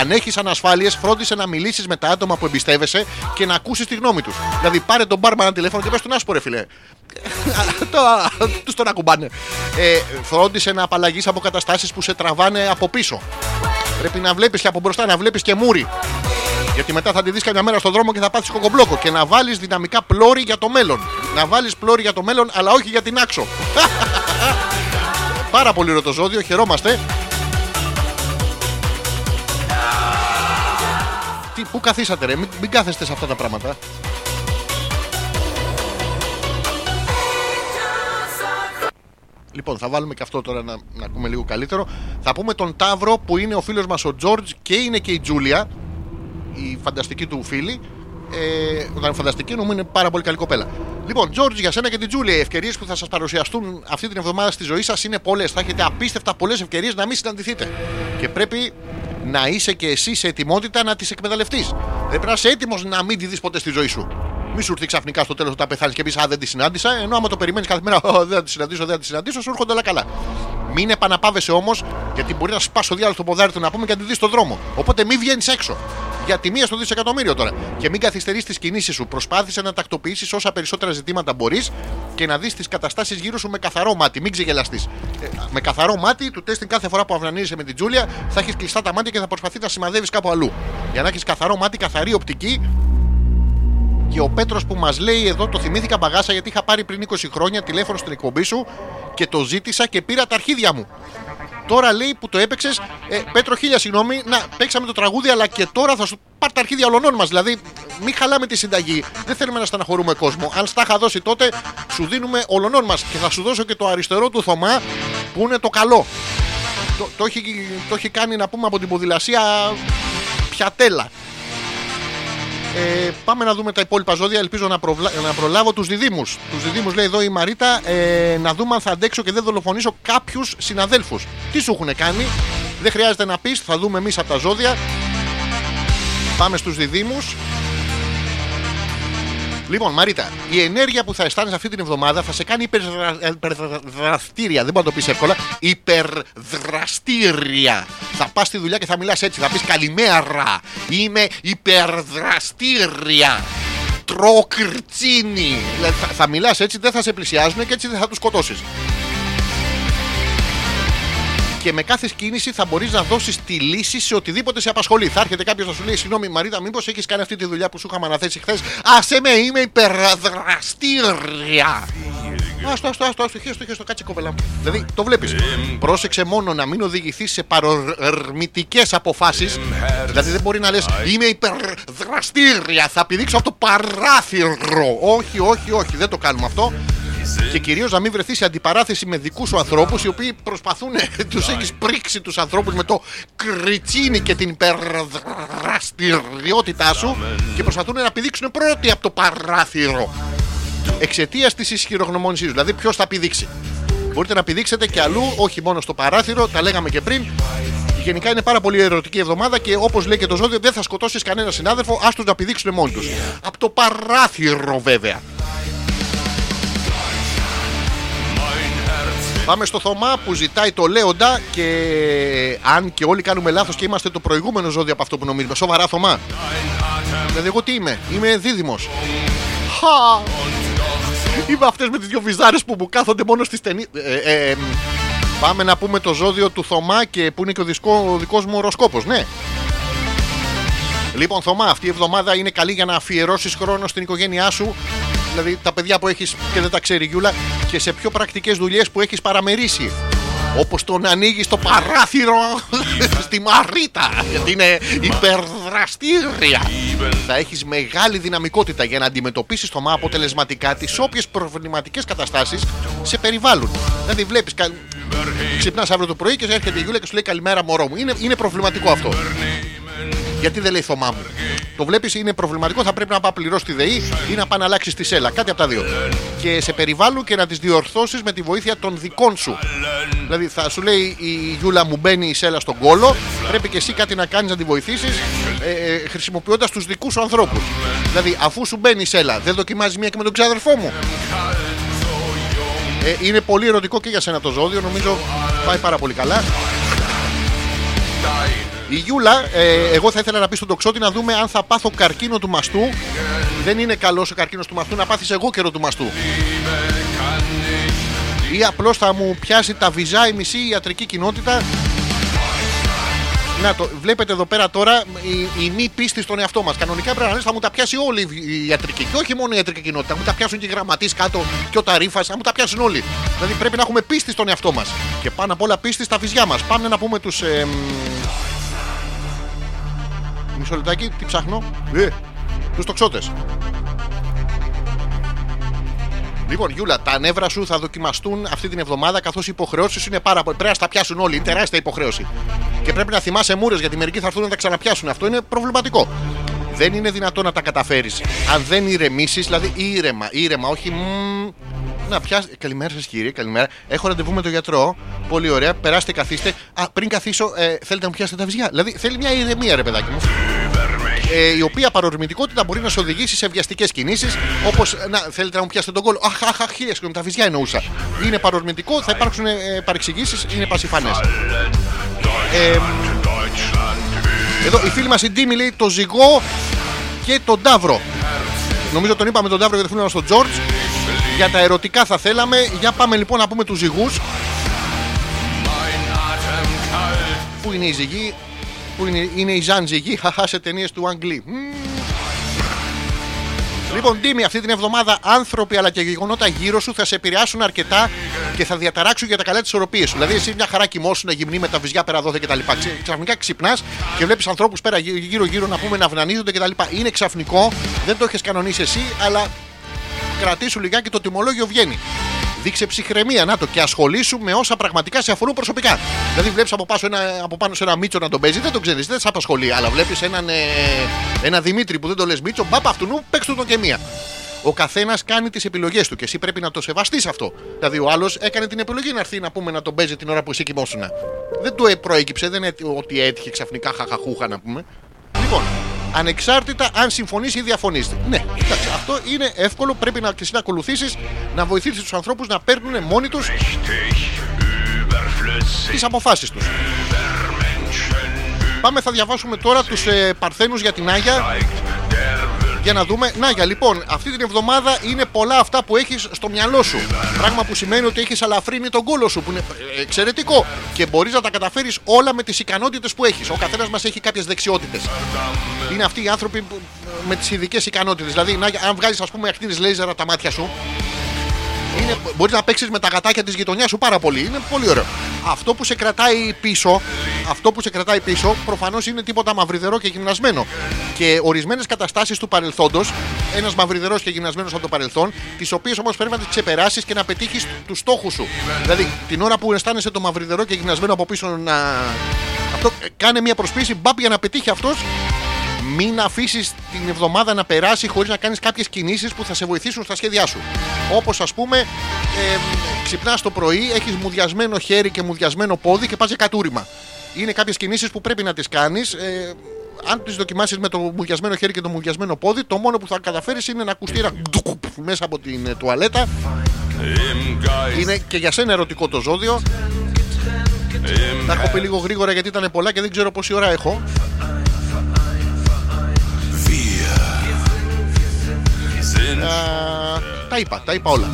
Αν έχεις ανασφάλειες, φρόντισε να μιλήσεις με τα άτομα που εμπιστεύεσαι και να ακούσεις τη γνώμη τους. Δηλαδή, πάρε τον μπάρμαν ένα τηλέφωνο και πες του να σου πω, ρε φίλε. Τους τον ακουμπάνε. Ε, φρόντισε να απαλλαγείς από καταστάσεις που σε τραβάνε από πίσω. Πρέπει να βλέπεις και από μπροστά, να βλέπεις και μούρι. Γιατί μετά θα τη δεις καμιά μέρα στον δρόμο και θα πάθεις κοκομπλόκο. Και να βάλεις δυναμικά πλώρη για το μέλλον. Να βάλεις πλώρη για το μέλλον, αλλά όχι για την άξο. Πάρα πολύ ωραίο το ζώδιο, χαιρόμαστε. Τι, πού καθίσατε ρε, μην, μην κάθεστε σε αυτά τα πράγματα. Λοιπόν, θα βάλουμε και αυτό τώρα να, να ακούμε λίγο καλύτερο. Θα πούμε τον Ταύρο που είναι ο φίλος μας ο Τζόρτζ και είναι και η Τζούλια, η φανταστική του φίλη. Ε, όταν είναι φανταστική, νομίζω είναι πάρα πολύ καλή κοπέλα. Λοιπόν, Τζόρτζ, για σένα και την Τζούλια, οι ευκαιρίες που θα σας παρουσιαστούν αυτή την εβδομάδα στη ζωή σας είναι πολλές. Θα έχετε απίστευτα πολλές ευκαιρίες να μην συναντηθείτε. Και πρέπει να είσαι και εσύ σε ετοιμότητα να τις εκμεταλλευτείς. Πρέπει να είσαι έτοιμος να μην τη δει ποτέ στη ζωή σου. Μη σου έρθει ξαφνικά στο τέλος όταν πεθάνεις και πεις Α, δεν τη συνάντησα. Ενώ άμα το περιμένεις κάθε μέρα, «Ω, δεν θα τη συναντήσω, δεν θα τη συναντήσω, σου έρχονται όλα καλά. Μην επαναπάβεσαι όμως, γιατί μπορεί να σπάσει το διάλογο στο ποδάρι του να πούμε και να τη δεις στον δρόμο. Οπότε μην βγαίνεις έξω. Για τη μία στο δισεκατομμύριο τώρα. Και μην καθυστερείς τις κινήσεις σου. Προσπάθησε να τακτοποιήσεις όσα περισσότερα ζητήματα μπορείς και να δεις τις καταστάσεις γύρω σου με καθαρό μάτι. Μην ξεγελαστείς. Ε, με καθαρό μάτι, του τεστ κάθε φορά που αυνανίζεσαι με την Τζούλια, θα έχεις κλειστά τα μάτια και θα προσπαθεί να σημαδεύεις κάπου αλλού. Για να έχεις καθαρό μάτι, καθαρή οπτική και ο Πέτρος που μας λέει εδώ, το θυμήθηκα μπαγάσα γιατί είχα πάρει πριν 20 χρόνια τηλέφωνο στην εκπομπή σου και το ζήτησα και πήρα τα αρχίδια μου. Τώρα λέει που το έπαιξες, ε, Πέτρο, χίλια συγγνώμη, να παίξαμε το τραγούδι, αλλά και τώρα θα σου πάρει τα αρχίδια ολονών μας. Δηλαδή, μην χαλάμε τη συνταγή. Δεν θέλουμε να στεναχωρούμε κόσμο. Αν στα είχα δώσει τότε, σου δίνουμε ολονών μας και θα σου δώσω και το αριστερό του Θωμά που είναι το καλό. Το, το, έχει, το έχει κάνει να πούμε από την ποδηλασία πιατέλα. Ε, πάμε να δούμε τα υπόλοιπα ζώδια. Ελπίζω να, προβλα... να προλάβω τους διδήμου. Τους διδήμου λέει εδώ η Μαρίτα ε, να δούμε αν θα αντέξω και δεν δολοφονήσω κάποιους συναδέλφους. Τι σου έχουν κάνει, δεν χρειάζεται να πεις, θα δούμε εμείς από τα ζώδια. Πάμε στους διδήμου. Λοιπόν, Μαρίτα, η ενέργεια που θα αισθάνεσαι αυτή την εβδομάδα θα σε κάνει υπερδρα... υπερδραστήρια. Δεν μπορώ να το πεις εύκολα. Υπερδραστήρια. Θα πας στη δουλειά και θα μιλάς έτσι. Θα πεις καλημέρα. Είμαι υπερδραστήρια. Τρώω κρυτσίνι. Δηλαδή, θα, θα μιλάς έτσι, δεν θα σε πλησιάζουν και έτσι δεν θα τους σκοτώσεις. Και με κάθε κίνηση θα μπορείς να δώσεις τη λύση σε οτιδήποτε σε απασχολεί. Θα έρχεται κάποιος να σου λέει: Συγγνώμη, Μαρίτα, μήπως έχεις κάνει αυτή τη δουλειά που σου είχαμε αναθέσει χθες; Άσε με, είμαι υπερδραστήρια. Άστο, άστο, άστο, άστο, χέστο, χέστο, κάτσε κοπελά μου. Δηλαδή, το βλέπεις. Πρόσεξε μόνο να μην οδηγηθεί σε παρορμητικές αποφάσεις. Δηλαδή, δεν μπορεί να λες: Είμαι υπερδραστήρια, θα πηδήξω από το παράθυρο. Όχι, όχι, όχι, δεν το κάνουμε αυτό. Και κυρίως να μην βρεθεί σε αντιπαράθεση με δικούς σου ανθρώπους οι οποίοι προσπαθούν, τους έχεις πρίξει τους ανθρώπους με το κριτσίνι και την υπερδραστηριότητά σου και προσπαθούν να πηδήξουν πρώτοι από το παράθυρο. Εξαιτίας της ισχυρογνωμόνησής σου. Δηλαδή, ποιος θα πηδήξει; Μπορείτε να πηδήξετε και αλλού, όχι μόνο στο παράθυρο, τα λέγαμε και πριν. Γενικά είναι πάρα πολύ ερωτική εβδομάδα και όπως λέει και το ζώδιο, δεν θα σκοτώσεις κανένα συνάδελφο, άστος να πηδήξουν μόνοι τους. Από το παράθυρο, βέβαια. Πάμε στο Θωμά που ζητάει το Λέοντα και αν και όλοι κάνουμε λάθος και είμαστε το προηγούμενο ζώδιο από αυτό που νομίζουμε. Σοβαρά Θωμά. Δηλαδή εγώ τι είμαι; Είμαι δίδυμος. Χα! Είμαι αυτές με τις δυο βυζάρες που μου κάθονται μόνο στις ταινίες. Ε, ε, ε, πάμε να πούμε το ζώδιο του Θωμά και που είναι και ο, δισκό, ο δικός μου οροσκόπος. Ναι. Λοιπόν, Θωμά, αυτή η εβδομάδα είναι καλή για να αφιερώσεις χρόνο στην οικογένειά σου. Δηλαδή τα παιδιά που έχεις και δεν τα ξέρει η Γιούλα και σε πιο πρακτικές δουλειές που έχεις παραμερίσει. Όπως το να ανοίγεις το παράθυρο στη Μαρίτα. Γιατί είναι υπερδραστήρια. Θα έχεις μεγάλη δυναμικότητα για να αντιμετωπίσεις το ΜΑ αποτελεσματικά τις όποιες προβληματικές καταστάσεις σε περιβάλλουν. Δηλαδή βλέπεις. Κα... Ξυπνάς αύριο το πρωί και σε έρχεται η Γιούλα και σου λέει Καλημέρα, μωρό μου. Είναι, είναι προβληματικό αυτό. Γιατί δεν λέει Θωμά μου. Το βλέπεις, είναι προβληματικό. Θα πρέπει να πάει να πληρώσει τη ΔΕΗ ή να πάει να αλλάξεις τη σέλα. Κάτι από τα δύο. Και σε περιβάλλουν και να τις διορθώσεις με τη βοήθεια των δικών σου. Δηλαδή θα σου λέει η Γιούλα μου μπαίνει η σέλα στον κόλο. Πρέπει και εσύ κάτι να κάνεις να τη βοηθήσεις ε, ε, χρησιμοποιώντας τους δικούς σου ανθρώπους. Δηλαδή αφού σου μπαίνει η σέλα, δεν δοκιμάζεις μία και με τον ξάδερφό μου. Ε, είναι πολύ ερωτικό και για σένα το ζώδιο. Νομίζω πάει πάρα πολύ καλά. Η Γιούλα, ε, εγώ θα ήθελα να πει στον τοξότη να δούμε αν θα πάθω καρκίνο του μαστού. Δεν είναι καλός ο καρκίνος του μαστού να πάθεις εγώ καιρό του μαστού. Ή απλώς θα μου πιάσει τα βυζά η μισή ιατρική κοινότητα. Να το βλέπετε εδώ πέρα τώρα η, η μη πίστη στον εαυτό μας. Κανονικά πρέπει να λες θα μου τα πιάσει όλη η ιατρική. Και όχι μόνο η ιατρική κοινότητα. Θα μου τα πιάσουν και οι γραμματείς κάτω και ο ταρήφα. Θα μου τα πιάσουν όλοι. Δηλαδή πρέπει να έχουμε πίστη στον εαυτό μας. Και πάνω απ' όλα πίστη στα βυζιά μας. Πάμε να πούμε τους. Ε, μ, μισό λεπτάκι, τι ψάχνω. Ε, τους τοξότες. Λοιπόν, Γιούλα, τα νεύρα σου θα δοκιμαστούν αυτή την εβδομάδα καθώς οι υποχρεώσεις σου είναι πάρα πολύ. Πρέπει να τα πιάσουν όλοι. Είναι τεράστια υποχρέωση. Και πρέπει να θυμάσαι μούρες γιατί μερικοί θα έρθουν να τα ξαναπιάσουν. Αυτό είναι προβληματικό. Δεν είναι δυνατό να τα καταφέρεις αν δεν ηρεμήσεις, δηλαδή ήρεμα, ήρεμα, όχι. μμμ, να πιάσει. Καλημέρα σας, κύριε, καλημέρα. Έχω ραντεβού με τον γιατρό. Πολύ ωραία. Περάστε, καθίστε. Α, πριν καθίσω, ε, θέλετε να μου πιάσετε τα βυζιά; Δηλαδή θέλει μια ηρεμία, ρε παιδάκι μου. Ε, η οποία παρορμητικότητα μπορεί να σε οδηγήσει σε βιαστικές κινήσεις. Όπως να θέλετε να μου πιάσετε τον κόλλο; Αχ, αχ, αχ, χίλια συγγνώμη, τα βυζιά εννοούσα. Είναι παρορμητικό, θα υπάρξουν ε, παρεξηγήσεις, είναι πασιφανές. Ε, εδώ η φίλη μας η Ντίμη λέει το ζυγό και τον Ταύρο. Νομίζω τον είπαμε τον Ταύρο γιατί φίλο μα τον Τζόρτζ. Για τα ερωτικά θα θέλαμε. Για πάμε λοιπόν να πούμε τους ζυγούς. Πού είναι η ζυγή, Πού είναι, είναι η Ζαν ζυγή, χαχά σε ταινίες του Αγγλί. Μμμ. Λοιπόν, Ντίμη, αυτή την εβδομάδα άνθρωποι αλλά και γεγονότα γύρω σου θα σε επηρεάσουν αρκετά και θα διαταράξουν για τα καλά της ισορροπίε σου. Δηλαδή, εσύ μια χαρά κοιμόσουν να γυμνεί με τα βυζιά πέρα δόθε κτλ. Ξε- Ξαφνικά ξυπνάς και βλέπεις ανθρώπους πέρα γύρω-γύρω να πούμε να αυνανίζονται κτλ. Είναι ξαφνικό, δεν το έχεις κανονίσει εσύ, αλλά κρατήσου λιγάκι το τιμολόγιο βγαίνει. Δείξε ψυχραιμία, να το και ασχολήσου με όσα πραγματικά σε αφορούν προσωπικά. Δηλαδή, βλέπεις από, πάσο ένα- από πάνω σε ένα μίτσο να τον παίζεις, δεν τον ξέρεις, δεν σε απασχολεί. Αλλά βλέπεις έναν ε, ένα Δημήτρη που δεν το λες μίτσο, μπαπ αυτού νου, παίξ του τον και μία. Ο καθένας κάνει τις επιλογές του και εσύ πρέπει να το σεβαστείς αυτό. Δηλαδή, ο άλλος έκανε την επιλογή να έρθει να πούμε να τον παίζει την ώρα που εσύ κοιμόσουν. Δεν του ε, προέκυψε, δεν είναι ότι έτυχε ξαφνικά χαχαχούχα να πούμε. Λοιπόν, ανεξάρτητα αν συμφωνείς ή διαφωνείς. Ναι, εντάξει, αυτό είναι εύκολο. Πρέπει να, και εσύ να ακολουθήσεις, να βοηθήσεις τους ανθρώπους να παίρνουν μόνοι τους τις αποφάσεις τους. Πάμε, θα διαβάσουμε τώρα τους ε, Παρθένους για την Άγια. Για να δούμε. Νάγια, λοιπόν, αυτή την εβδομάδα είναι πολλά αυτά που έχεις στο μυαλό σου. Πράγμα που σημαίνει ότι έχεις αλαφρύνει τον κόλο σου, που είναι ε, εξαιρετικό. Και μπορείς να τα καταφέρεις όλα με τις ικανότητες που έχεις. Ο καθένας μας έχει κάποιες δεξιότητες. Είναι αυτοί οι άνθρωποι που, με τις ειδικές ικανότητες. Δηλαδή, Νάγια, αν βγάζεις, ας πούμε, ακτίνε λέιζερ από τα μάτια σου, είναι, μπορείς να παίξεις με τα γατάκια της γειτονιάς σου πάρα πολύ. Είναι πολύ ωραίο. Αυτό που σε κρατάει πίσω, αυτό που σε κρατάει πίσω, προφανώς είναι τίποτα μαυριδερό και γυμνασμένο. Και ορισμένες καταστάσεις του παρελθόντος, ένας μαυριδερός και γυμνασμένος από το παρελθόν, τις οποίες όμως πρέπει να τις ξεπεράσεις και να πετύχεις τους στόχους σου. Δηλαδή, την ώρα που αισθάνεσαι το μαυριδερό και γυμνασμένο από πίσω να. Αυτό, ε, κάνε μια προσπίση μπαπ για να πετύχει αυτός μην αφήσεις την εβδομάδα να περάσει χωρίς να κάνεις κάποιες κινήσεις που θα σε βοηθήσουν στα σχέδιά σου. Όπως ας πούμε, ε, ξυπνάς το πρωί, έχεις μουδιασμένο χέρι και μουδιασμένο πόδι και πας για κατούριμα. Είναι κάποιες κινήσεις που πρέπει να τις κάνεις. Ε, αν τις δοκιμάσεις με το μουδιασμένο χέρι και το μουδιασμένο πόδι, το μόνο που θα καταφέρεις είναι να ακουστεί ένα ντουκουπ μέσα από την ε, τουαλέτα. Είναι και για σένα ερωτικό το ζώδιο. Τα έχω πει λίγο γρήγορα γιατί ήταν πολλά και δεν ξέρω πόση ώρα έχω. Τα είπα, τα είπα όλα.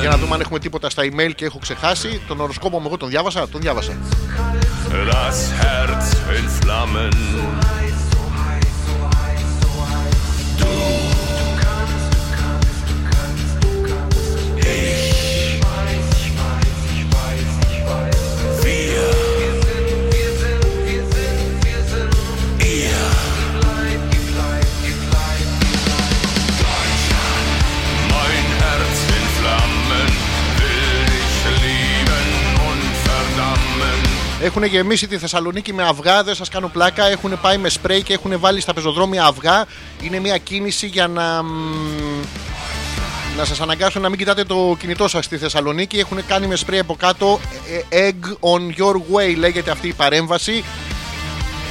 Για να δούμε αν έχουμε τίποτα στα email και έχω ξεχάσει. Τον οροσκόπο μου εγώ τον διάβασα, τον διάβασα. Das Herz in Flammen. Έχουν γεμίσει τη Θεσσαλονίκη με αυγά, δεν σας κάνω πλάκα. Έχουν πάει με σπρέι και έχουν βάλει στα πεζοδρόμια αυγά. Είναι μια κίνηση για να. μ, Να σας αναγκάσουν να μην κοιτάτε το κινητό σας στη Θεσσαλονίκη. Έχουν κάνει με σπρέι από κάτω. ε, Egg on your way λέγεται αυτή η παρέμβαση.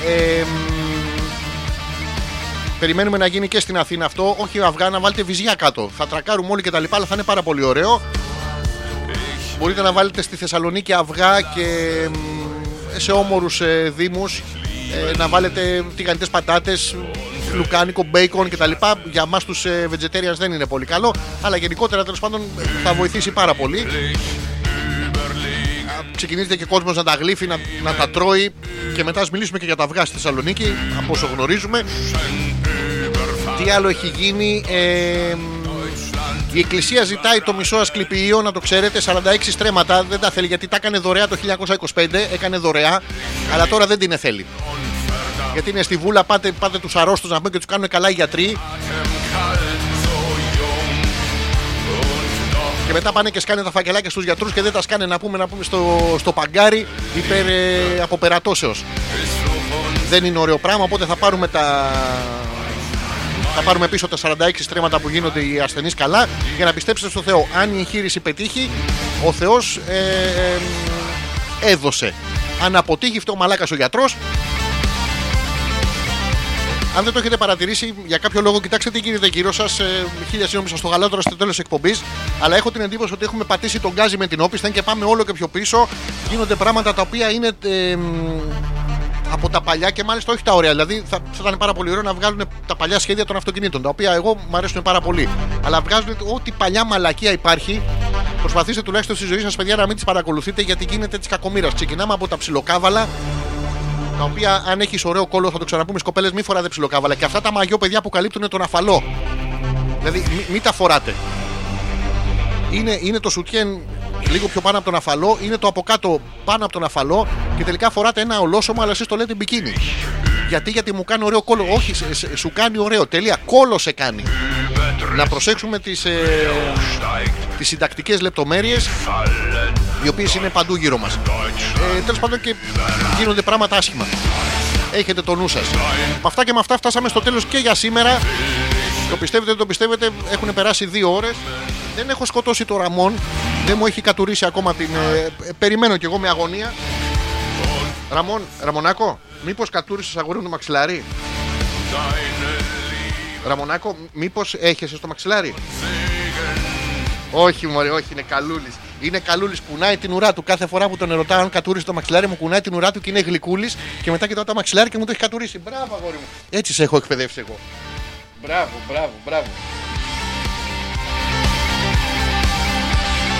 Ε, μ, Περιμένουμε να γίνει και στην Αθήνα αυτό. Όχι αυγά, να βάλετε βυζιά κάτω. Θα τρακάρουμε όλοι και τα λοιπά, αλλά θα είναι πάρα πολύ ωραίο. Μπορείτε να βάλετε στη Θεσσαλονίκη αυγά και μ, σε όμορους ε, δήμους ε, να βάλετε τηγανιτές πατάτες, λουκάνικο, μπέικον κτλ. Για εμά τους ε, vegetarians δεν είναι πολύ καλό, αλλά γενικότερα τέλος πάντων θα βοηθήσει πάρα πολύ. Ξεκινήσετε και κόσμος να τα γλύφει, να, να τα τρώει και μετά ας μιλήσουμε και για τα αυγά στη Θεσσαλονίκη, από όσο γνωρίζουμε. Τι άλλο έχει γίνει. ε, η Εκκλησία ζητάει το μισό ασκληπιείο, να το ξέρετε, 46 στρέμματα. Δεν τα θέλει γιατί τα έκανε δωρεά το 1925. Έκανε δωρεά, αλλά τώρα δεν την θέλει. Γιατί είναι στη βούλα, πάτε, πάτε τους αρρώστους να πούμε και τους κάνουν καλά οι γιατροί. Και μετά πάνε και σκάνε τα φακελάκια στους γιατρούς και δεν τα σκάνε να πούμε, να πούμε στο, στο παγκάρι υπέρ ε, αποπερατώσεως. Δεν είναι ωραίο πράγμα, οπότε θα πάρουμε τα. Θα πάρουμε πίσω τα 46 στρέμματα που γίνονται οι ασθενείς καλά για να πιστέψετε στο Θεό. Αν η εγχείρηση πετύχει, ο Θεός ε, ε, έδωσε. Αν αποτύχει, φταίει ο μαλάκας ο γιατρός. Αν δεν το έχετε παρατηρήσει, για κάποιο λόγο, κοιτάξτε τι γίνεται γύρω σας. Ε, χίλια συγγνώμη, σα το γαλάω τώρα στο τέλος εκπομπής. Αλλά έχω την εντύπωση ότι έχουμε πατήσει τον γκάζι με την όπισθεν και πάμε όλο και πιο πίσω. Γίνονται πράγματα τα οποία είναι ε, μ, από τα παλιά και μάλιστα όχι τα ωραία. Δηλαδή θα, θα ήταν πάρα πολύ ωραίο να βγάλουν τα παλιά σχέδια των αυτοκινήτων, τα οποία εγώ μου αρέσουν πάρα πολύ. Αλλά βγάζουν ό,τι παλιά μαλακία υπάρχει. Προσπαθήστε τουλάχιστον στη ζωή σας, παιδιά, να μην τις παρακολουθείτε γιατί γίνεται τη κακομοίρας. Ξεκινάμε από τα ψιλοκάβαλα, τα οποία αν έχεις ωραίο κόλλο, θα το ξαναπούμε σκοπέλε, μη φοράτε ψιλοκάβαλα. Και αυτά τα μαγιό, παιδιά, που καλύπτουν τον αφαλό. Δηλαδή, μην μη τα φοράτε. Είναι, είναι το σουτιέν λίγο πιο πάνω από τον αφαλό, είναι το από κάτω πάνω από τον αφαλό και τελικά φοράτε ένα ολόσωμα, αλλά εσείς το λέτε μπικίνι. Γιατί, γιατί μου κάνει ωραίο κόλλο. Όχι, σε- σε- σου κάνει ωραίο. Τελεία. Κόλλο σε κάνει. Να προσέξουμε τις, ε, τις συντακτικές λεπτομέρειες οι οποίες είναι παντού γύρω μας. Ε, τέλος πάντων και γίνονται πράγματα άσχημα. Έχετε το νου σας. Με αυτά και με αυτά φτάσαμε στο τέλος και για σήμερα. Το πιστεύετε, δεν το πιστεύετε, έχουν περάσει δύο ώρες. Δεν έχω σκοτώσει το Ραμόν. Δεν μου έχει κατουρίσει ακόμα την. ε, ε, περιμένω κι εγώ με αγωνία. Ραμόν, Ραμονάκο, μήπως κατούρισες αγόρι μου το μαξιλάρι; Ραμονάκο, μήπως έχεσαι στο μαξιλάρι; Όχι, μωρέ, όχι, είναι καλούλης. Είναι καλούλης, κουνάει την ουρά του. Κάθε φορά που τον ερωτάω αν κατούρισε το μαξιλάρι μου, κουνάει την ουρά του και είναι γλυκούλης. Και μετά κοιτάω τα μαξιλάρι και μου το έχει κατουρίσει. Μπράβο, αγόρι μου. Έτσι σε έχω εκπαιδεύσει εγώ. Μπράβο, μπράβο, μπράβο.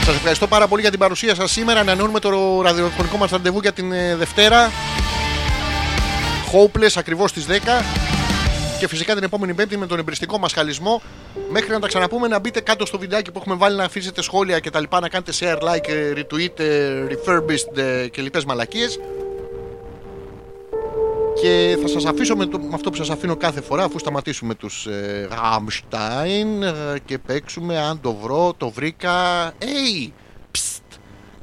Σας ευχαριστώ πάρα πολύ για την παρουσία σας σήμερα. Ανανεώνουμε το ραδιοφωνικό μας ραντεβού για την ε, Δευτέρα. Hopeless ακριβώς στις 10. Και φυσικά την επόμενη Πέμπτη με τον εμπριστικό μας χαλισμό. Μέχρι να τα ξαναπούμε, να μπείτε κάτω στο βιντεάκι που έχουμε βάλει να αφήσετε σχόλια και τα λοιπά, να κάνετε share, like, ε, retweet, ε, refurbished ε, και λοιπές μαλακίες. Και θα σας αφήσω με, το, με αυτό που σας αφήνω κάθε φορά αφού σταματήσουμε τους ε, Rammstein ε, και παίξουμε αν το βρω, το βρήκα. Hey! Psst!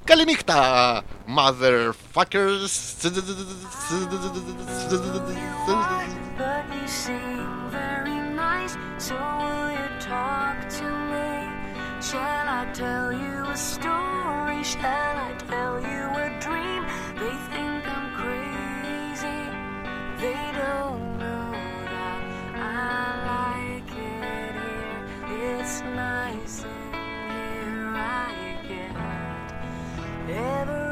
Καληνύχτα, motherfuckers! But you seem very nice, so will you talk to me? Shall I tell you a story? place. Here I get ever.